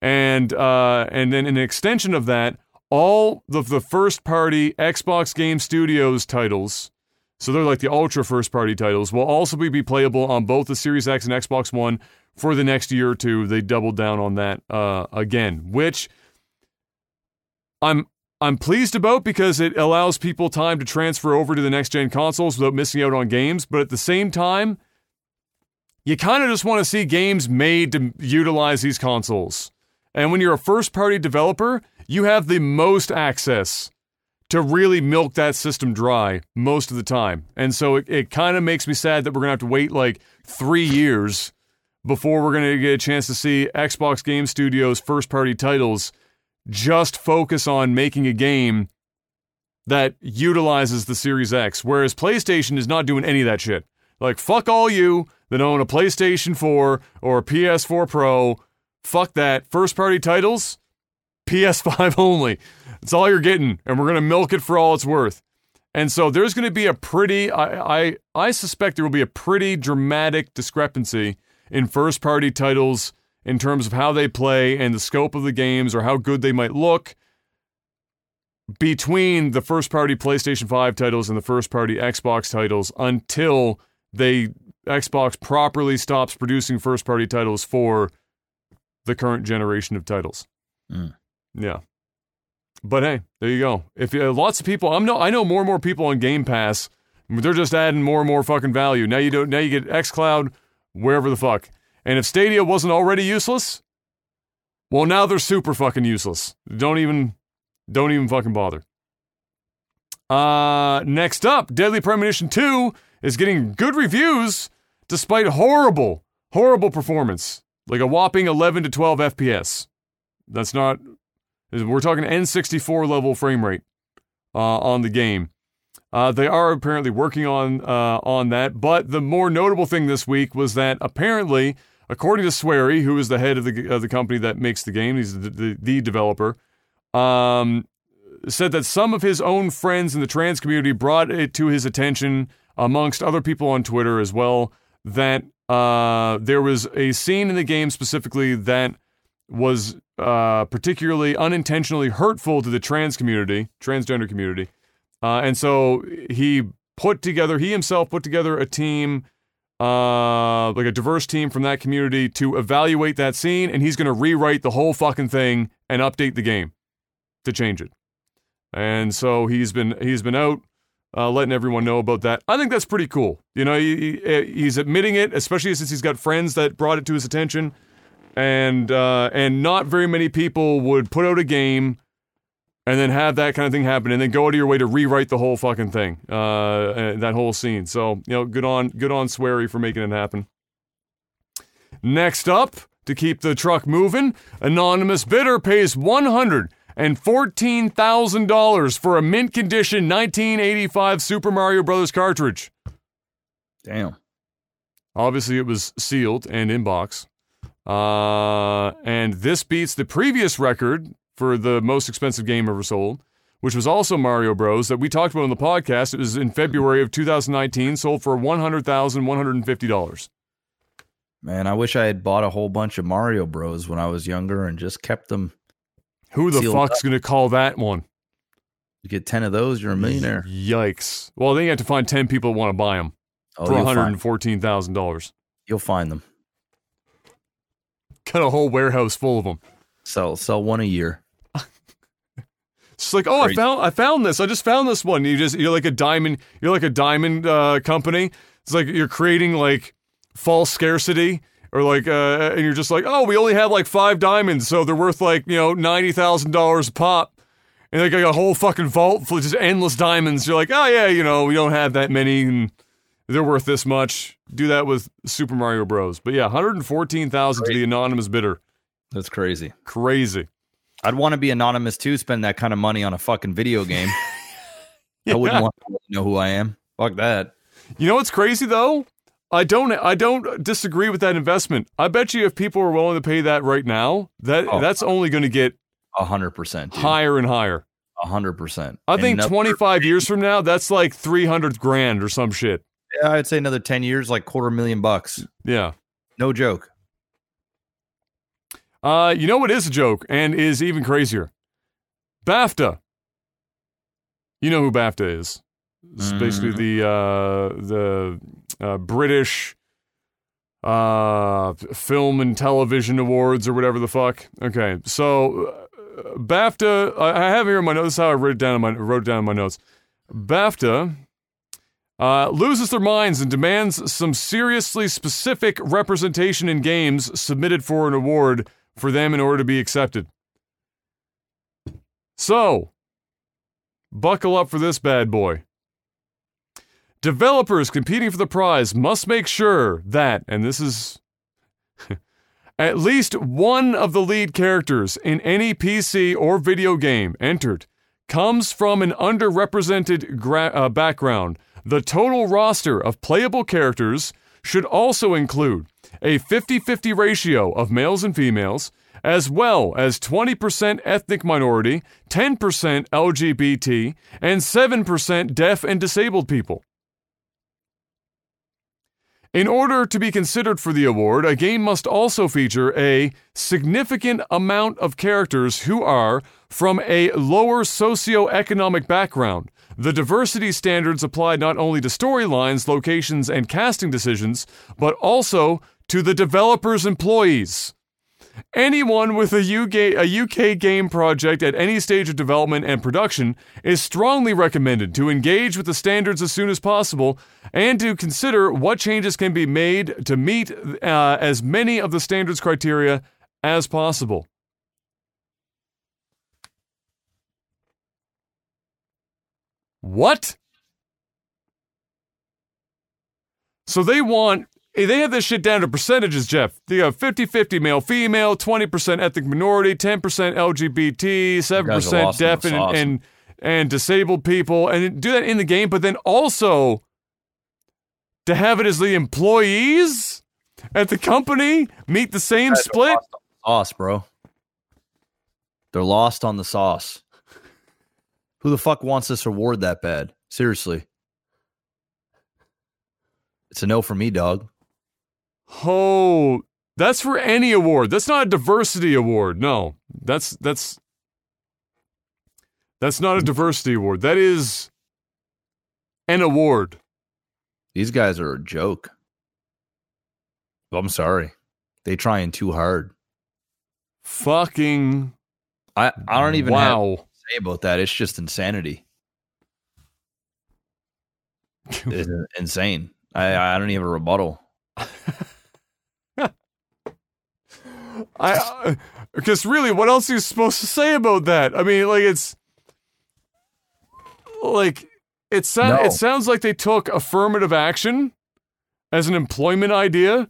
and uh, and then an extension of that, all of the first party Xbox Game Studios titles. So they're like the ultra first party titles will also be, be playable on both the Series X and Xbox One for the next year or two. They doubled down on that uh, again, which I'm I'm pleased about because it allows people time to transfer over to the next gen consoles without missing out on games. But at the same time, you kind of just want to see games made to utilize these consoles. And when you're a first party developer, you have the most access to really milk that system dry most of the time. And so it, it kind of makes me sad that we're going to have to wait like three years before we're going to get a chance to see Xbox Game Studios first party titles just focus on making a game that utilizes the Series X, whereas PlayStation is not doing any of that shit. Like, fuck all you that own a PlayStation 4 or a PS4 Pro. Fuck that. First party titles, PS5 only. That's all you're getting, and we're going to milk it for all it's worth. And so there's going to be a pretty, I, I, I suspect there will be a pretty dramatic discrepancy in first party titles in terms of how they play and the scope of the games or how good they might look between the first party PlayStation 5 titles and the first party Xbox titles until they Xbox properly stops producing first party titles for the current generation of titles. Mm. Yeah. But hey, there you go. If uh, lots of people, I'm no, I know more and more people on Game Pass. They're just adding more and more fucking value. Now you don't. Now you get XCloud, wherever the fuck. And if Stadia wasn't already useless, well, now they're super fucking useless. Don't even, don't even fucking bother. Uh, next up, Deadly Premonition 2 is getting good reviews despite horrible, horrible performance. Like a whopping 11 to 12 FPS. That's not, we're talking N64 level frame rate uh, on the game. Uh, they are apparently working on uh, on that, but the more notable thing this week was that apparently, according to Swery, who is the head of the of the company that makes the game, he's the, the, the developer, um, said that some of his own friends in the trans community brought it to his attention, amongst other people on Twitter as well, that uh, there was a scene in the game specifically that was uh, particularly unintentionally hurtful to the trans community, transgender community. Uh, and so he put together, he himself put together a team, uh, like a diverse team from that community to evaluate that scene, and he's going to rewrite the whole fucking thing and update the game to change it. And so he's been he's been out uh, letting everyone know about that. I think that's pretty cool. You know, he, he, he's admitting it, especially since he's got friends that brought it to his attention, and uh, and not very many people would put out a game and then have that kind of thing happen, and then go out of your way to rewrite the whole fucking thing, uh, that whole scene. So you know, good on good on Swery for making it happen. Next up, to keep the truck moving, anonymous bidder pays one hundred and fourteen thousand dollars for a mint condition 1985 Super Mario Brothers cartridge. Damn. Obviously, it was sealed and in box. Uh, and this beats the previous record for the most expensive game ever sold, which was also Mario Bros. that we talked about on the podcast. It was in February of 2019, sold for $100,150. Man, I wish I had bought a whole bunch of Mario Bros when I was younger and just kept them. Who the fuck's going to call that one? You get 10 of those, you're a millionaire. Yikes. Well, then you have to find 10 people that want to buy them Oh, for $114,000. you'll find them. Got a whole warehouse full of them. Sell sell one a year. It's like, oh, I found, I found this. I just found this one. You just, you're like a diamond. You're like a diamond uh, company. It's like you're creating like false scarcity, or like, uh, and you're just like, oh, we only have like five diamonds, so they're worth like you know ninety thousand dollars a pop. And they got a whole fucking vault full of just endless diamonds. You're like, oh yeah, you know, we don't have that many, and they're worth this much. Do that with Super Mario Bros. But yeah, one hundred and fourteen thousand to the anonymous bidder. That's crazy. Crazy. I'd want to be anonymous too, spend that kind of money on a fucking video game. I wouldn't want to know who I am. Fuck that. You know what's crazy though? I don't I don't disagree with that investment. I bet you if people are willing to pay that right now, that Oh. that's only going to get A hundred percent. dude. higher and higher. A hundred percent. I think Another- 25 years from now, that's like 300 grand or some shit. Yeah, I'd say another ten years, like quarter million bucks. Yeah. No joke. Uh, you know what is a joke and is even crazier? BAFTA. You know who BAFTA is? It's basically the uh, the uh, British uh, film and television awards or whatever the fuck. Okay, so uh, BAFTA. I I have here in my notes. This is how I wrote it down in my wrote it down in my notes. BAFTA uh, loses their minds and demands some seriously specific representation in games submitted for an award for them in order to be accepted. So, buckle up for this bad boy. Developers competing for the prize must make sure that, and this is at least one of the lead characters in any PC or video game entered comes from an underrepresented gra- uh, background. The total roster of playable characters should also include a 50 50 ratio of males and females, as well as 20% ethnic minority, 10% LGBT, and 7% deaf and disabled people. In order to be considered for the award, a game must also feature a significant amount of characters who are from a lower socioeconomic background. The diversity standards apply not only to storylines, locations, and casting decisions, but also to the developer's employees. Anyone with a UK, a UK game project at any stage of development and production is strongly recommended to engage with the standards as soon as possible and to consider what changes can be made to meet uh, as many of the standards criteria as possible. What? So they want they have this shit down to percentages, Jeff. They have 50-50 male female, 20% ethnic minority, 10% LGBT, 7% lost deaf and, sauce. and and disabled people and do that in the game, but then also to have it as the employees at the company meet the same Guys split. lost on the sauce, bro. They're lost on the sauce. Who the fuck wants this award that bad? Seriously. It's a no for me, dog. Oh, that's for any award. That's not a diversity award. No, that's that's that's not a diversity award. That is an award. These guys are a joke. I'm sorry. They trying too hard. Fucking I, I don't even have wow. to say about that. It's just insanity. It's insane. I, I don't even have a rebuttal. I uh, because really, what else are you supposed to say about that? I mean, like it's like it sounds No. it sounds like they took affirmative action as an employment idea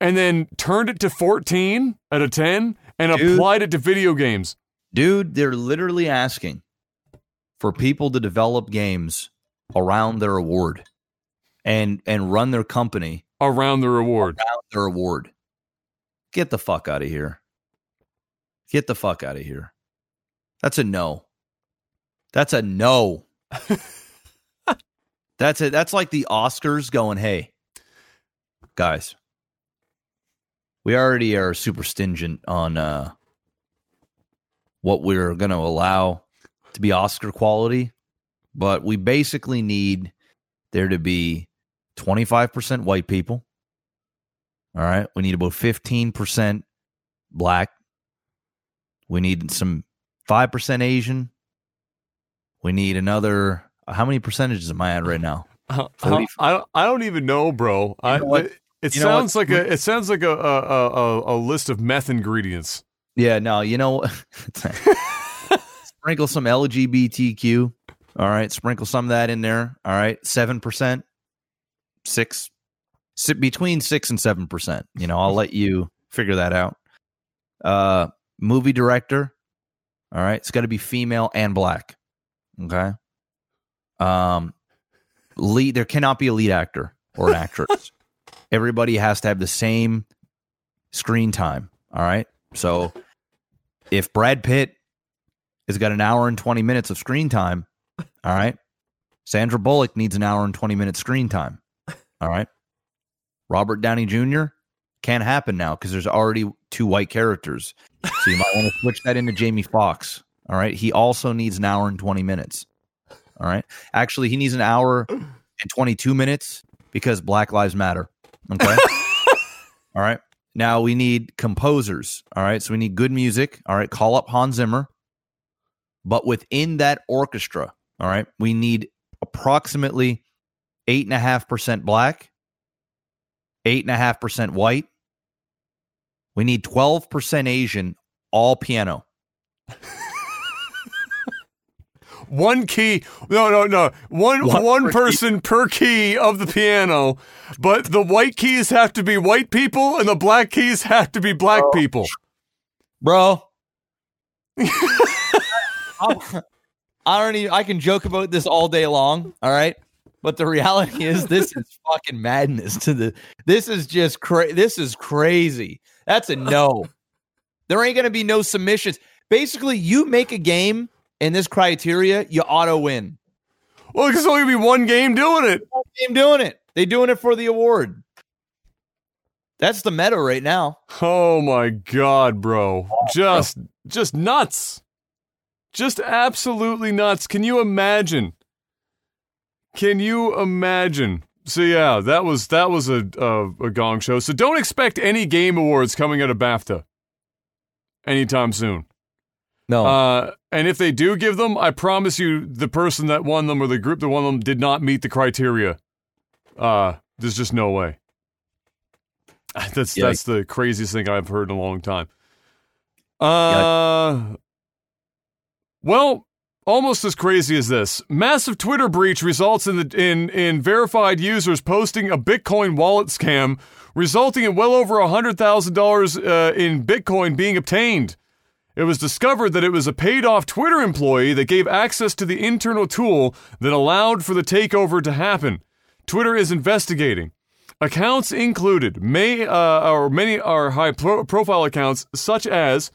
and then turned it to 14 out of 10 and Dude. applied it to video games. Dude, they're literally asking for people to develop games around their award and and run their company around the award. around their award. Get the fuck out of here. Get the fuck out of here. That's a no. That's a no. That's it. That's like the Oscars going, hey, guys, we already are super stingent on uh, what we're going to allow to be Oscar quality, but we basically need there to be 25% white people. All right. We need about 15% black. We need some 5% Asian. We need another. How many percentages am I at right now? I, I, don't- I don't even know, bro. I, know what? it it You know sounds like a it sounds like a a, a a- a list of meth ingredients. Yeah, no, you know, sprinkle some LGBTQ. All right, sprinkle some of that in there. All right, seven percent, six, si- between six and seven percent. You know, I'll let you figure that out. Uh, movie director. All right, it's got to be female and black. Okay. Um, lead. There cannot be a lead actor or an actress. Everybody has to have the same screen time. All right. So if Brad Pitt has got an hour and 20 minutes of screen time, all right, Sandra Bullock needs an hour and 20 minutes screen time. All right. Robert Downey Jr., Can't happen now because there's already two white characters. So you might want to switch that into Jamie Foxx. All right. He also needs an hour and 20 minutes. All right. Actually, he needs an hour and 22 minutes because Black Lives Matter. Okay. all right. Now we need composers. All right. So we need good music. All right. Call up Hans Zimmer. But within that orchestra, all right, we need approximately eight and a half percent black, eight and a half percent white. We need 12% Asian, all piano. One key. No, no, no. One One one per person per key of the piano, but the white keys have to be white people and the black keys have to be black people. Bro. I I don't even I can joke about this all day long, all right? But the reality is this is fucking madness to the this is just cra- this is crazy. That's a no. There ain't gonna be no submissions. Basically, you make a game in this criteria, you auto win. Well, there's only be one game doing it. One game doing it. They doing it for the award. That's the meta right now. Oh my god, oh, bro. Just just nuts. Just absolutely nuts. Can you imagine? Can you imagine? So yeah, that was that was a a, a gong show. So don't expect any game awards coming out of BAFTA anytime soon. No. Uh, and if they do give them, I promise you, the person that won them or the group that won them did not meet the criteria. Uh, there's just no way. That's Yeah. that's the craziest thing I've heard in a long time. Uh, well, almost as crazy as this. Massive Twitter breach results in the in in verified users posting a Bitcoin wallet scam, resulting in well over hundred thousand dollars uh, in Bitcoin being obtained. It was discovered that it was a paid off Twitter employee that gave access to the internal tool that allowed for the takeover to happen. Twitter is investigating. Accounts included may uh, or many are high pro- profile accounts such as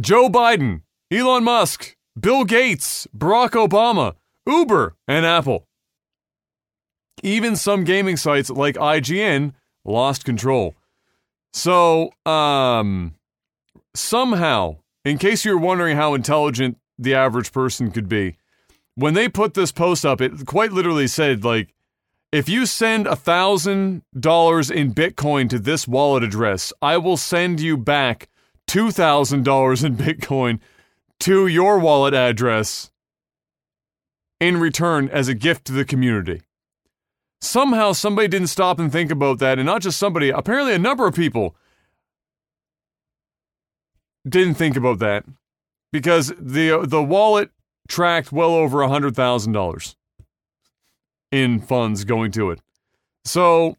Joe Biden, Elon Musk, Bill Gates, Barack Obama, Uber, and Apple. Even some gaming sites like IGN lost control. So, um, somehow, in case you're wondering how intelligent the average person could be, when they put this post up, it quite literally said, like, if you send a thousand dollars in Bitcoin to this wallet address, I will send you back two thousand dollars in Bitcoin to your wallet address in return as a gift to the community. Somehow somebody didn't stop and think about that, and not just somebody, apparently a number of people didn't think about that because the the wallet tracked well over a hundred thousand dollars in funds going to it. So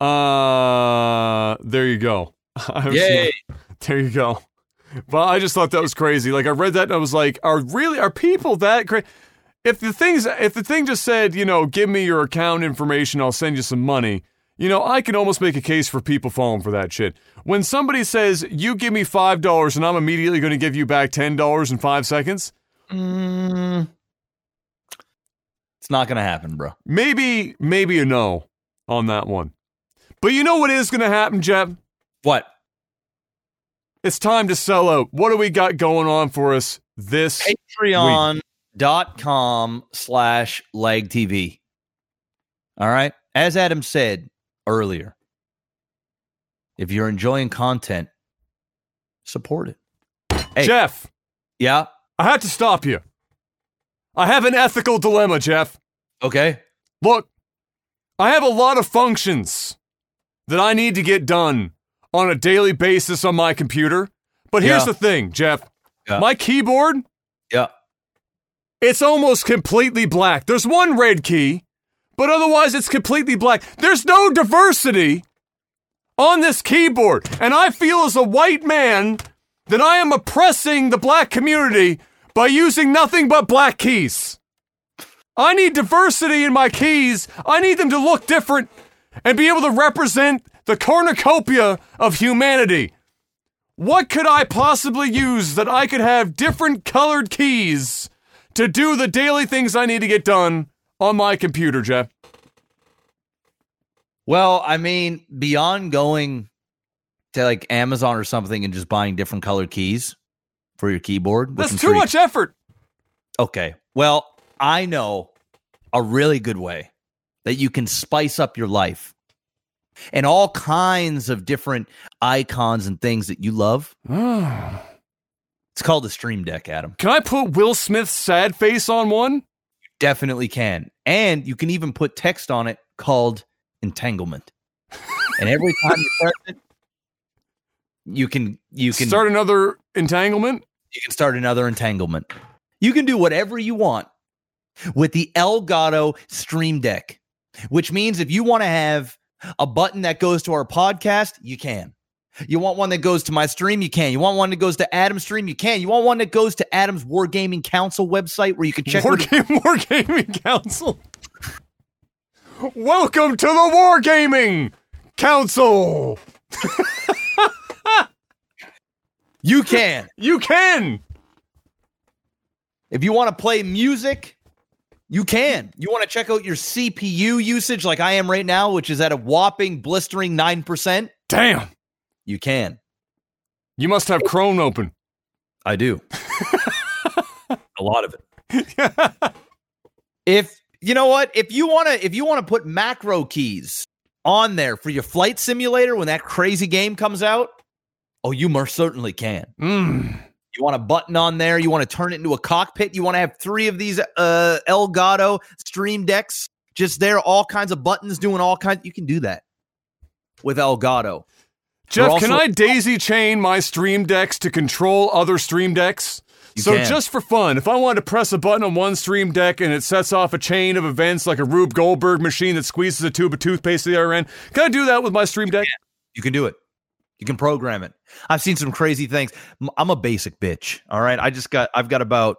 uh there you go. Yay. There you go. But I just thought that was crazy. Like I read that and I was like, are really are people that crazy? If the things if the thing just said, you know, give me your account information, I'll send you some money. You know, I can almost make a case for people falling for that shit. When somebody says, "You give me five dollars, and I'm immediately going to give you back ten dollars in five seconds," Mm, it's not gonna happen, bro. maybe maybe a no on that one. But you know what is going to happen, Jeff? What? It's time to sell out. What do we got going on for us this Patreon.com slash leg TV. All right. As Adam said earlier, if you're enjoying content, support it. Hey. Jeff, Yeah. I had to stop you. I have an ethical dilemma, Jeff. Okay. Look, I have a lot of functions that I need to get done on a daily basis on my computer. But here's Yeah. the thing, Jeff. Yeah. My keyboard. It's almost completely black. There's one red key, but otherwise it's completely black. There's no diversity on this keyboard. And I feel as a white man that I am oppressing the black community by using nothing but black keys. I need diversity in my keys. I need them to look different and be able to represent the cornucopia of humanity. What could I possibly use that I could have different colored keys to do the daily things I need to get done on my computer, Jeff? Well, I mean, beyond going to like Amazon or something and just buying different colored keys for your keyboard, that's too much effort. Okay. Well, I know a really good way that you can spice up your life and all kinds of different icons and things that you love. Ah. It's called the Stream Deck, Adam. Can I put Will Smith's sad face on one? You Definitely can. And you can even put text on it called entanglement. and every time you press it, you can you can Start another entanglement? you can start another entanglement. You can do whatever you want with the Elgato Stream Deck, which means if you want to have a button that goes to our podcast, you can. You want one that goes to my stream, you can. You want one that goes to Adam's stream, you can. You want one that goes to Adam's Wargaming Council website where you can check War, Game, Wargaming Council. Welcome to the Wargaming Council. you can. You can. If you want to play music, you can. You want to check out your CPU usage like I am right now, which is at a whopping blistering 9%, Damn. You can. You must have Chrome open. I do. a lot of it. if you know what, if you want to if you want to put macro keys on there for your flight simulator when that crazy game comes out, oh, you most certainly can. Mm. You want a button on there, you want to turn it into a cockpit, you want to have 3 of these uh Elgato Stream Decks just there all kinds of buttons doing all kinds you can do that with Elgato. Jeff, We're can I daisy chain my stream decks to control other stream decks? You so can. just for fun, if I wanted to press a button on one stream deck and it sets off a chain of events like a Rube Goldberg machine that squeezes a tube of toothpaste to the other end, can I do that with my stream deck? You can do it. You can program it. I've seen some crazy things. I'm a basic bitch. All right. I just got I've got about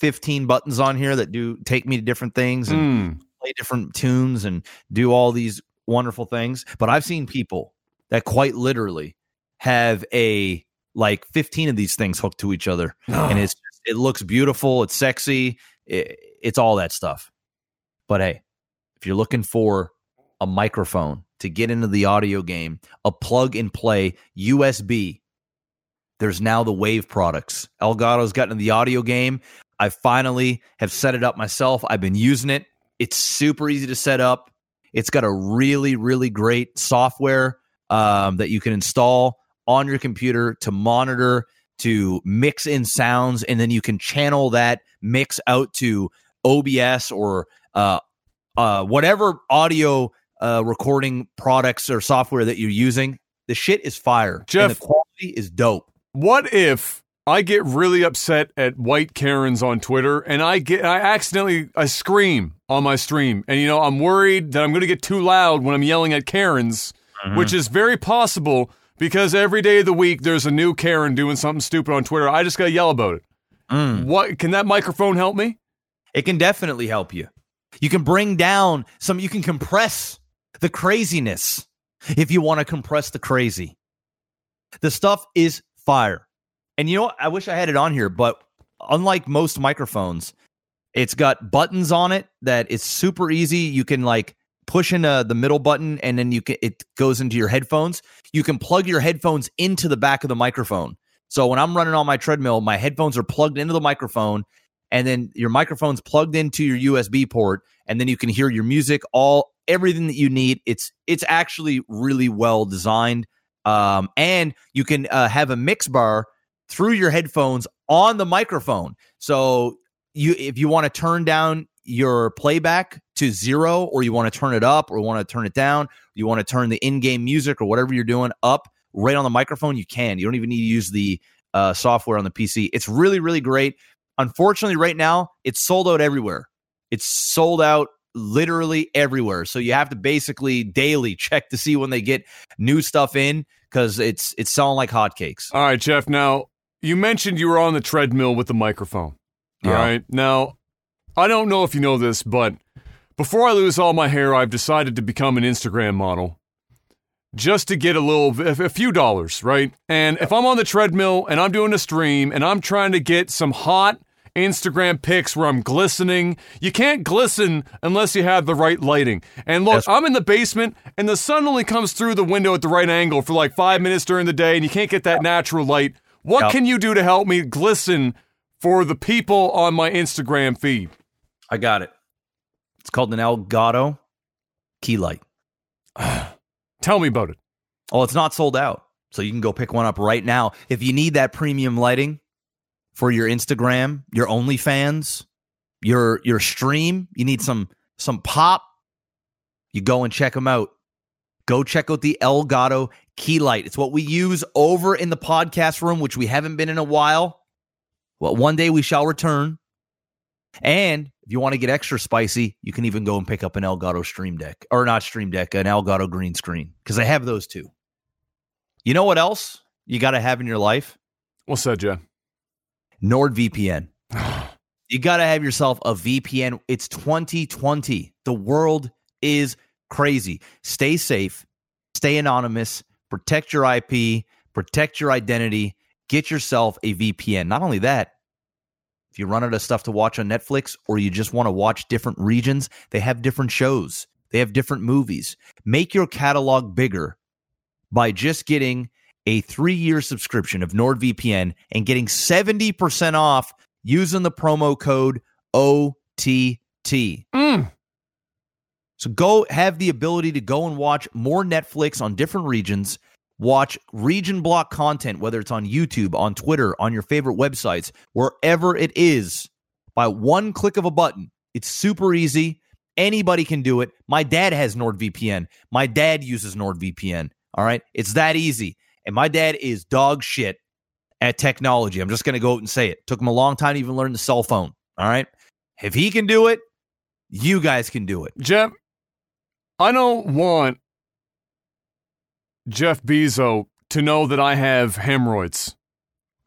15 buttons on here that do take me to different things and Mm. play different tunes and do all these wonderful things. But I've seen people that quite literally have a like 15 of these things hooked to each other. And it's it looks beautiful, it's sexy, it, it's all that stuff. But hey, if you're looking for a microphone to get into the audio game, a plug and play USB, there's now the Wave products. Elgato's gotten into the audio game. I finally have set it up myself. I've been using it. It's super easy to set up. It's got a really, really great software um, that you can install on your computer to monitor, to mix in sounds, and then you can channel that mix out to OBS or uh, uh, whatever audio uh, recording products or software that you're using. The shit is fire. and Jeff- the quality is dope. What if I get really upset at white Karens on Twitter and I get I accidentally I scream on my stream and you know I'm worried that I'm going to get too loud when I'm yelling at Karens, Mm-hmm. which is very possible because every day of the week there's a new Karen doing something stupid on Twitter. I just got to yell about it. Mm. What can that microphone help me? It can definitely help you. You can bring down some, you can compress the craziness if you want to compress the crazy. The stuff is fire. And you know what? I wish I had it on here, but unlike most microphones, it's got buttons on it that it's super easy. You can like push in uh, the middle button and then you can it goes into your headphones. You can plug your headphones into the back of the microphone. So when I'm running on my treadmill, my headphones are plugged into the microphone and then your microphone's plugged into your USB port and then you can hear your music all everything that you need. It's it's actually really well designed. Um, and you can uh, have a mix bar through your headphones on the microphone. So you if you want to turn down your playback to zero or you want to turn it up or want to turn it down, you want to turn the in-game music or whatever you're doing up right on the microphone, you can. You don't even need to use the uh, software on the PC. It's really really great. Unfortunately, right now it's sold out everywhere. It's sold out literally everywhere. So you have to basically daily check to see when they get new stuff in because it's it's selling like hotcakes. All right, Jeff. Now, you mentioned you were on the treadmill with the microphone. All Yeah. right. Now, I don't know if you know this, but before I lose all my hair, I've decided to become an Instagram model just to get a little, a few dollars, right? And if I'm on the treadmill and I'm doing a stream and I'm trying to get some hot Instagram pics where I'm glistening. You can't glisten unless you have the right lighting. And look, That's- I'm in the basement and the sun only comes through the window at the right angle for like five minutes during the day and you can't get that natural light. What Yep. can you do to help me glisten for the people on my Instagram feed? I got it. It's called an Elgato key light. Tell me about it. Oh, it's not sold out. So you can go pick one up right now. If you need that premium lighting for your Instagram, your OnlyFans, your your stream, you need some some pop, you go and check them out. Go check out the Elgato key light. It's what we use over in the podcast room, which we haven't been in a while. Well, one day we shall return. And if you want to get extra spicy, you can even go and pick up an Elgato Stream Deck, or not Stream Deck, an Elgato green screen, because I have those too. You know what else you got to have in your life? What's that, Jen? NordVPN. you got to have yourself a VPN. It's 2020. The world is crazy. Stay safe, stay anonymous, protect your IP, protect your identity, get yourself a VPN. Not only that, if you run out of stuff to watch on Netflix or you just want to watch different regions, they have different shows, they have different movies. Make your catalog bigger by just getting a three year subscription of NordVPN and getting 70% off using the promo code OTT. Mm. So go have the ability to go and watch more Netflix on different regions, watch region block content, whether it's on YouTube, on Twitter, on your favorite websites, wherever it is, by one click of a button. It's super easy. Anybody can do it. My dad has NordVPN. My dad uses NordVPN. All right. It's that easy. And my dad is dog shit at technology. I'm just going to go out and say it. Took him a long time to even learn the cell phone. All right. If he can do it, you guys can do it. Jeff, I don't want Jeff Bezos to know that I have hemorrhoids.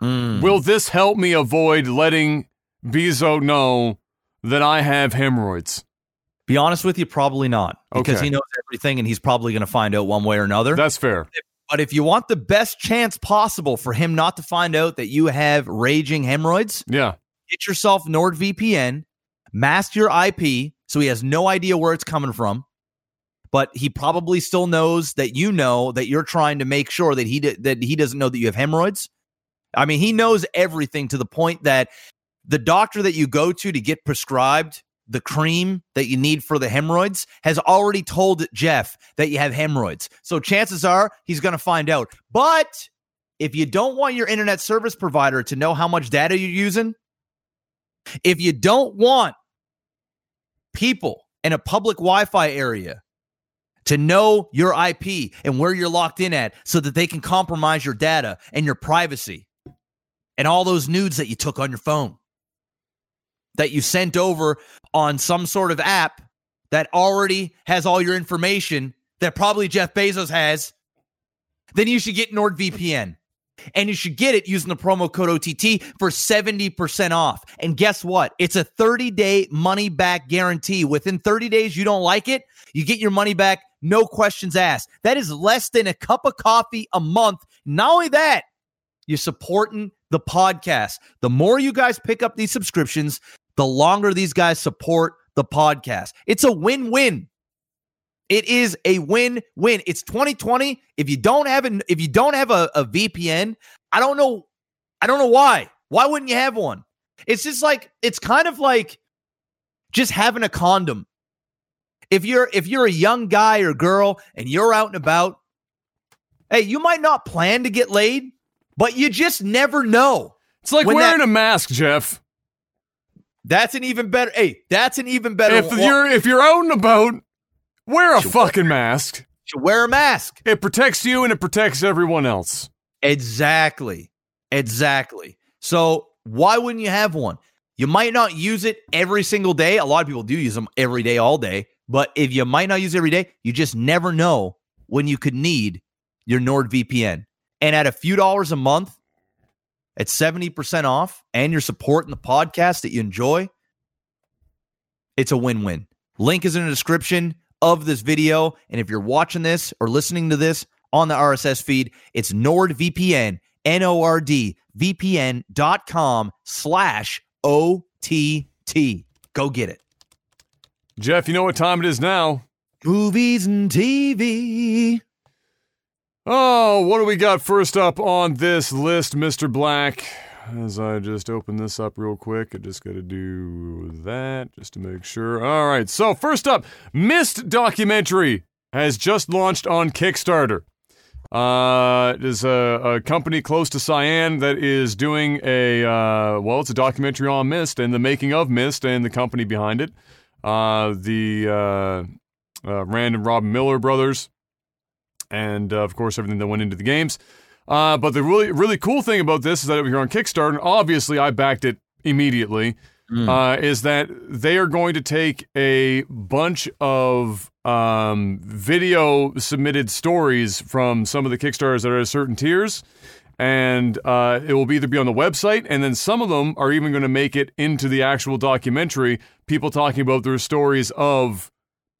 Mm. Will this help me avoid letting Bezos know that I have hemorrhoids? Be honest with you, probably not, because Okay. he knows everything and he's probably going to find out one way or another. That's fair. but if you want the best chance possible for him not to find out that you have raging hemorrhoids, Yeah. get yourself NordVPN, mask your IP so he has no idea where it's coming from. But he probably still knows that you know that you're trying to make sure that he d- that he doesn't know that you have hemorrhoids. I mean, he knows everything to the point that the doctor that you go to to get prescribed the cream that you need for the hemorrhoids has already told Jeff that you have hemorrhoids. So chances are he's going to find out. But if you don't want your internet service provider to know how much data you're using, if you don't want people in a public Wi Fi area to know your IP and where you're locked in at so that they can compromise your data and your privacy and all those nudes that you took on your phone that you sent over on some sort of app that already has all your information that probably Jeff Bezos has, then you should get NordVPN. And you should get it using the promo code OTT for 70% off. And guess what? It's a 30 day money back guarantee. Within 30 days, you don't like it, you get your money back, no questions asked. That is less than a cup of coffee a month. Not only that, you're supporting the podcast. The more you guys pick up these subscriptions, the longer these guys support the podcast. It's a win win. It is a win-win. It's 2020. If you don't have an, if you don't have a, a VPN, I don't know. I don't know why. Why wouldn't you have one? It's just like it's kind of like just having a condom. If you're if you're a young guy or girl and you're out and about, hey, you might not plan to get laid, but you just never know. It's like When wearing that- a mask, Jeff. That's an even better. Hey, that's an even better. If wa- you're if you're out and about, wear a fucking mask. should wear a mask. It protects you and it protects everyone else. Exactly. Exactly. So why wouldn't you have one? You might not use it every single day. A lot of people do use them every day, all day. But if you might not use it every day, you just never know when you could need your NordVPN. And at a few dollars a month, at 70% off, and you're supporting the podcast that you enjoy, it's a win win. Link is in the description of this video. And if you're watching this or listening to this on the RSS feed, it's NordVPN, N O R D, VPN.com slash O T T. Go get it. Jeff, you know what time it is now? Movies and TV. Oh, what do we got first up on this list, Mr. Black? As I just open this up real quick, I just got to do that just to make sure. All right, so first up, Myst documentary has just launched on Kickstarter. Uh, it is a, a company close to Cyan that is doing a uh, well, it's a documentary on Myst and the making of Myst and the company behind it. Uh, the uh, uh, Rand and Rob Miller brothers, and uh, of course everything that went into the games. Uh, but the really really cool thing about this is that over here on Kickstarter, and obviously I backed it immediately. Uh, is that they are going to take a bunch of um, video submitted stories from some of the Kickstarters that are at certain tiers, and uh, it will either be on the website, and then some of them are even going to make it into the actual documentary. People talking about their stories of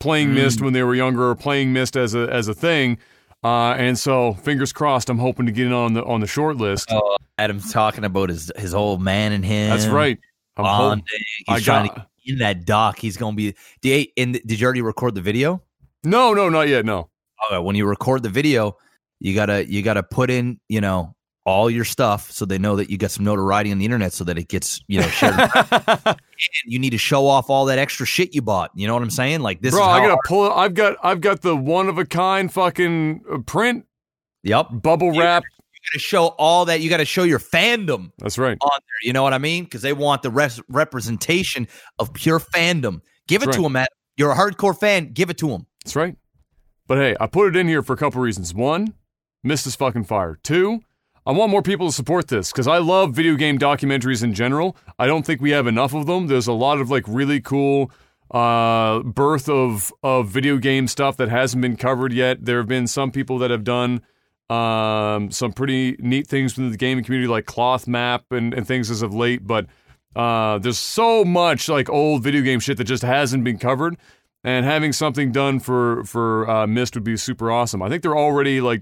playing Myst when they were younger, or playing Myst as a as a thing. Uh, and so, fingers crossed. I'm hoping to get in on the on the short list. Oh, Adam's talking about his his old man and him. That's right. I'm Bonding. hoping. He's I trying got- to get in that doc. He's gonna be. Did, and did you already record the video? No, no, not yet. No. Okay, when you record the video, you gotta you gotta put in you know all your stuff so they know that you got some notoriety on the internet so that it gets you know shared. and you need to show off all that extra shit you bought. You know what I'm saying? Like this Bro, I gotta our- pull it. I've got I've got the one of a kind fucking uh, print Yep. bubble wrap. You gotta show all that. You gotta show your fandom That's right. on there. You know what I mean? Because they want the res- representation of pure fandom. Give it That's to them, man. You're a hardcore fan. Give it to them. That's right. But hey, I put it in here for a couple reasons. One, is fucking fire. Two, I want more people to support this because I love video game documentaries in general. I don't think we have enough of them. There's a lot of like really cool uh, birth of of video game stuff that hasn't been covered yet. There have been some people that have done um, some pretty neat things within the gaming community, like Clothmap and, and things as of late. But uh, there's so much like old video game shit that just hasn't been covered, and having something done for for uh, Myst would be super awesome. I think they're already like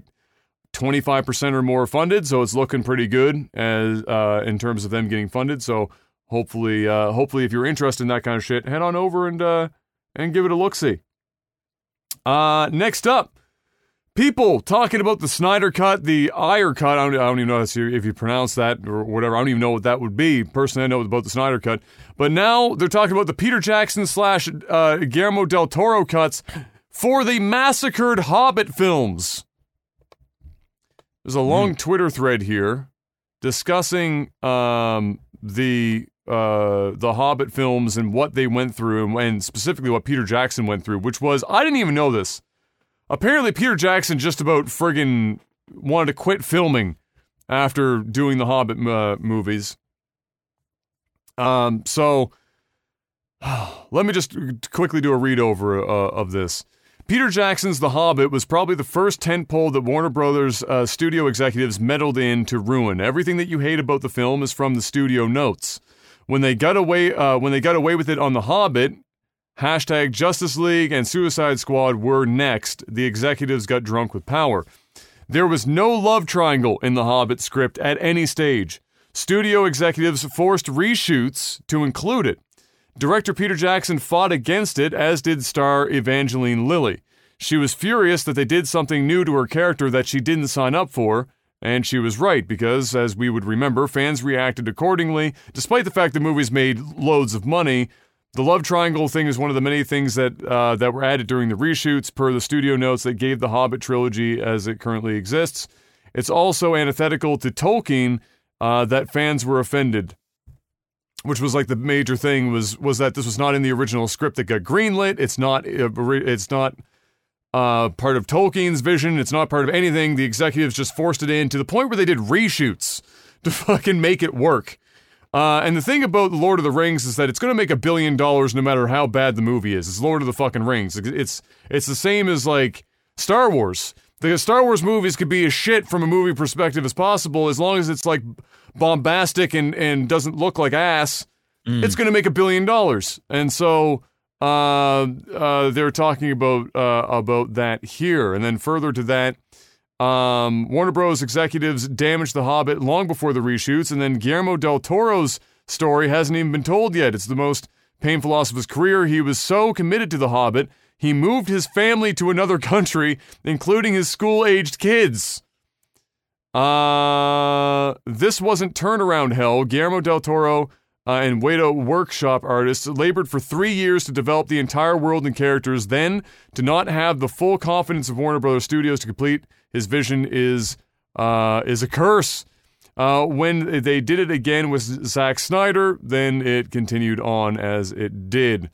25% or more funded, so it's looking pretty good as uh, in terms of them getting funded. So hopefully, uh, hopefully, if you're interested in that kind of shit, head on over and uh, and give it a look. See. Uh, next up, people talking about the Snyder cut, the Ayer cut. I don't, I don't even know if you, if you pronounce that or whatever. I don't even know what that would be. Personally, I know about the Snyder cut, but now they're talking about the Peter Jackson slash uh, Guillermo del Toro cuts for the massacred Hobbit films. There's a long Twitter thread here discussing um, the uh, the Hobbit films and what they went through, and, and specifically what Peter Jackson went through, which was I didn't even know this. Apparently, Peter Jackson just about friggin' wanted to quit filming after doing the Hobbit uh, movies. Um, so let me just quickly do a read over uh, of this. Peter Jackson's The Hobbit was probably the first tentpole that Warner Brothers uh, studio executives meddled in to ruin. Everything that you hate about the film is from the studio notes. When they got away, uh, when they got away with it on The Hobbit, hashtag Justice League and Suicide Squad were next. The executives got drunk with power. There was no love triangle in the Hobbit script at any stage. Studio executives forced reshoots to include it. Director Peter Jackson fought against it, as did star Evangeline Lilly. She was furious that they did something new to her character that she didn't sign up for, and she was right because, as we would remember, fans reacted accordingly. Despite the fact the movies made loads of money, the love triangle thing is one of the many things that uh, that were added during the reshoots, per the studio notes that gave the Hobbit trilogy as it currently exists. It's also antithetical to Tolkien uh, that fans were offended which was like the major thing was was that this was not in the original script that got greenlit. It's not uh, it's not uh, part of Tolkien's vision. It's not part of anything. The executives just forced it in to the point where they did reshoots to fucking make it work. Uh, and the thing about Lord of the Rings is that it's going to make a billion dollars no matter how bad the movie is. It's Lord of the fucking Rings. It's it's the same as like Star Wars. The Star Wars movies could be as shit from a movie perspective as possible as long as it's like bombastic and, and doesn't look like ass. It's going to make a billion dollars. And so uh, uh, they're talking about uh, about that here. And then further to that, um, Warner Bros. executives damaged The Hobbit long before the reshoots, and then Guillermo del Toro's story hasn't even been told yet. It's the most painful loss of his career. He was so committed to The Hobbit, he moved his family to another country, including his school aged kids. Uh, this wasn't turnaround hell. Guillermo del Toro uh, and Weta workshop artists labored for three years to develop the entire world and characters. Then, to not have the full confidence of Warner Brothers Studios to complete his vision is uh, is a curse. Uh, when they did it again with Zack Snyder, then it continued on as it did.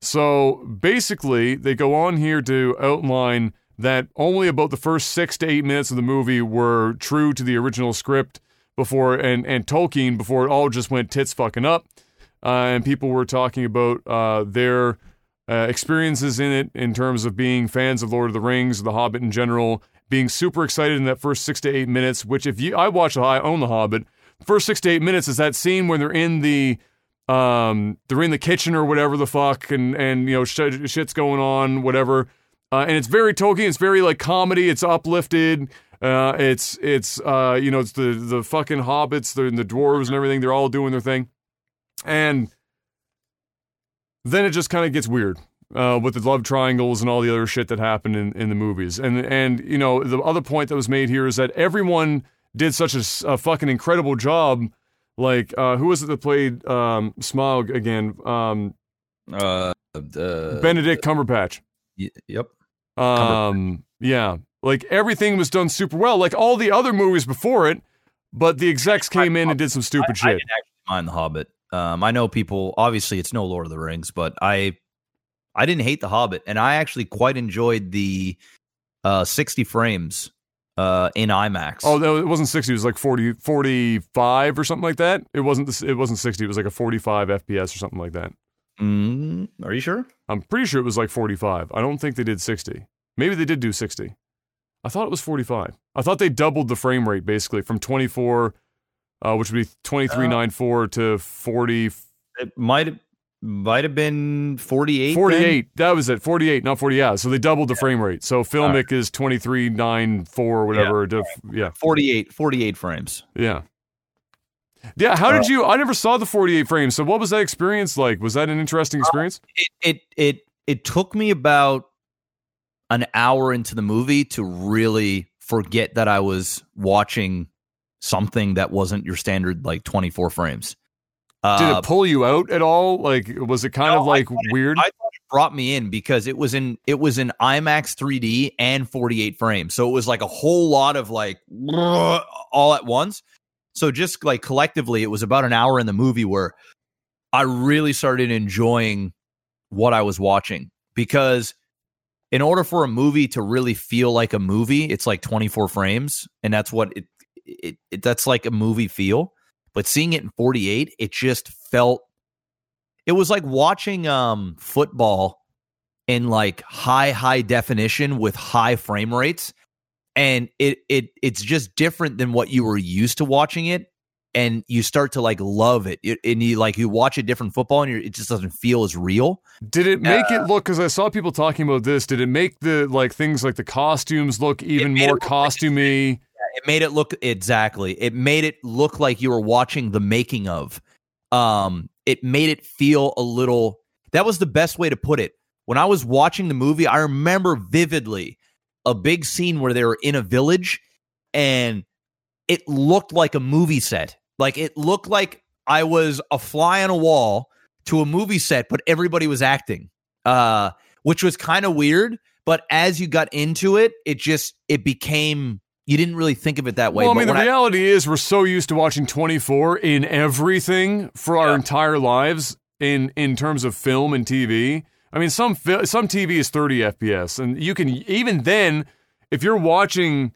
So basically, they go on here to outline that only about the first six to eight minutes of the movie were true to the original script before and and Tolkien before it all just went tits fucking up, uh, and people were talking about uh, their uh, experiences in it in terms of being fans of Lord of the Rings, The Hobbit in general, being super excited in that first six to eight minutes. Which if you I watch I own The Hobbit, first six to eight minutes is that scene when they're in the um they're in the kitchen or whatever the fuck and and you know sh- shit's going on whatever. Uh, and it's very Tolkien. It's very like comedy. It's uplifted. Uh, it's it's uh, you know it's the the fucking hobbits, the the dwarves and everything. They're all doing their thing, and then it just kind of gets weird uh, with the love triangles and all the other shit that happened in, in the movies. And and you know the other point that was made here is that everyone did such a, a fucking incredible job. Like uh, who was it that played um, Smaug again? Um, Uh, uh, Benedict Cumberbatch. y- yep. Um, yeah, like everything was done super well, like all the other movies before it. But the execs came in and did some stupid I shit. I didn't actually mind The Hobbit. Um, I know people. Obviously, it's no Lord of the Rings, but I, I didn't hate The Hobbit, and I actually quite enjoyed the uh, 60 frames uh, in IMAX. Oh, no, it wasn't 60. It was like 40, 45 or something like that. It wasn't. this- It wasn't 60. It was like a 45 FPS or something like that. Mm, are you sure? I'm pretty sure it was like 45. I don't think they did 60. Maybe they did do 60. I thought it was 45. I thought they doubled the frame rate basically from 24, uh, which would be 2394 to 40, It might have might have been 48. 48. That was it. 48, not 40. Yeah. So they doubled the frame rate. So Filmic is 2394 or whatever. to- yeah. 48, 48 frames. Yeah. Yeah, how Uh, did you? I never saw the 48 frames. So, what was that experience like? Was that an interesting experience? It it it it took me about an hour into the movie to really forget that I was watching something that wasn't your standard like 24 frames. Did Uh, it pull you out at all? Like, was it kind No, of I like it- weird? I thought it brought me in because it was in it was in IMAX 3D and 48 frames. So it was like a whole lot of like all at once. So just like collectively, it was about an hour in the movie where I really started enjoying what I was watching because in order for a movie to really feel like a movie, it's like 24 frames, and that's what it, it, it that's like a movie feel. But seeing it in 48, it just felt it was like watching um football in like high high definition with high frame rates and it it it's just different than what you were used to watching it and you start to like love it, It- and you like you watch a different football and you're, it just doesn't feel as real Did it make Uh, it look? Because I saw people talking about this. Did it make the like things like the costumes look even more look like costumey? it made it look exactly it made it look like you were watching the making of um it made it feel a little that was the best way to put it when i was watching the movie i remember vividly a big scene where they were in a village and it looked like a movie set like it looked like i was a fly on a wall to a movie set but everybody was acting uh which was kind of weird but as you got into it it just it became you didn't really think of it that way Well, I but mean, the when I- reality is we're so used to watching 24 in everything for our Yeah. entire lives in in terms of film and TV. I mean, some some TV is 30 FPS, and you can even then, if you're watching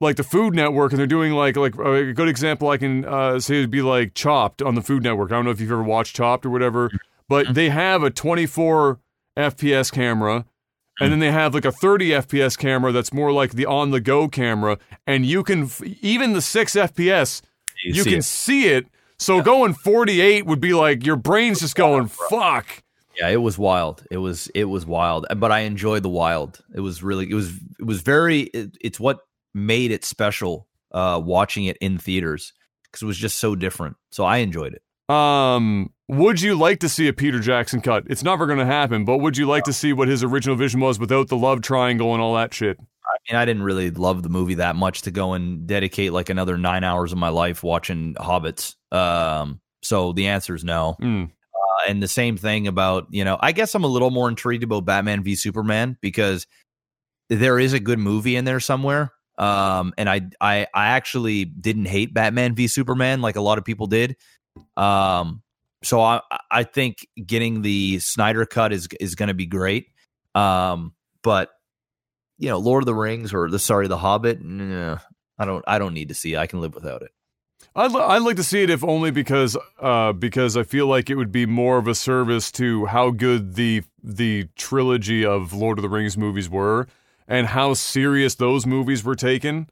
like the Food Network and they're doing like like a good example I can uh, say would be like Chopped on the Food Network. I don't know if you've ever watched Chopped or whatever, but they have a 24 FPS camera. And then they have like a 30 FPS camera that's more like the on the go camera. And you can, f- even the 6 FPS, You you, see can it. see it. So going 48 would be like your brain's just going, fuck. Yeah, it was wild. It was it was wild, but I enjoyed the wild. It was really it was it was very. It, it's what made it special. Uh, watching it in theaters because it was just so different. So I enjoyed it. Um, would you like to see a Peter Jackson cut? It's never going to happen, but would you like to see what his original vision was without the love triangle and all that shit? I mean, I didn't really love the movie that much to go and dedicate like another nine hours of my life watching Hobbits. Um, so the answer is no. Mm. And the same thing about you know, I guess I'm a little more intrigued about Batman v Superman because there is a good movie in there somewhere. Um, and I, I, I actually didn't hate Batman v Superman like a lot of people did. Um, so I, I think getting the Snyder cut is is going to be great. Um, but you know, Lord of the Rings or the sorry, the Hobbit, nah, I don't, I don't need to see. I can live without it. I'd, li- I'd like to see it if only because uh, because I feel like it would be more of a service to how good the the trilogy of Lord of the Rings movies were and how serious those movies were taken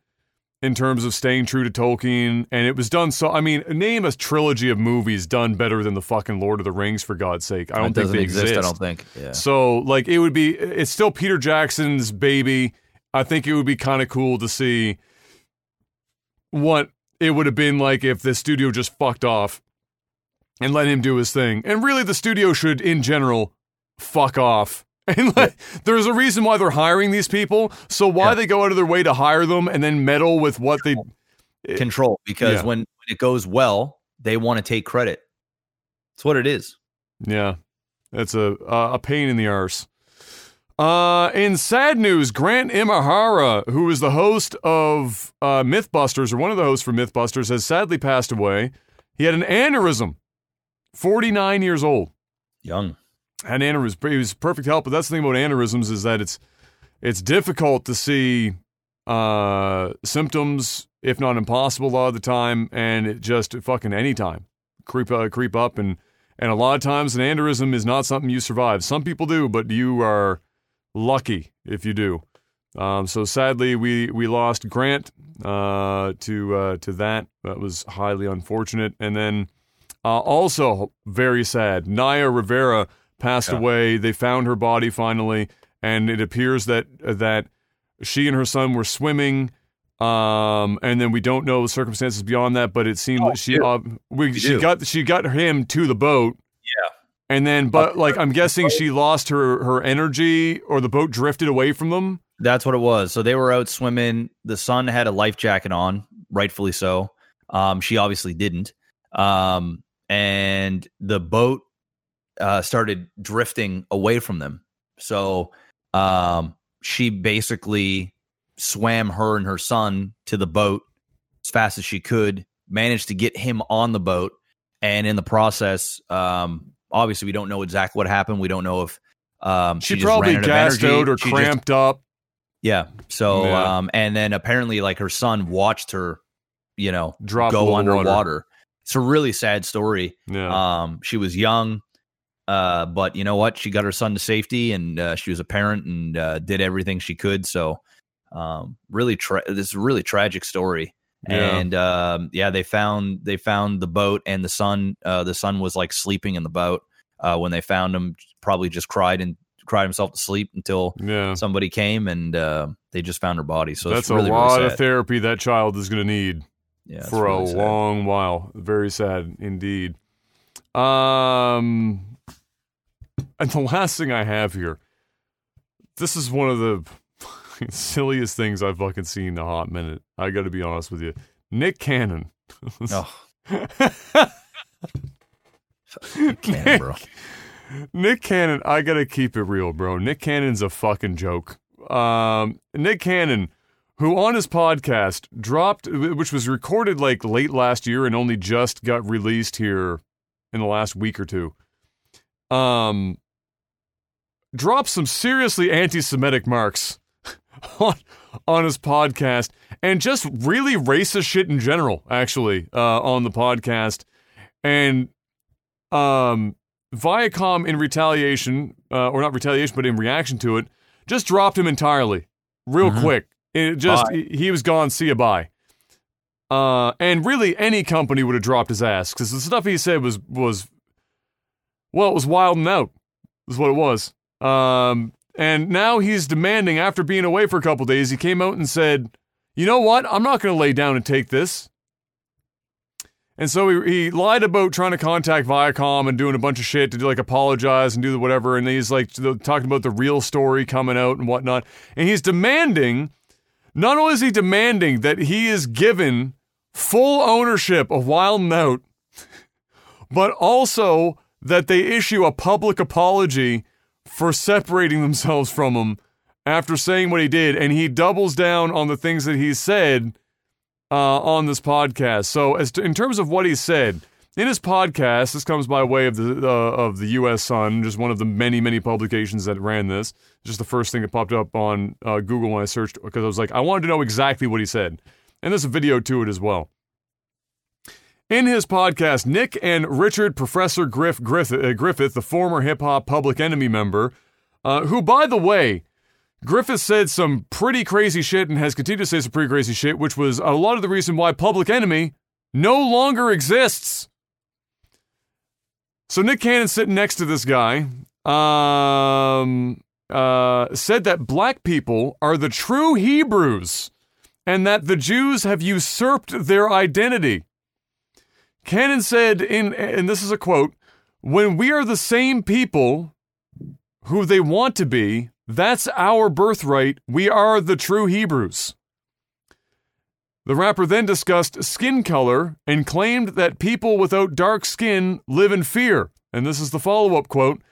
in terms of staying true to Tolkien and it was done so I mean name a trilogy of movies done better than the fucking Lord of the Rings for God's sake I don't think they exist, exist I don't think. Yeah. so like it would be it's still Peter Jackson's baby I think it would be kind of cool to see what it would have been like if the studio just fucked off and let him do his thing. And really, the studio should, in general, fuck off. And like, there's a reason why they're hiring these people. So why they go out of their way to hire them and then meddle with what they control because Yeah. when, when it goes well, they want to take credit. That's what it is. Yeah, that's a a a pain in the arse. Uh, in sad news, Grant Imahara, who is the host of uh, MythBusters, or one of the hosts for MythBusters, has sadly passed away. He had an aneurysm, 49 years old. Young. Had an aneurysm. He was perfect health, but that's the thing about aneurysms is that it's it's difficult to see uh, symptoms, if not impossible, a lot of the time, and it just fucking anytime creep uh, creep up, and and a lot of times an aneurysm is not something you survive. Some people do, but you are lucky if you do. Um, so sadly, we we lost Grant uh, to uh, to that. That was highly unfortunate. And then uh, also very sad, Naya Rivera passed Yeah. away. They found her body finally, and it appears that that she and her son were swimming. Um, and then we don't know the circumstances beyond that, but it seemed like she uh, we, We she do. got she got him to the boat. Yeah. And then, but like I'm guessing she lost her her energy, or the boat drifted away from them. That's what it was. So they were out swimming. The son had a life jacket on, rightfully so. Um, she obviously didn't. Um, and the boat uh, started drifting away from them. So um, she basically swam her and her son to the boat as fast as she could, managed to get him on the boat. And in the process, um, obviously, we don't know exactly what happened. We don't know if um, She, just probably gassed out or She just- cramped up. yeah. So, Yeah. um, and then apparently, like her son watched her, you know, Drop go below water. underwater. It's a really sad story. Yeah. Um, she was young, uh, but you know what? She got her son to safety, and uh, she was a parent and uh, did everything she could. So, um, really, tra- this is a really tragic story. Yeah. And um, yeah, they found they found the boat, and the son. Uh, the son was like sleeping in the boat uh, when they found him. Probably just cried and cried himself to sleep until Yeah. somebody came and uh, they just found her body. So That's it's really, a lot really of therapy that child is going to need Yeah, for really a sad. long while. Very sad indeed. Um, and the last thing I have here, this is one of the silliest things I've fucking seen in a hot minute. I got to be honest with you. Nick Cannon. Oh. Cannon, bro. Nick Cannon, I gotta keep it real, bro. Nick Cannon's a fucking joke. Um, Nick Cannon, who on his podcast dropped, which was recorded like late last year and only just got released here in the last week or two, um, dropped some seriously anti-Semitic marks on on his podcast and just really racist shit in general. Actually, uh, on the podcast, and um, Viacom, in retaliation, uh, or not retaliation, but in reaction to it, just dropped him entirely, real Mhm. quick. It just he, he was gone. See you bye. Uh, and really, any company would have dropped his ass because the stuff he said was was well, it was wild and out. Is what it was. Um, and now he's demanding after being away for a couple days. He came out and said, "You know what? I'm not going to lay down and take this." And so he, he lied about trying to contact Viacom and doing a bunch of shit to do like apologize and do the whatever. And he's like talking about the real story coming out and whatnot. And he's demanding, not only is he demanding that he is given full ownership of Wild 'N Out, but also that they issue a public apology for separating themselves from him after saying what he did. And he doubles down on the things that he said uh, on this podcast. So, as to, in terms of what he said in his podcast, this comes by way of the uh, of the U.S. Sun, just one of the many many publications that ran this. Just the first thing that popped up on uh, Google when I searched because I was like, I wanted to know exactly what he said, and there's a video to it as well. In his podcast, Nick and Richard Professor Griff Griffin, uh, Griffin the former hip hop Public Enemy member, uh, who, by the way, Griffin said some pretty crazy shit and has continued to say some pretty crazy shit, which was a lot of the reason why Public Enemy no longer exists. So Nick Cannon sitting next to this guy um, uh, said that black people are the true Hebrews and that the Jews have usurped their identity. Cannon said in and this is a quote, when we are the same people who they want to be, that's our birthright. We are the true Hebrews. The rapper then discussed skin color and claimed that people without dark skin live in fear. And this is the follow up quote.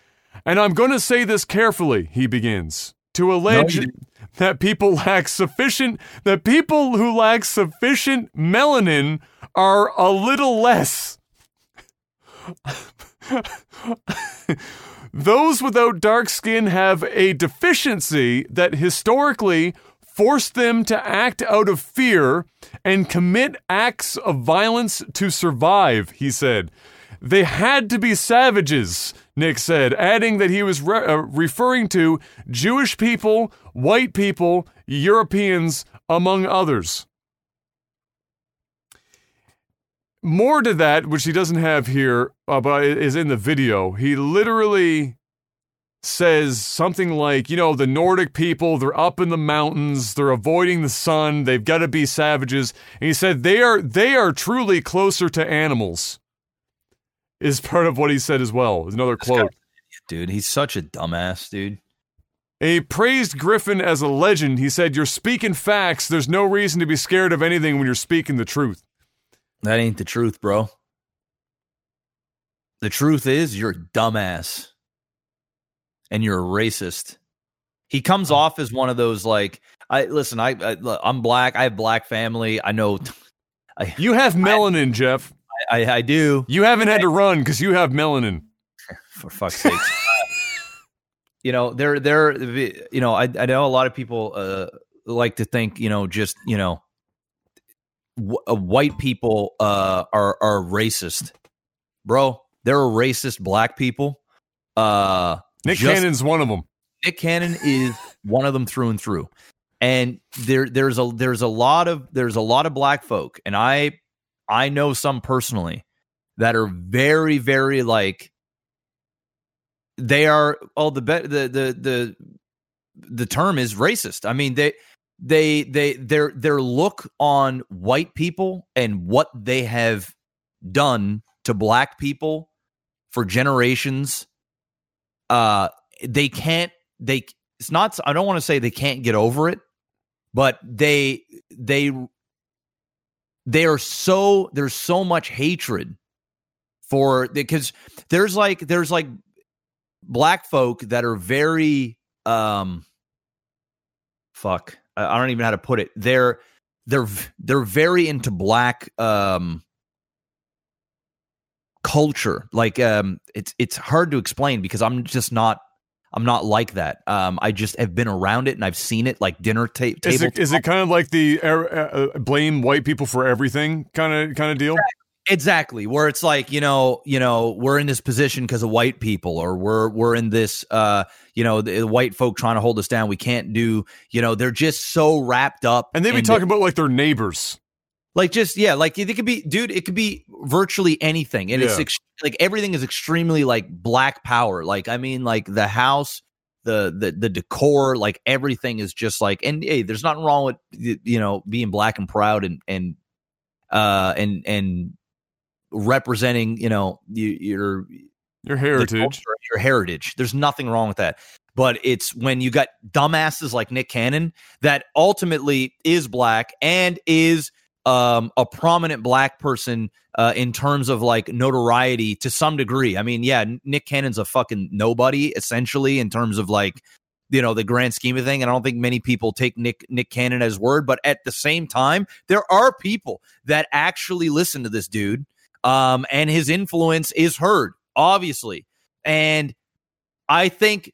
And I'm going to say this carefully, he begins, to allege no, that people lack sufficient, that people who lack sufficient melanin are a little less. Those without dark skin have a deficiency that historically forced them to act out of fear and commit acts of violence to survive, he said. They had to be savages, Nick said, adding that he was re- uh, referring to Jewish people, white people, Europeans, among others. More to that, which he doesn't have here, uh, but is in the video. He literally says something like, you know, the Nordic people, they're up in the mountains, they're avoiding the sun, they've got to be savages. And he said they are they are truly closer to animals. Is part of what he said as well. Another quote. Dude, he's such a dumbass, dude. He praised Griffin as a legend. He said, You're speaking facts. There's no reason to be scared of anything when you're speaking the truth. That ain't the truth, bro. The truth is you're a dumbass and you're a racist. He comes oh. off as one of those like I listen, I, I am black, I have black family. I know I, You have melanin, I, Jeff. I, I, do. You haven't had to run cuz you have melanin. For fuck's sake. you know, they're they're you know, I I know a lot of people uh like to think, you know, just, you know, w- uh, white people uh, are are racist, bro. There are racist black people. Uh, Nick just, Cannon's one of them. Nick Cannon is one of them through and through. And there there's a there's a lot of there's a lot of black folk, and I I know some personally that are very very like they are all the be- the the the the term is racist. I mean they they they their their look on white people and what they have done to black people for generations uh they can't they it's not I don't want to say they can't get over it but they they they are so there's so much hatred for because there's like there's like black folk that are very um fuck I don't even know how to put it. They're they're they're very into black um culture. Like um it's it's hard to explain because I'm just not I'm not like that. Um, I just have been around it and I've seen it like dinner ta- table. Is it, is it kind of like the uh, uh, blame white people for everything kind of kind of deal? Exactly, where it's like you know, you know, we're in this position because of white people, or we're we're in this, uh, you know, the, the, white folk trying to hold us down. We can't do, you know, they're just so wrapped up, and they be talking about like their neighbors, like just yeah, like it could be, dude, it could be virtually anything, and yeah. it's ex- like everything is extremely like black power. Like I mean, like the house, the the the decor, like everything is just like, and hey, there's nothing wrong with you know being black and proud and and uh and and representing, you know, your Your heritage. culture, your heritage. There's nothing wrong with that. But it's when you got dumbasses like Nick Cannon that ultimately is black and is um, a prominent black person uh, in terms of like notoriety to some degree. I mean, yeah, Nick Cannon's a fucking nobody essentially in terms of like you know the grand scheme of thing. And I don't think many people take Nick Nick Cannon as word, but at the same time, there are people that actually listen to this dude, um, and his influence is heard, obviously. And I think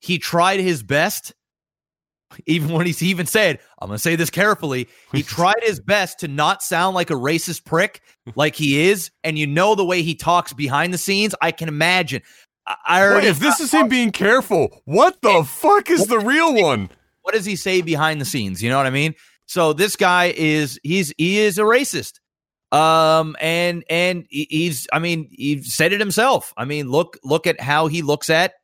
he tried his best. Even when he's even said, I'm going to say this carefully, he tried his best to not sound like a racist prick like he is. And you know the way he talks behind the scenes. I can imagine. I- I Wait, if this is him being careful, what the fuck is the real one? what does he say behind the scenes? You know what I mean? So this guy is he's he is a racist. Um and and he's I mean he said it himself. I mean look look at how he looks at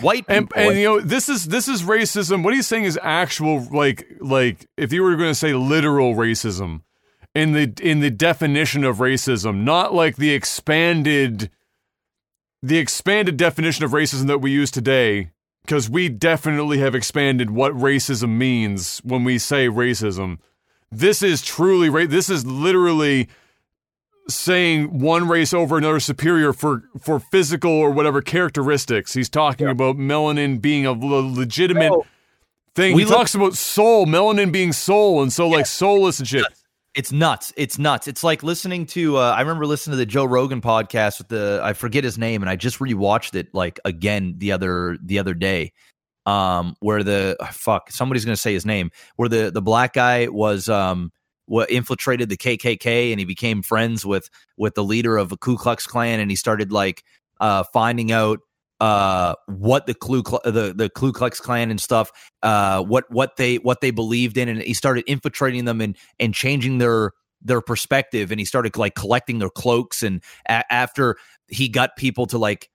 white people. And, and you know this is this is racism. What he's saying is actual like like if you were going to say literal racism in the in the definition of racism, not like the expanded the expanded definition of racism that we use today because we definitely have expanded what racism means when we say racism. This is truly ra- this is literally saying one race over another superior for for physical or whatever characteristics. He's talking about melanin being a legitimate thing. We he look- talks about soul, melanin being soul, and so like soulless and shit. It's nuts. It's nuts. It's like listening to. Uh, I remember listening to the Joe Rogan podcast with the. I forget his name, and I just rewatched it like again the other the other day. Um, where the fuck somebody's gonna say his name. Where the the black guy was um what infiltrated the KKK and he became friends with with the leader of a Ku Klux Klan and he started like uh finding out uh what the Ku the the Ku Klux Klan and stuff uh what what they what they believed in and he started infiltrating them and and changing their their perspective and he started like collecting their cloaks and a- after he got people to like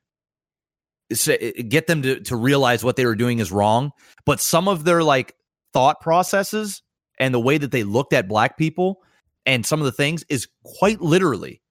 get them to to realize what they were doing is wrong but some of their like thought processes and the way that they looked at black people and some of the things is quite literally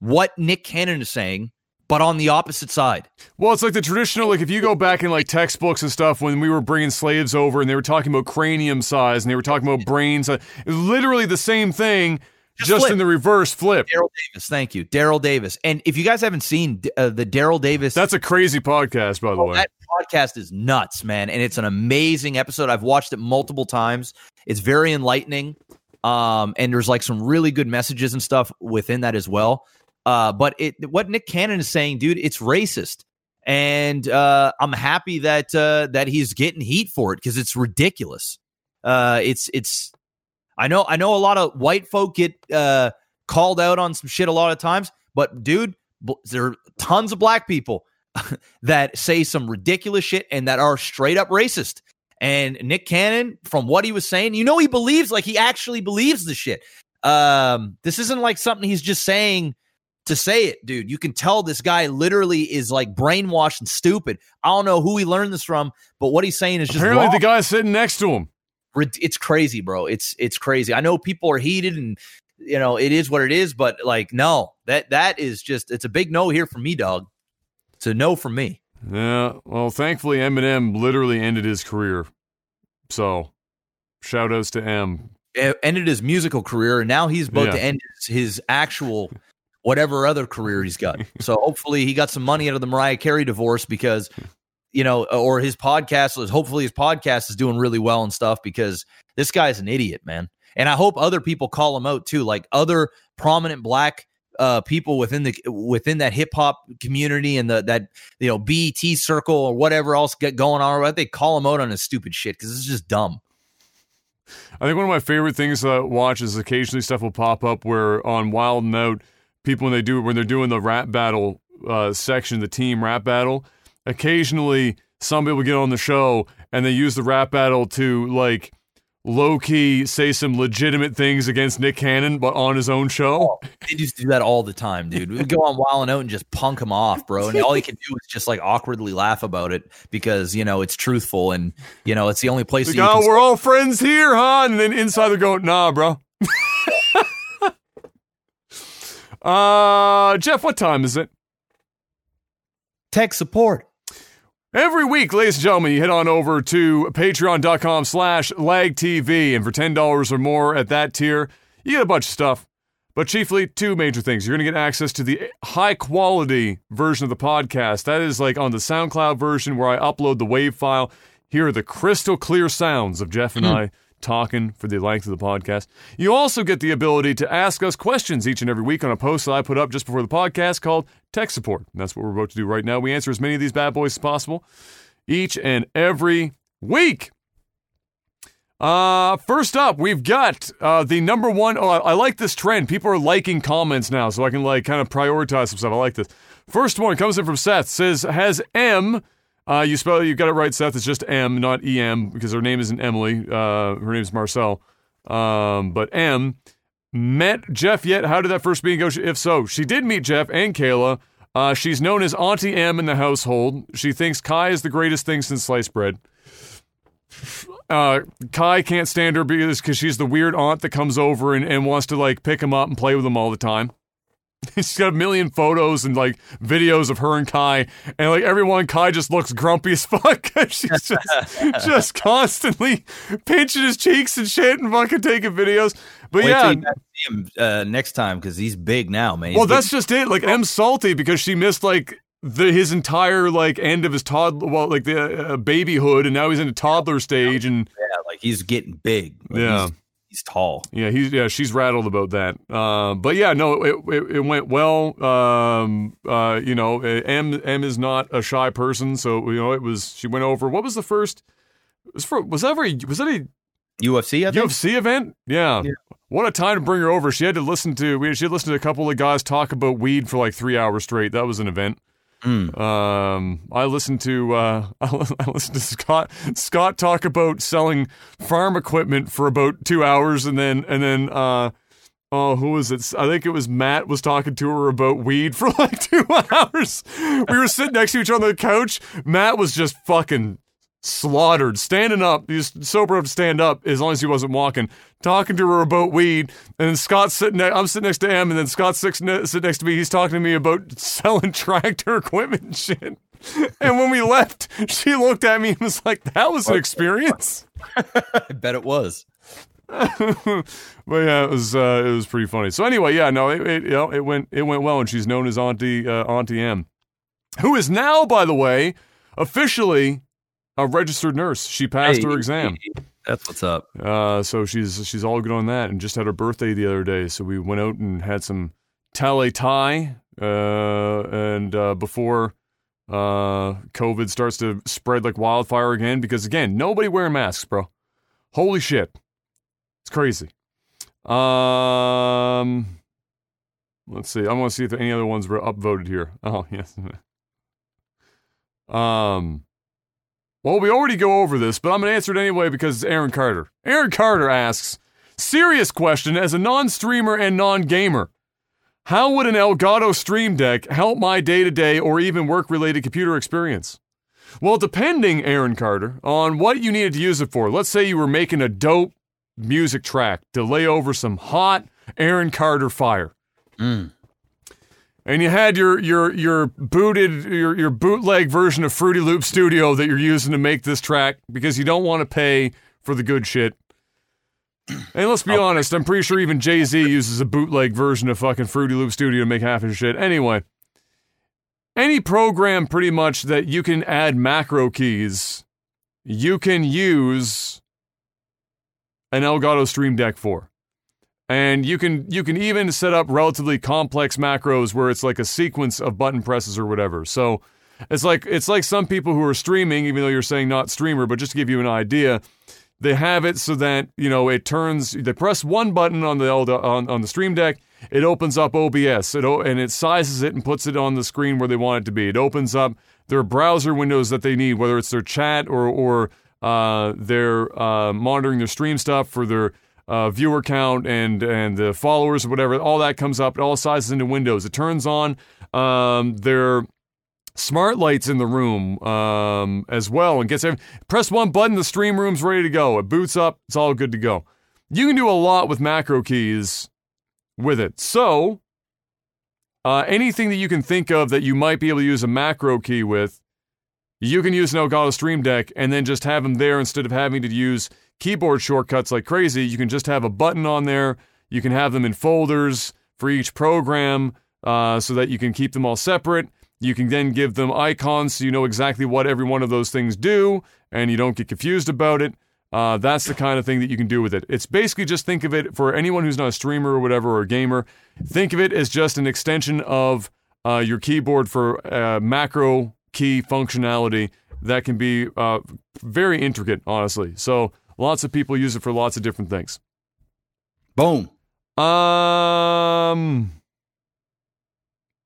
what Nick Cannon is saying but on the opposite side. Well, it's like the traditional, like if you go back in like textbooks and stuff when we were bringing slaves over and they were talking about cranium size and they were talking about brains, literally the same thing, Just just, in the reverse flip. Daryl Davis thank you. Daryl Davis. And if you guys haven't seen uh, the Daryl Davis That's a crazy podcast, by the Oh, way. that podcast is nuts, man, and it's an amazing episode. I've watched it multiple times. It's very enlightening, um, and there's like some really good messages and stuff within that as well. Uh, but it, what Nick Cannon is saying, dude, it's racist, and uh, I'm happy that uh, that he's getting heat for it because it's ridiculous. Uh, it's it's. I know I know a lot of white folk get uh, called out on some shit a lot of times, but dude, bl- there are tons of black people that say some ridiculous shit and that are straight up racist. And Nick Cannon, from what he was saying, you know, he believes like he actually believes the shit. Um, this isn't like something he's just saying to say it, dude. You can tell this guy literally is like brainwashed and stupid. I don't know who he learned this from, but what he's saying is just Apparently, wrong. the guy sitting next to him. It's crazy, bro. It's it's crazy. I know people are heated and you know it is what it is, but like no, that that is just it's a big no here for me, dog. A no from me. Yeah. Well, thankfully, Eminem literally ended his career. So, shout outs to M. e- ended his musical career and now he's about Yeah. to end his, his actual whatever other career he's got. so hopefully he got some money out of the Mariah Carey divorce because you know or his podcast was hopefully his podcast is doing really well and stuff because this guy's an idiot, man. And I hope other people call him out too, like other prominent black uh, people within the within that hip hop community and the that you know BET circle or whatever else get going on. Or they call him out on his stupid shit because it's just dumb. I think one of my favorite things to watch is occasionally stuff will pop up where on Wild 'N Out, people when they do when they're doing the rap battle uh, section, the team rap battle, occasionally some people get on the show and they use the rap battle to like low key say some legitimate things against Nick Cannon, but on his own show. They just do that all the time, dude. We would go on Wild and Out and just punk him off, bro. And all he can do is just like awkwardly laugh about it because you know it's truthful and you know it's the only place. Like, that oh, we're all friends here, huh? And then inside they're going, nah, bro. Uh, Jeff, what time is it? Tech support. Every week, ladies and gentlemen, you head on over to patreon.com slash lagtv, and for $10 or more at that tier, you get a bunch of stuff. But chiefly, two major things. You're going to get access to the high quality version of the podcast. That is like on the SoundCloud version where I upload the WAV file. Here are the crystal clear sounds of Jeff and hmm. I talking for the length of the podcast. You also get the ability to ask us questions each and every week on a post that I put up just before the podcast called Tech Support. And that's what we're about to do right now. We answer as many of these bad boys as possible each and every week. Uh, first up, we've got uh, the number one. Oh, I, I like this trend. People are liking comments now, so I can like kind of prioritize some stuff. I like this. First one comes in from Seth. Says has M. Uh, you spell you got it right, Seth. It's just M, not E M, because her name isn't Emily. Uh, her is Marcel. Um, but M met Jeff yet? How did that first meeting go? If so, she did meet Jeff and Kayla. Uh, she's known as Auntie M in the household. She thinks Kai is the greatest thing since sliced bread. Uh, Kai can't stand her because cause she's the weird aunt that comes over and, and wants to like pick him up and play with him all the time. She's got a million photos and like videos of her and Kai, and like everyone, Kai just looks grumpy as fuck. She's just, just constantly pinching his cheeks and shit and fucking taking videos. But Wait yeah, see him uh, next time because he's big now, man. He's well, big- that's just it. Like M's salty because she missed like the his entire like end of his toddler, well, like the uh, babyhood, and now he's in a toddler stage, and yeah, like he's getting big. Like, Yeah. He's, he's tall. yeah, he's yeah, she's rattled about that. Uh, but yeah, no, it, it, it went well. Um, uh, you know, uh, M M is not a shy person, so you know it was. She went over. What was the first? Was for was that ever was that a UFC, I think. UFC event? Yeah. Yeah. What a time to bring her over. She had to listen to we she had listened to a couple of guys talk about weed for like three hours straight. That was an event. Mm. Um, I listened to uh, I listened to Scott Scott talk about selling farm equipment for about two hours, and then and then uh, oh, who was it? I think it was Matt was talking to her about weed for like two hours. We were sitting next to each other on the couch. Matt was just fucking slaughtered, standing up. He was sober enough to stand up as long as he wasn't walking. Talking to her about weed, and then Scott's sitting. Ne- I'm sitting next to him, and then Scott's sitting, sitting next to me. He's talking to me about selling tractor equipment and shit. And when we left, she looked at me and was like, "That was an experience." I bet it was. but yeah, it was uh, it was pretty funny. So anyway, yeah, no, it, it you know it went it went well, and she's known as Auntie uh, Auntie M, who is now, by the way, officially a registered nurse. She passed her Hey, exam. That's what's up. Uh, so she's she's all good on that, and just had her birthday the other day. So we went out and had some tale tie, uh, and uh, before uh, COVID starts to spread like wildfire again, because again, nobody wearing masks, bro. Holy shit, it's crazy. Um, let's see. I want to see if any other ones were upvoted here. Oh yes. um. Well, we already go over this, but I'm going to answer it anyway because it's Aaron Carter. Aaron Carter asks, serious question as a non-streamer and non-gamer. How would an Elgato Stream Deck help my day-to-day or even work-related computer experience? Well, depending, Aaron Carter, on what you needed to use it for. Let's say you were making a dope music track to lay over some hot Aaron Carter fire mm. And you had your your your booted your your bootleg version of Fruity Loop Studio that you're using to make this track because you don't want to pay for the good shit. And let's be oh. honest, I'm pretty sure even Jay Z uses a bootleg version of fucking Fruity Loop Studio to make half his shit. Anyway, any program pretty much that you can add macro keys, you can use an Elgato Stream Deck for and you can you can even set up relatively complex macros where it's like a sequence of button presses or whatever. So it's like it's like some people who are streaming, even though you're saying not streamer, but just to give you an idea, they have it so that you know it turns. They press one button on the on, on the Stream Deck, it opens up OBS, it and it sizes it and puts it on the screen where they want it to be. It opens up their browser windows that they need, whether it's their chat or or uh, they're uh, monitoring their stream stuff for their uh, viewer count and and the followers or whatever. All that comes up. It all sizes into windows. It turns on um, their smart lights in the room um, as well and gets every, press one button. The stream room's ready to go. It boots up. It's all good to go. You can do a lot with macro keys with it. So uh, anything that you can think of that you might be able to use a macro key with, you can use an Elgato Stream Deck and then just have them there instead of having to use keyboard shortcuts like crazy. You can just have a button on there. You can have them in folders for each program uh, so that you can keep them all separate. You can then give them icons so you know exactly what every one of those things do and you don't get confused about it. Uh, that's the kind of thing that you can do with it. It's basically just think of it for anyone who's not a streamer or whatever or a gamer. Think of it as just an extension of uh, your keyboard for uh, macro key functionality that can be uh, very intricate, honestly. So lots of people use it for lots of different things. Boom. Um,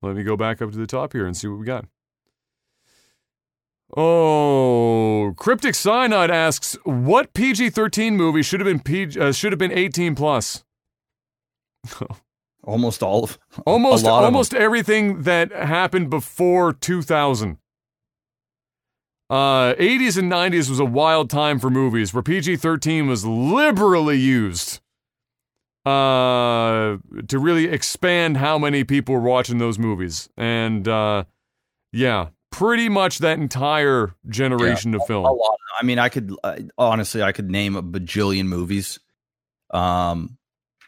let me go back up to the top here and see what we got. Oh, Cryptic Cyanide asks, "What PG-13 movie should have been PG, uh, should have been 18 plus?" almost all of almost almost everything that happened before 2000. Uh, 80s and 90s was a wild time for movies where PG-13 was liberally used uh, to really expand how many people were watching those movies. And uh, yeah, pretty much that entire generation Yeah, of film. A lot. I mean, I could uh, honestly, I could name a bajillion movies, um,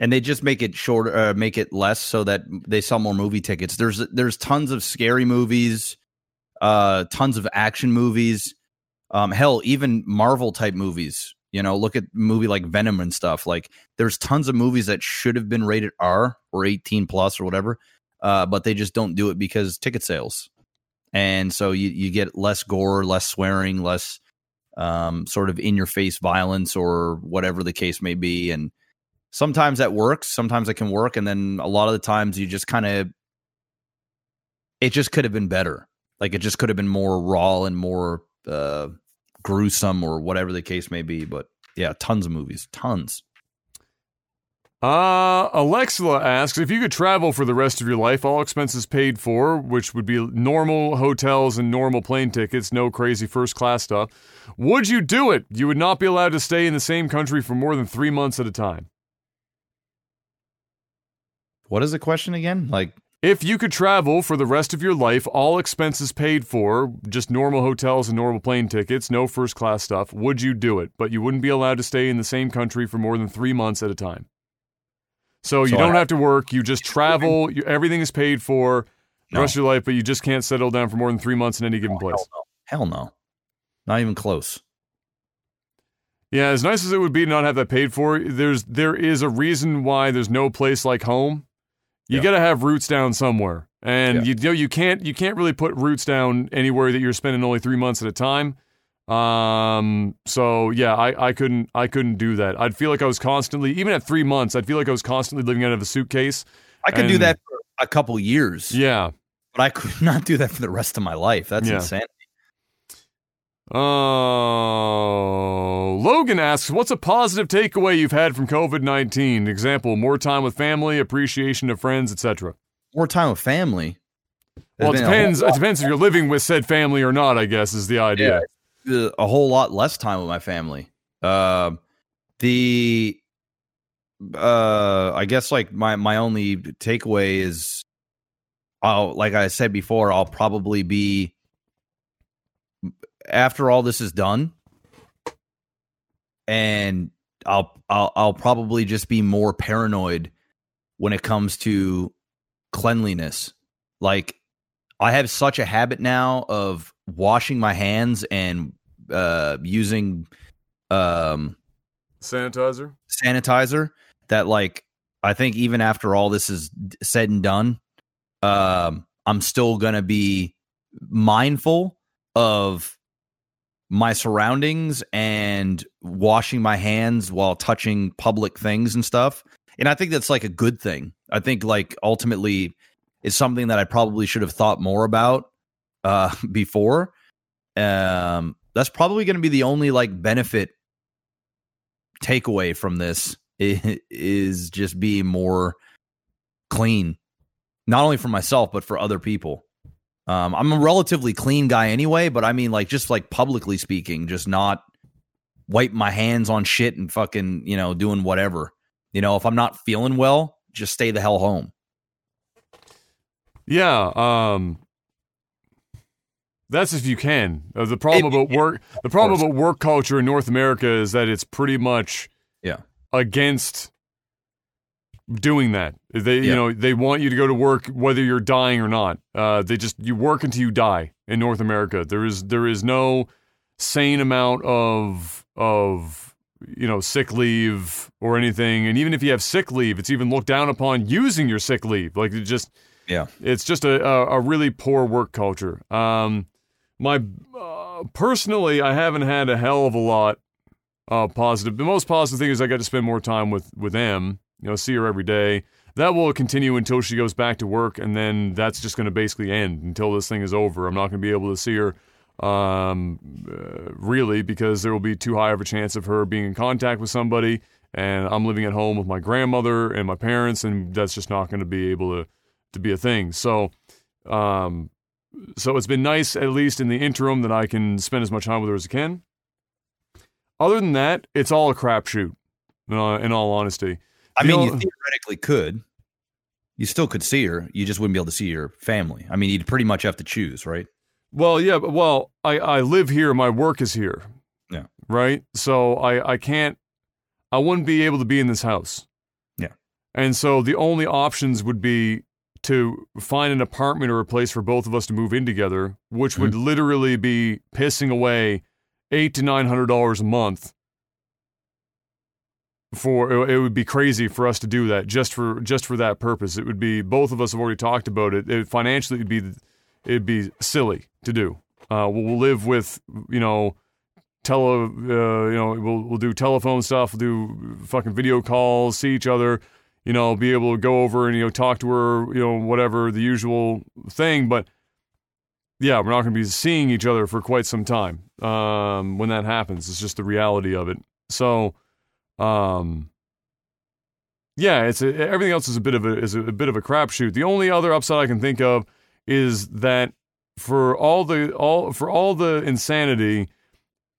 and they just make it shorter, uh, make it less, so that they sell more movie tickets. There's there's tons of scary movies, uh, tons of action movies, um, hell, even Marvel type movies. You know, look at movie like Venom and stuff. Like, there's tons of movies that should have been rated R or 18 plus or whatever, uh, but they just don't do it because ticket sales and so you you get less gore, less swearing, less um, sort of in your face violence or whatever the case may be. And sometimes that works, sometimes it can work, and then a lot of the times you just kind of it just could have been better. Like it just could have been more raw and more uh, gruesome or whatever the case may be. But yeah, tons of movies, tons. Uh, Alexa asks if you could travel for the rest of your life, all expenses paid for, which would be normal hotels and normal plane tickets, no crazy first class stuff. Would you do it? You would not be allowed to stay in the same country for more than three months at a time. What is the question again? Like, If you could travel for the rest of your life, all expenses paid for, just normal hotels and normal plane tickets, no first class stuff, would you do it? But you wouldn't be allowed to stay in the same country for more than three months at a time. So, you So don't I- have to work. You just travel. You, everything is paid for the No. rest of your life, but you just can't settle down for more than three months in any given oh, place. hell no, not even close. Yeah, as nice as it would be to not have that paid for, there's there is a reason why there's no place like home. You Yeah. got to have roots down somewhere, and Yeah. you, you know you can't you can't really put roots down anywhere that you're spending only three months at a time. Um. So yeah, I, I couldn't I couldn't do that. I'd feel like I was constantly even at three months. I'd feel like I was constantly living out of a suitcase. I could do that for a couple years, Yeah. but I could not do that for the rest of my life. That's Yeah. insane. Oh, Logan asks, "What's a positive takeaway you've had from COVID nineteen? Example: more time with family, appreciation of friends, etc." More time with family. Well, it There's a whole depends. It depends if you're living with said family or not. I guess is the idea. uh, a whole lot less time with my family. Uh, the uh, I guess like my my only takeaway is, I'll like I said before, I'll probably be after all this is done, and I'll I'll I'll probably just be more paranoid when it comes to cleanliness. Like I have such a habit now of washing my hands and uh, using um, Sanitizer. sanitizer that like I think even after all this is said and done, um, I'm still gonna be mindful of my surroundings and washing my hands while touching public things and stuff. And I think that's like a good thing. I think like ultimately it's something that I probably should have thought more about uh before. Um that's probably going to be the only like benefit takeaway from this is just being more clean not only for myself but for other people um i'm a relatively clean guy anyway but i mean like just like publicly speaking just not wipe my hands on shit and fucking you know doing whatever you know if i'm not feeling well just stay the hell home Yeah, um, that's if you can. Uh, the problem It- about work, the problem about work culture in North America is that it's pretty much Yeah. against doing that. They, you know, they want you to go to work whether you're dying or not. Uh, they just you work until you die in North America. There is there is no sane amount of of you know sick leave or anything. And even if you have sick leave, it's even looked down upon using your sick leave. Like it just Yeah. it's just a, a, a really poor work culture. Um, my uh, personally, I haven't had a hell of a lot uh, positive. The most positive thing is I got to spend more time with with Em. You know, see her every day. That will continue until she goes back to work, and then that's just going to basically end until this thing is over. I'm not going to be able to see her um, uh, really because there will be too high of a chance of her being in contact with somebody. And I'm living at home with my grandmother and my parents, and that's just not going to be able to to be a thing. So, um, so it's been nice at least in the interim that I can spend as much time with her as I can. Other than that, it's all a crapshoot. Uh, in all honesty, I mean, you theoretically could. You still could see her. You just wouldn't be able to see your family. I mean, you'd pretty much have to choose, right? Well, yeah, but well, I, I live here, my work is here. Yeah. Right? So I, I can't I wouldn't be able to be in this house. Yeah. And so the only options would be to find an apartment or a place for both of us to move in together, which would Mm-hmm. literally be pissing away eight to nine hundred dollars a month. For it would be crazy for us to do that just for just for that purpose. It would be both of us have already talked about it. it financially, it'd be it'd be silly to do. Uh, we'll, we'll live with you know tele uh, you know we'll we'll do telephone stuff, we'll do fucking video calls, see each other, you know, be able to go over and you know talk to her, you know, whatever the usual thing, but yeah, we're not going to be seeing each other for quite some time um, when that happens. It's just the reality of it. So, um, yeah, it's a, everything else is a bit of a is a, bit of a crapshoot. The only other upside I can think of is that for all the all for all the insanity,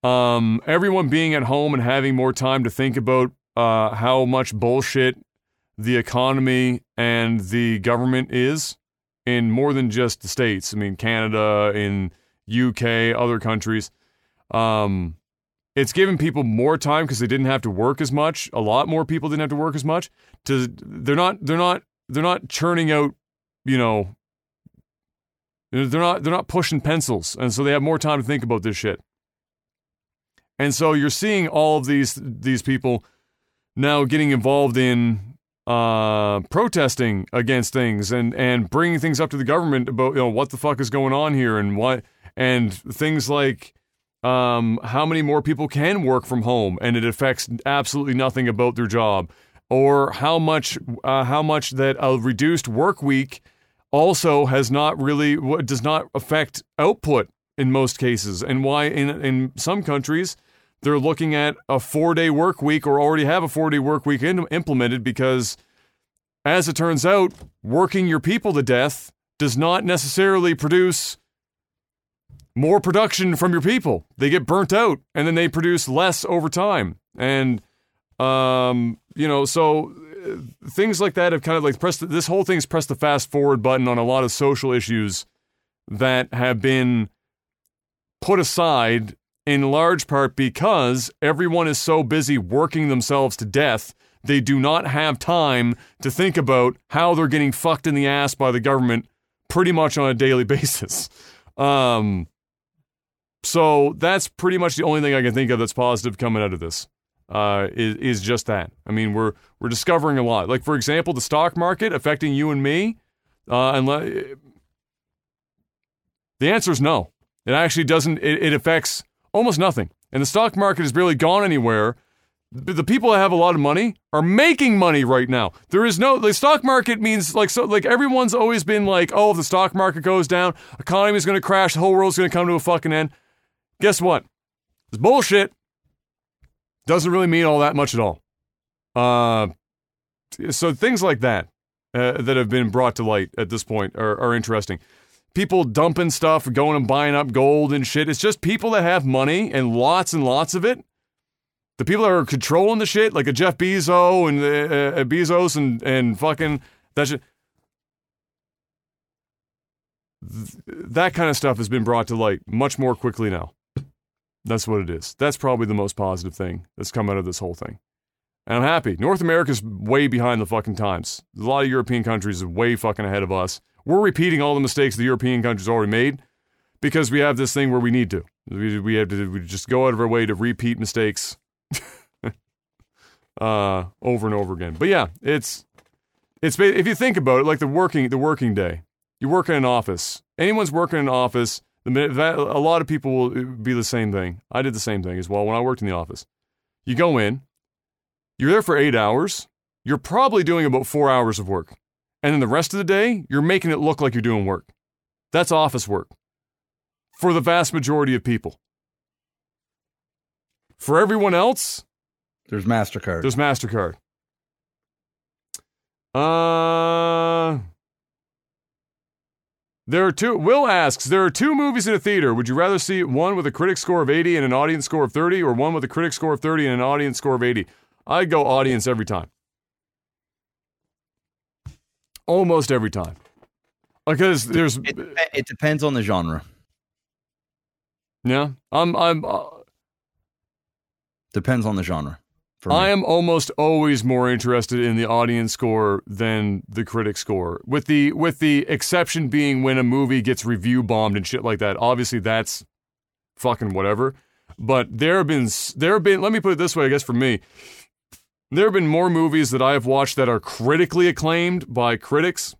um, everyone being at home and having more time to think about uh, how much bullshit the economy and the government is in more than just the states. I mean, Canada, in UK, other countries. Um, it's given people more time because they didn't have to work as much. A lot more people didn't have to work as much. To they're not they're not they're not churning out, you know. They're not they're not pushing pencils, and so they have more time to think about this shit. And so you're seeing all of these these people now getting involved in uh, protesting against things and and bringing things up to the government about you know what the fuck is going on here and what and things like um, how many more people can work from home and it affects absolutely nothing about their job? Or how much uh, how much that a reduced work week also has not really does not affect output in most cases and why in in some countries they're looking at a 4-day work week or already have a 4-day work week in, implemented because as it turns out working your people to death does not necessarily produce more production from your people. They get burnt out and then they produce less over time. And um, you know, so uh, things like that have kind of like pressed this whole thing's pressed the fast forward button on a lot of social issues that have been put aside in large part because everyone is so busy working themselves to death they do not have time to think about how they're getting fucked in the ass by the government pretty much on a daily basis. Um, so that's pretty much the only thing I can think of that's positive coming out of this. Uh, is is just that. I mean, we're we're discovering a lot. Like for example, the stock market affecting you and me. Uh, the answer is no. It actually doesn't. It, it affects almost nothing, and the stock market has barely gone anywhere. The the people that have a lot of money are making money right now. There is no the stock market means like so like everyone's always been like, oh, if the stock market goes down, economy is going to crash, the whole world's going to come to a fucking end. Guess what? It's bullshit. Doesn't really mean all that much at all. Uh, so things like that uh, that have been brought to light at this point are, are interesting. People dumping stuff, going and buying up gold and shit. It's just people that have money and lots and lots of it. The people that are controlling the shit, like a Jeff Bezos and uh, uh, Bezos and and fucking that shit. th- that kind of stuff has been brought to light much more quickly now. That's what it is. That's probably the most positive thing that's come out of this whole thing. And I'm happy. North America's way behind the fucking times. A lot of European countries are way fucking ahead of us. We're repeating all the mistakes the European countries already made because we have this thing where we need to. We, we have to we just go out of our way to repeat mistakes uh, over and over again. But yeah, it's it's if you think about it, like the working the working day. You work in an office. Anyone's working in an office. The minute that, a lot of people will uh, be the same thing. I did the same thing as well when I worked in the office. You go in, you're there for eight hours. You're probably doing about four hours of work, and then the rest of the day you're making it look like you're doing work. That's office work for the vast majority of people. For everyone else, There's Mastercard. there's MasterCard. Uh there are two Will asks, there are two movies in a theater. Would you rather see one with a critic score of 80 and an audience score of 30 or one with a critic score of 30 and an audience score of 80? I go audience every time. Almost every time. Because there's it, it depends on the genre. yeah, I'm I'm uh, Depends on the genre. I am almost always more interested in the audience score than the critic score. With the with the exception being when a movie gets review bombed and shit like that. Obviously that's fucking whatever. But there have been there have been let me put it this way, I guess for me. There have been more movies that I have watched that are critically acclaimed by critics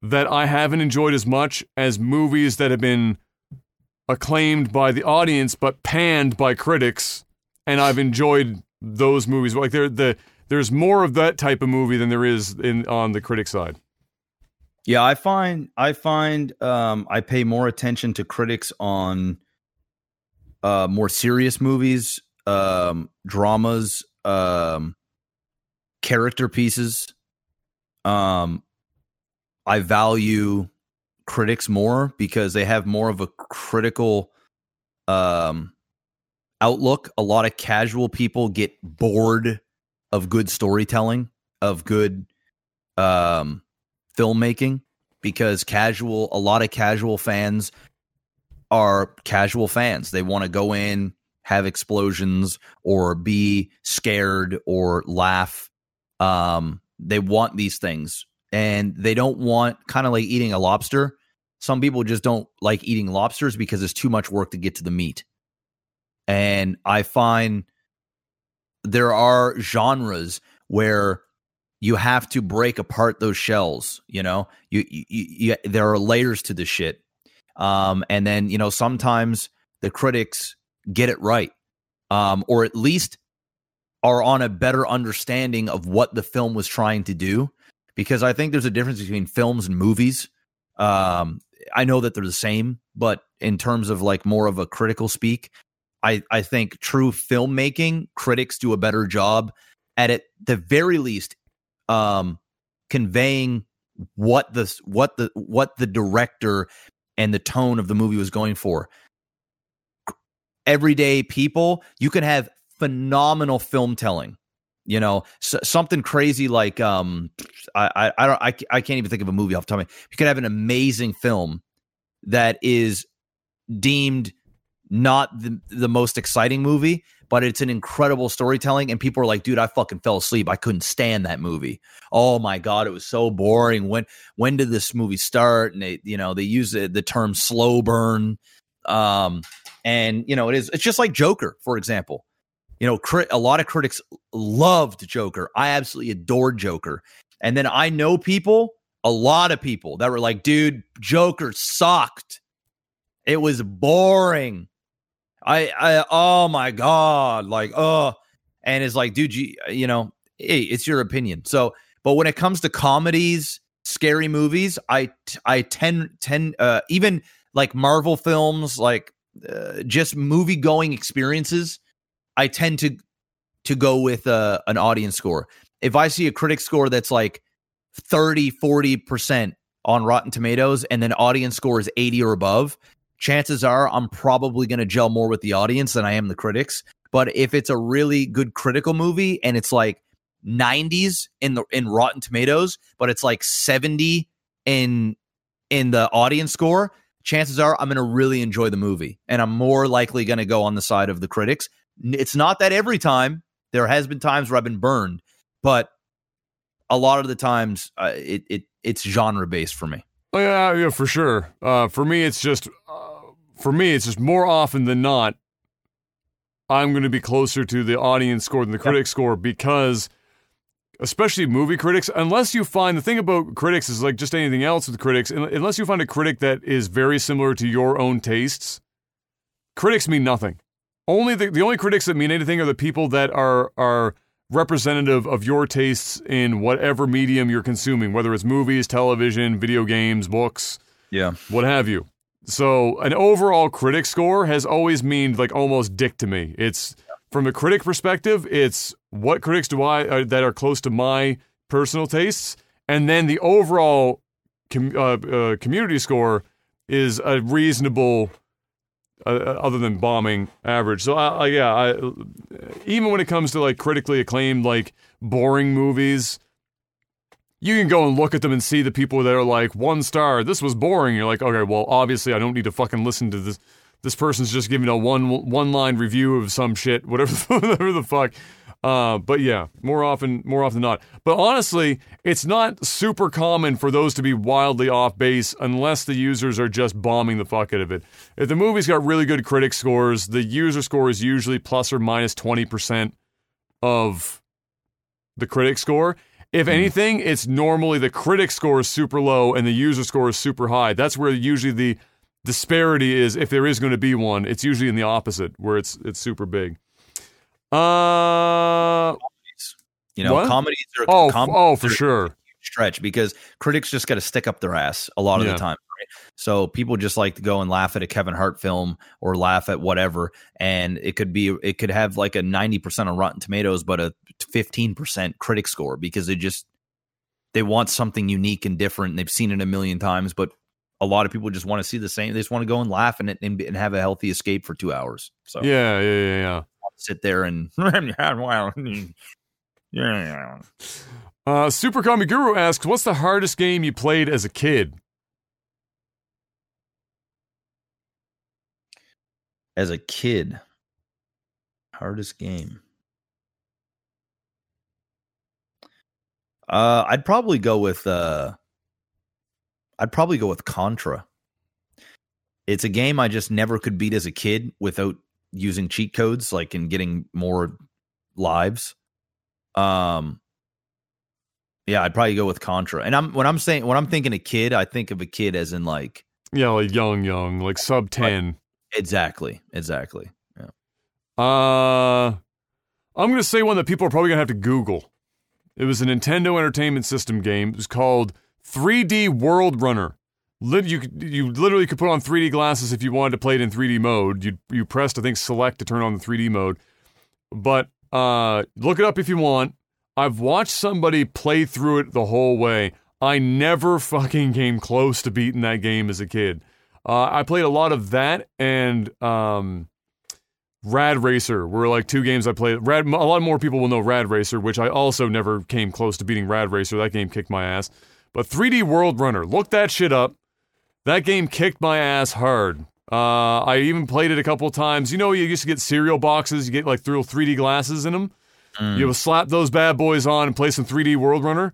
that I haven't enjoyed as much as movies that have been acclaimed by the audience but panned by critics and I've enjoyed those movies. Like there, the there's more of that type of movie than there is in on the critic side. Yeah, I find I find um, I pay more attention to critics on uh, more serious movies, um, dramas, um, character pieces. Um, I value critics more because they have more of a critical um, outlook. A lot of casual people get bored of good storytelling, of good um, filmmaking because casual a lot of casual fans are casual fans. They want to go in have explosions or be scared or laugh. Um they want these things and they don't want kind of like eating a lobster. Some people just don't like eating lobsters because it's too much work to get to the meat and i find there are genres where you have to break apart those shells you know? You, you, you there are layers to the shit. Um and then you know sometimes the critics get it right um or at least are on a better understanding of what the film was trying to do because i think there's a difference between films and movies. Um i know that they're the same but in terms of like more of a critical speak i i think true filmmaking critics do a better job at it the very least um conveying what the what the what the director and the tone of the movie was going for. Everyday people you can have phenomenal film telling you know? S- something crazy like um I, I i don't I, I can't even think of a movie off the top of you could have an amazing film that is deemed not the, the most exciting movie, but it's an incredible storytelling. And people are like, dude, I fucking fell asleep. I couldn't stand that movie. Oh my God, it was so boring. When when did this movie start? And they, you know, they use the, the term slow burn. Um, and you know, it is it's just like Joker, for example. You know, a lot of critics loved Joker. I absolutely adored Joker. And then I know people, a lot of people that were like, dude, Joker sucked. It was boring. I, I, oh my god, like, oh, and it's like, dude, you, you know, hey, it's your opinion. So, but when it comes to comedies, scary movies, I, I tend, tend, uh, even like Marvel films, like uh, just movie going experiences, I tend to, to go with uh, an audience score. If I see a critic score that's like 30, 40% on Rotten Tomatoes and then audience score is 80 or above, chances are I'm probably going to gel more with the audience than I am the critics. But if it's a really good critical movie and it's like 90s in the in Rotten Tomatoes, but it's like 70 in in the audience score, chances are I'm going to really enjoy the movie, and I'm more likely going to go on the side of the critics. It's not that every time. There has been times where I've been burned, but a lot of the times uh, it it it's genre based for me. Yeah, yeah, for sure. Uh, for me, it's just, uh, for me, it's just more often than not, I'm going to be closer to the audience score than the critic score because, especially movie critics, unless you find the thing about critics is like just anything else with critics, unless you find a critic that is very similar to your own tastes, critics mean nothing. Only the, the only critics that mean anything are the people that are are representative of your tastes in whatever medium you're consuming, whether it's movies, television, video games, books, Yeah. what have you. So an overall critic score has always meaned like almost dick to me. It's from a critic perspective, it's what critics do I uh, that are close to my personal tastes, and then the overall com- uh, uh, community score is a reasonable, uh, uh, other than bombing average. So I, I yeah, I, even when it comes to like critically acclaimed like boring movies, you can go and look at them and see the people that are like one star. This was boring. You're like, okay, well, obviously I don't need to fucking listen to this. This person's just giving a one one line review of some shit, whatever whatever the fuck. Uh, but yeah, more often more often than not. But honestly, it's not super common for those to be wildly off base unless the users are just bombing the fuck out of it. If the movie's got really good critic scores, the user score is usually plus or minus twenty percent of the critic score. If anything, it's normally the critic score is super low and the user score is super high. That's where usually the disparity is. If there is going to be one, it's usually in the opposite, where it's it's super big. Uh, You know, What? comedies are oh, com- oh, for sure. stretch because critics just got to stick up their ass a lot of Yeah. the time. So people just like to go and laugh at a Kevin Hart film or laugh at whatever, and it could be it could have like a ninety percent on Rotten Tomatoes, but a fifteen percent critic score because they just they want something unique and different. And they've seen it a million times, but a lot of people just want to see the same. They just want to go and laugh and and, and have a healthy escape for two hours. So Yeah, yeah, yeah, yeah. sit there and yeah. Uh, Super Kami Guru asks, "What's the hardest game you played as a kid?" As a kid, hardest game. Uh, I'd probably go with uh, I'd probably go with Contra. It's a game I just never could beat as a kid without using cheat codes, like and getting more lives. Um, yeah, I'd probably go with Contra. And I'm when I'm saying when I'm thinking a kid, I think of a kid as in like Yeah, like young, young, like sub ten. Exactly, exactly. Yeah. Uh, I'm gonna say one that people are probably gonna have to Google. It was a Nintendo Entertainment System game. It was called 3D World Runner. You you literally could put on 3D glasses if you wanted to play it in 3D mode. You you pressed I think select to turn on the 3D mode. But uh, look it up if you want. I've watched somebody play through it the whole way. I never fucking came close to beating that game as a kid. Uh, I played a lot of that and um, Rad Racer were like two games I played. Rad, a lot more people will know Rad Racer, which I also never came close to beating Rad Racer. That game kicked my ass. But 3D World Runner, look that shit up. That game kicked my ass hard. Uh, I even played it a couple times. You know, you used to get cereal boxes. You get like little 3D glasses in them. You would slap those bad boys on and play some 3D World Runner.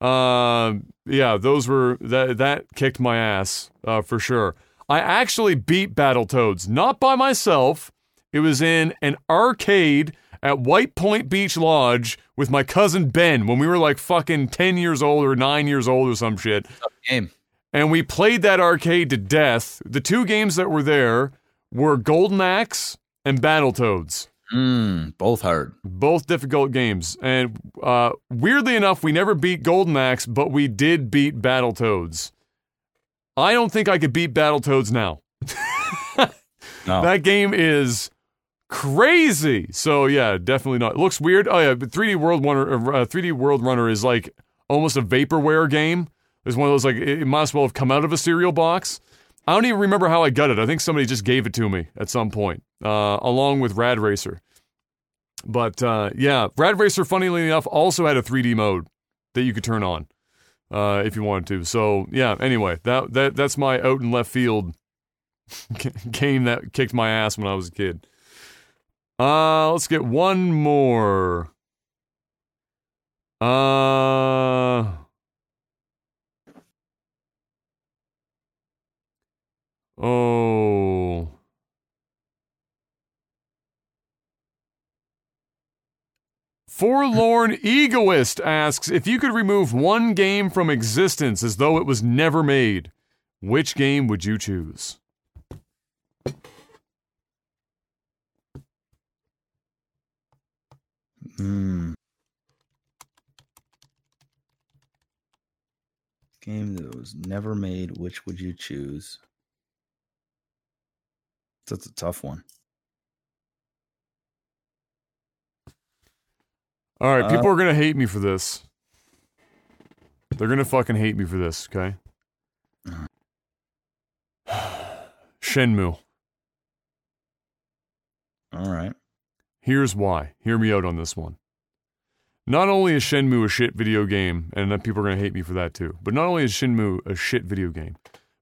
Uh, yeah, those were that that kicked my ass uh, for sure. I actually beat Battletoads, not by myself. It was in an arcade at White Point Beach Lodge with my cousin Ben when we were like fucking 10 years old or 9 years old or some shit. Game. And we played that arcade to death. The two games that were there were Golden Axe and Battletoads. Mm, both hard. Both difficult games. And uh, weirdly enough, we never beat Golden Axe, but we did beat Battletoads. I don't think I could beat Battletoads now. No. That game is crazy. So yeah, definitely not. It looks weird. Oh yeah, but 3D World Runner, uh, 3D World Runner is like almost a vaporware game. It's one of those like it, it might as well have come out of a cereal box. I don't even remember how I got it. I think somebody just gave it to me at some point, uh, along with Rad Racer. But uh, yeah, Rad Racer, funnily enough, also had a 3D mode that you could turn on. Uh, if you wanted to. So yeah. Anyway, that that that's my out in left field game that kicked my ass when I was a kid. Uh, let's get one more. Uh. Oh. Forlorn Egoist asks if you could remove one game from existence as though it was never made, which game would you choose? Hmm. Game that was never made. Which would you choose? That's a tough one. All right, people Uh, are gonna hate me for this. They're gonna fucking hate me for this, okay? Shenmue. All right. Here's why. Hear me out on this one. Not only is Shenmue a shit video game, and people are going to hate me for that too, but not only is Shenmue a shit video game,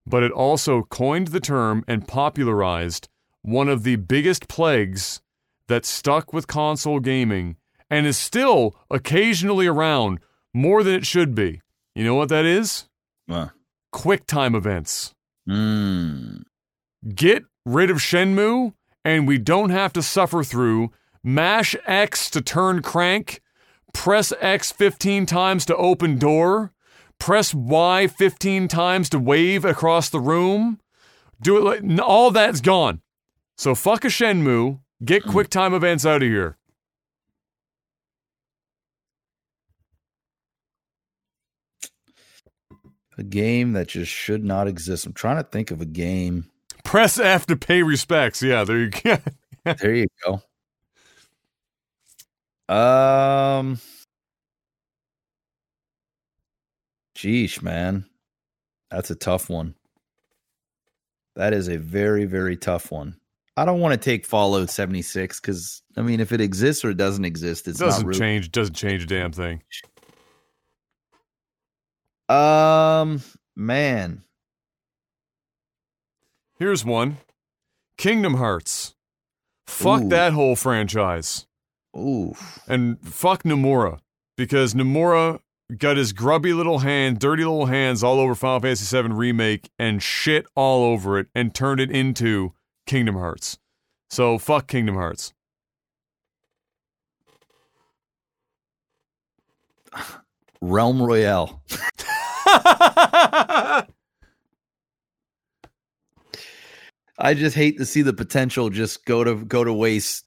but it also coined the term and popularized one of the biggest plagues that stuck with console gaming and is still occasionally around more than it should be. You know what that is? Quick time events. mm, Get rid of Shenmue, and we don't have to suffer through mash X to turn crank, press X 15 times to open door, press Y 15 times to wave across the room. Do it like all that's gone. So fuck a Shenmue, get quick time events out of here. A game that just should not exist. I'm trying to think of a game. Press F to pay respects. Yeah, there you go. There you go. Um, Geesh, man. That's a tough one. That is a very, very tough one. I don't want to take Fallout 76 because, I mean, if it exists or it doesn't exist, it's doesn't not really. change, doesn't change a damn thing. Um, man. Here's one Kingdom Hearts. Fuck Ooh. that whole franchise. Ooh. And fuck Nomura. Because Nomura got his grubby little hand, dirty little hands all over Final Fantasy VII Remake and shit all over it and turned it into Kingdom Hearts. So fuck Kingdom Hearts. Realm Royale. I just hate to see the potential just go to go to waste.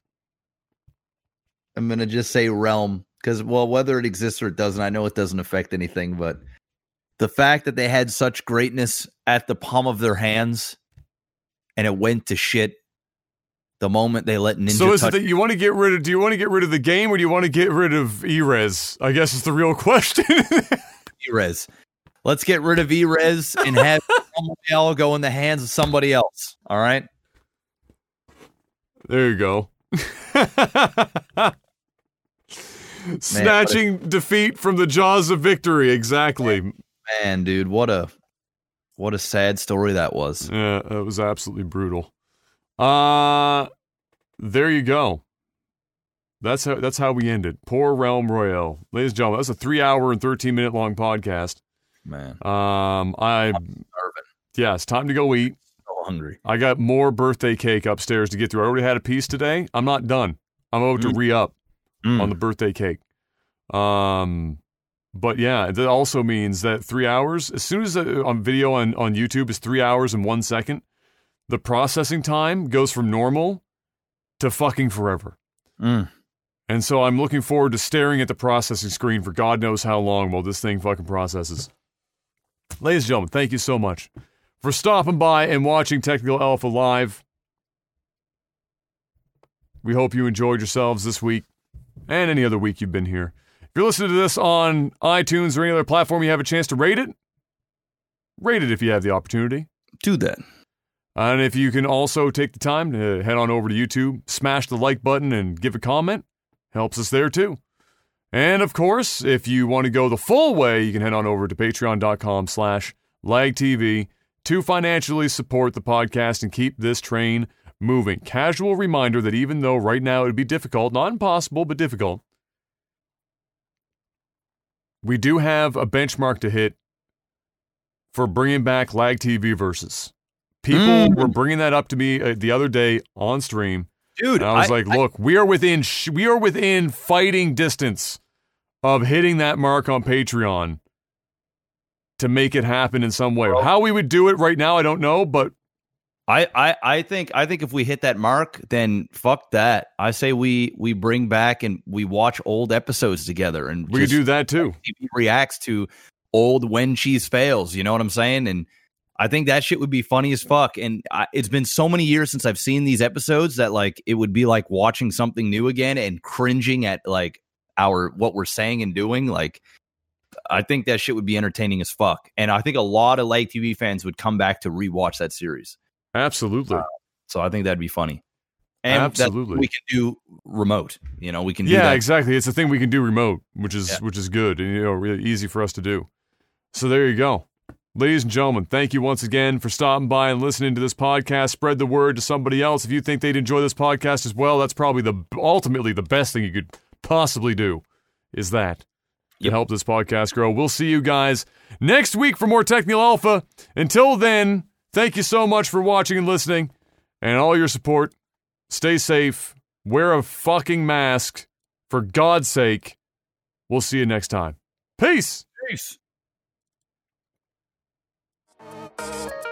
I'm gonna just say realm because well, whether it exists or it doesn't, I know it doesn't affect anything, but the fact that they had such greatness at the palm of their hands and it went to shit the moment they let Ninja so is touch it that you want to get rid of do you want to get rid of the game or do you want to get rid of Hi-Rez? I guess is the real question. Hi-Rez. Let's get rid of Hi-Rez and have Realm Royale go in the hands of somebody else. All right. There you go. Snatching defeat from the jaws of victory. Exactly. Man, dude, what a what a sad story that was. Yeah, it was absolutely brutal. Uh there you go. That's how that's how we ended. Poor Realm Royale. Ladies and gentlemen, that's a three hour and thirteen minute long podcast. Man, Um I yeah, it's time to go eat. So hungry. I got more birthday cake upstairs to get through. I already had a piece today. I'm not done. I'm about to re up Mm. on the birthday cake. Um, but yeah, that also means that three hours, as soon as uh, on video on, on YouTube is three hours and one second, the processing time goes from normal to fucking forever. Mm. And so I'm looking forward to staring at the processing screen for God knows how long while this thing fucking processes. Ladies and gentlemen, thank you so much for stopping by and watching Technical Alpha Live. We hope you enjoyed yourselves this week and any other week you've been here. If you're listening to this on iTunes or any other platform, you have a chance to rate it. Rate it if you have the opportunity. Do that. And if you can also take the time to head on over to YouTube, smash the like button, and give a comment, helps us there too. And of course, if you want to go the full way, you can head on over to patreon.com slash lagtv to financially support the podcast and keep this train moving. Casual reminder that even though right now it would be difficult, not impossible, but difficult, we do have a benchmark to hit for bringing back Lag TV versus. People Mm. were bringing that up to me uh, the other day on stream. Dude, And I was I- like, I- look, we are within sh- we are within fighting distance of hitting that mark on Patreon to make it happen in some way. How we would do it right now, I don't know, but I, I, I think I think if we hit that mark, then fuck that. I say we we bring back and we watch old episodes together and we do that too. Reacts to old when cheese fails. You know what I'm saying? And I think that shit would be funny as fuck. And I, it's been so many years since I've seen these episodes that like it would be like watching something new again and cringing at like our what we're saying and doing. Like I think that shit would be entertaining as fuck. And I think a lot of Lag TV fans would come back to rewatch that series. Absolutely. Uh, so I think that'd be funny. And Absolutely. we can do remote. You know, we can do yeah, exactly. It's a thing we can do remote, which is Yeah. which is good and you know really easy for us to do. So there you go. Ladies and gentlemen, thank you once again for stopping by and listening to this podcast. Spread the word to somebody else if you think they'd enjoy this podcast as well. That's probably the ultimately the best thing you could possibly do is that to help this podcast grow. We'll see you guys next week for more Technical Alpha. Until then, thank you so much for watching and listening and all your support. Stay safe. Wear a fucking mask. For God's sake. We'll see you next time. Peace. Peace. Thank you.